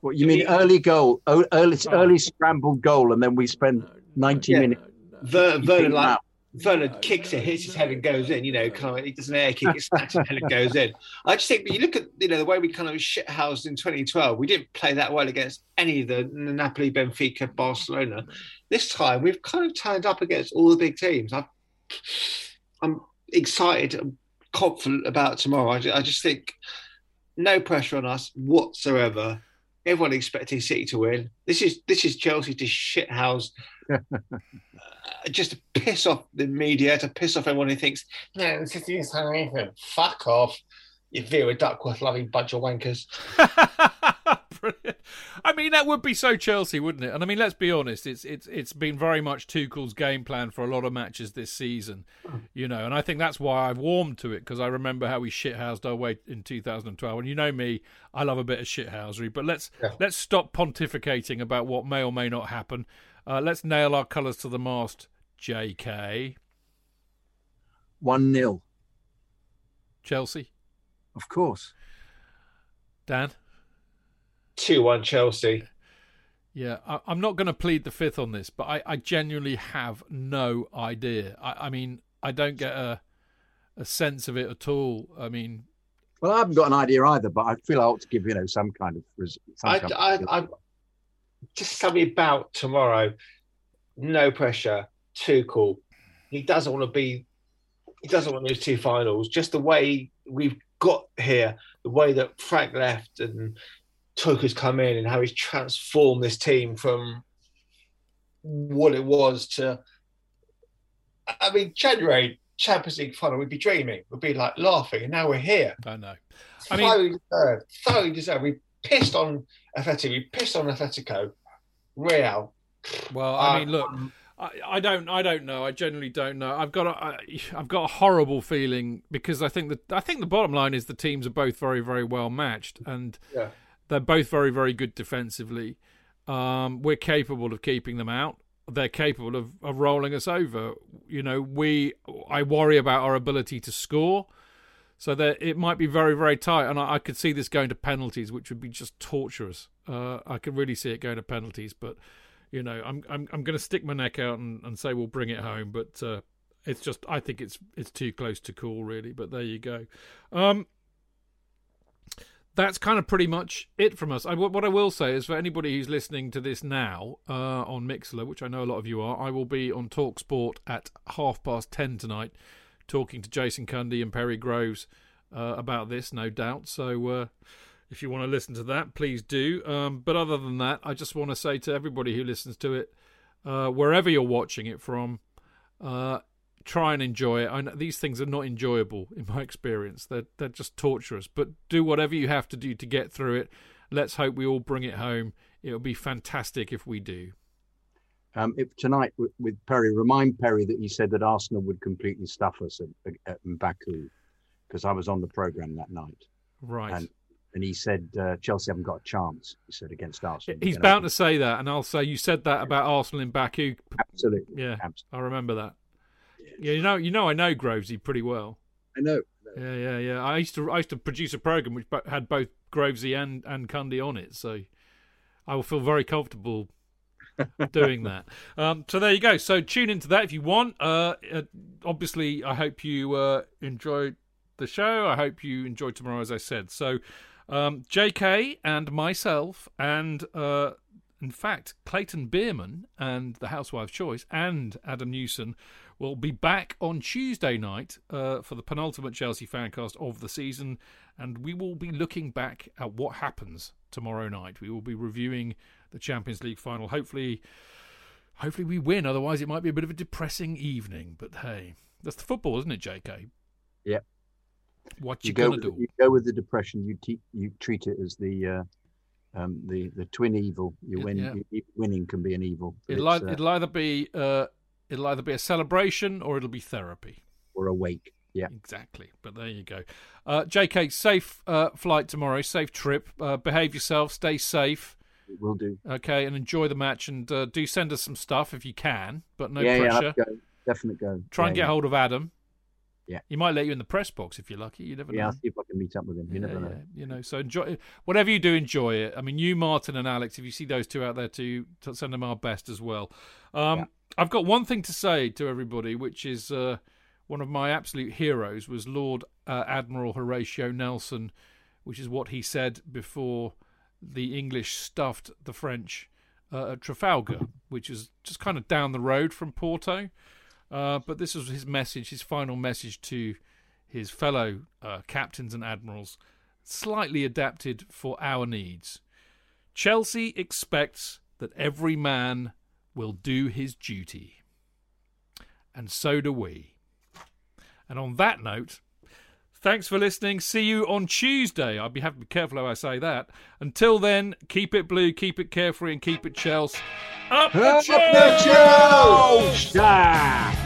S5: What you mean? Early goal, o- early
S1: Oh.
S5: early scrambled goal, and then we spend ninety
S3: Yeah.
S5: minutes.
S3: Ver,
S5: keeping
S3: Vernon like
S5: out.
S3: Vernon kicks it, hits his head, and goes in. You know, kind of he does an air kick, it smacks his head and goes in. I just think, but you look at you know the way we kind of shithoused in 2012. We didn't play that well against any of the Napoli, Benfica, Barcelona. This time we've kind of turned up against all the big teams. i I'm excited, I'm confident about tomorrow. I ju- I just think no pressure on us whatsoever. Everyone expecting City to win. This is this is Chelsea to shithouse uh, just to piss off the media, to piss off everyone who thinks, no, City is anything. Fuck off, you Vera Duckworth loving bunch of wankers.
S1: Brilliant. I mean, that would be so Chelsea, wouldn't it? And I mean, let's be honest, it's it's it's been very much Tuchel's game plan for a lot of matches this season, you know. And I think that's why I've warmed to it because I remember how we shithoused our way in 2012. And you know me, I love a bit of shithousery. But let's
S3: Yeah.
S1: let's stop pontificating about what may or may not happen. Uh, let's nail our colours to the mast. J.K.
S5: One 0
S1: Chelsea.
S5: of course.
S1: Dan.
S3: 2 1 Chelsea.
S1: Yeah, I, I'm not going to plead the fifth on this, but I, I genuinely have no idea. I, I mean, I don't get a a sense of it at all. I mean,
S5: Well, I haven't got an idea either, but I feel I ought to give you know some kind of. res- Some
S3: I,
S5: kind
S3: I,
S5: of
S3: I, just tell me about tomorrow. No pressure. Tuchel. He doesn't want to be. He doesn't want those two finals. Just the way we've got here, the way that Frank left and Tuchel's come in, and how he's transformed this team from what it was to. I mean, January Champions League final, we'd be dreaming, we'd be like laughing, and now we're here.
S1: I know. I mean-
S3: thoroughly deserved. Thoroughly deserved. We pissed on Atletico. We pissed on Atletico. Real.
S1: well, I mean,
S3: Um,
S1: look, I, I don't, I don't know. I generally don't know. I've got, a, I, I've got a horrible feeling because I think that I think the bottom line is the teams are both very, very well matched, and
S3: Yeah.
S1: They're both very, very good defensively. Um, we're capable of keeping them out. They're capable of, of rolling us over. You know, we. I worry about our ability to score. So that it might be very, very tight, and I, I could see this going to penalties, which would be just torturous. Uh, I could really see it going to penalties, but you know, I'm I'm I'm going to stick my neck out and, and say we'll bring it home, but uh, it's just I think it's it's too close to call, really. But there you go. Um, that's kind of pretty much it from us. I, what I will say is for anybody who's listening to this now uh, on Mixlr, which I know a lot of you are, I will be on Talk Sport at half past ten tonight, talking to Jason Cundy and Perry Groves uh, about this, no doubt. So uh, if you want to listen to that, please do. Um, but other than that, I just want to say to everybody who listens to it, uh, wherever you're watching it from, uh, try and enjoy it. I know these things are not enjoyable in my experience. They're they're just torturous. But do whatever you have to do to get through it. Let's hope we all bring it home. It'll be fantastic if we do.
S5: Um, if tonight with, with Perry, remind Perry that he said that Arsenal would completely stuff us at, at, in Baku, because I was on the program that night,
S1: Right.
S5: and and he said uh, Chelsea haven't got a chance. He said against Arsenal.
S1: He's bound to say that, and I'll say you said that about Arsenal in Baku.
S5: absolutely.
S1: Yeah,
S5: Absolutely.
S1: I remember that. Yeah, you know, you know, I know Grovesy pretty well.
S5: I know.
S1: Yeah, yeah, yeah. I used to, I used to produce a program which had both Grovesy and and Cundy on it, so I will feel very comfortable doing that. Um, so there you go. So tune into that if you want. Uh, uh, obviously, I hope you uh, enjoyed the show. I hope you enjoyed tomorrow, as I said. So, um, J.K. and myself, and uh, in fact, Clayton Bierman and the Housewife Choice, and Adam Newson will be back on Tuesday night uh, for the penultimate Chelsea fancast of the season, and we will be looking back at what happens tomorrow night. We will be reviewing the Champions League final. Hopefully, hopefully we win. Otherwise, it might be a bit of a depressing evening. But hey, that's the football, isn't it, J.K.?
S5: Yeah.
S1: What
S5: You
S1: you,
S5: go.
S1: gonna do?
S5: you go with the depression. You te- you treat it as the uh, um, the the twin evil. You win.
S1: yeah.
S5: You, winning can be an evil.
S1: It'll,
S5: uh,
S1: it'll either be uh, it'll either be a celebration or it'll be therapy.
S5: or awake. Yeah.
S1: Exactly. But there you go. Uh, JK, safe uh, flight tomorrow. Safe trip. Uh, behave yourself. Stay safe.
S5: We'll do.
S1: Okay, and enjoy the match, and uh, do send us some stuff if you can, but no
S5: yeah,
S1: pressure.
S5: yeah, a go. definite go.
S1: Try
S5: yeah,
S1: and get
S5: yeah.
S1: hold of Adam.
S5: Yeah.
S1: he might let you in the press box if you're lucky. You never
S5: Yeah,
S1: know.
S5: Yeah, I'll see if I can meet up with him. You
S1: Yeah,
S5: never know.
S1: yeah, You know, so enjoy whatever you do. Enjoy it. I mean, you, Martin, and Alex. If you see those two out there, too, to send them our best as well. Um. I've got one thing to say to everybody, which is uh, one of my absolute heroes was Lord uh, Admiral Horatio Nelson, which is what he said before the English stuffed the French uh, at Trafalgar, which is just kind of down the road from Porto. Uh, but this was his message, his final message to his fellow uh, captains and admirals, slightly adapted for our needs. Chelsea expects that every man will do his duty. And so do we. And on that note, thanks for listening. See you on Tuesday. I'll be have to be careful how I say that. Until then, keep it blue, keep it carefree, and keep it Chelsea. Up the
S5: Up the
S1: Chelsea!
S5: Chelsea!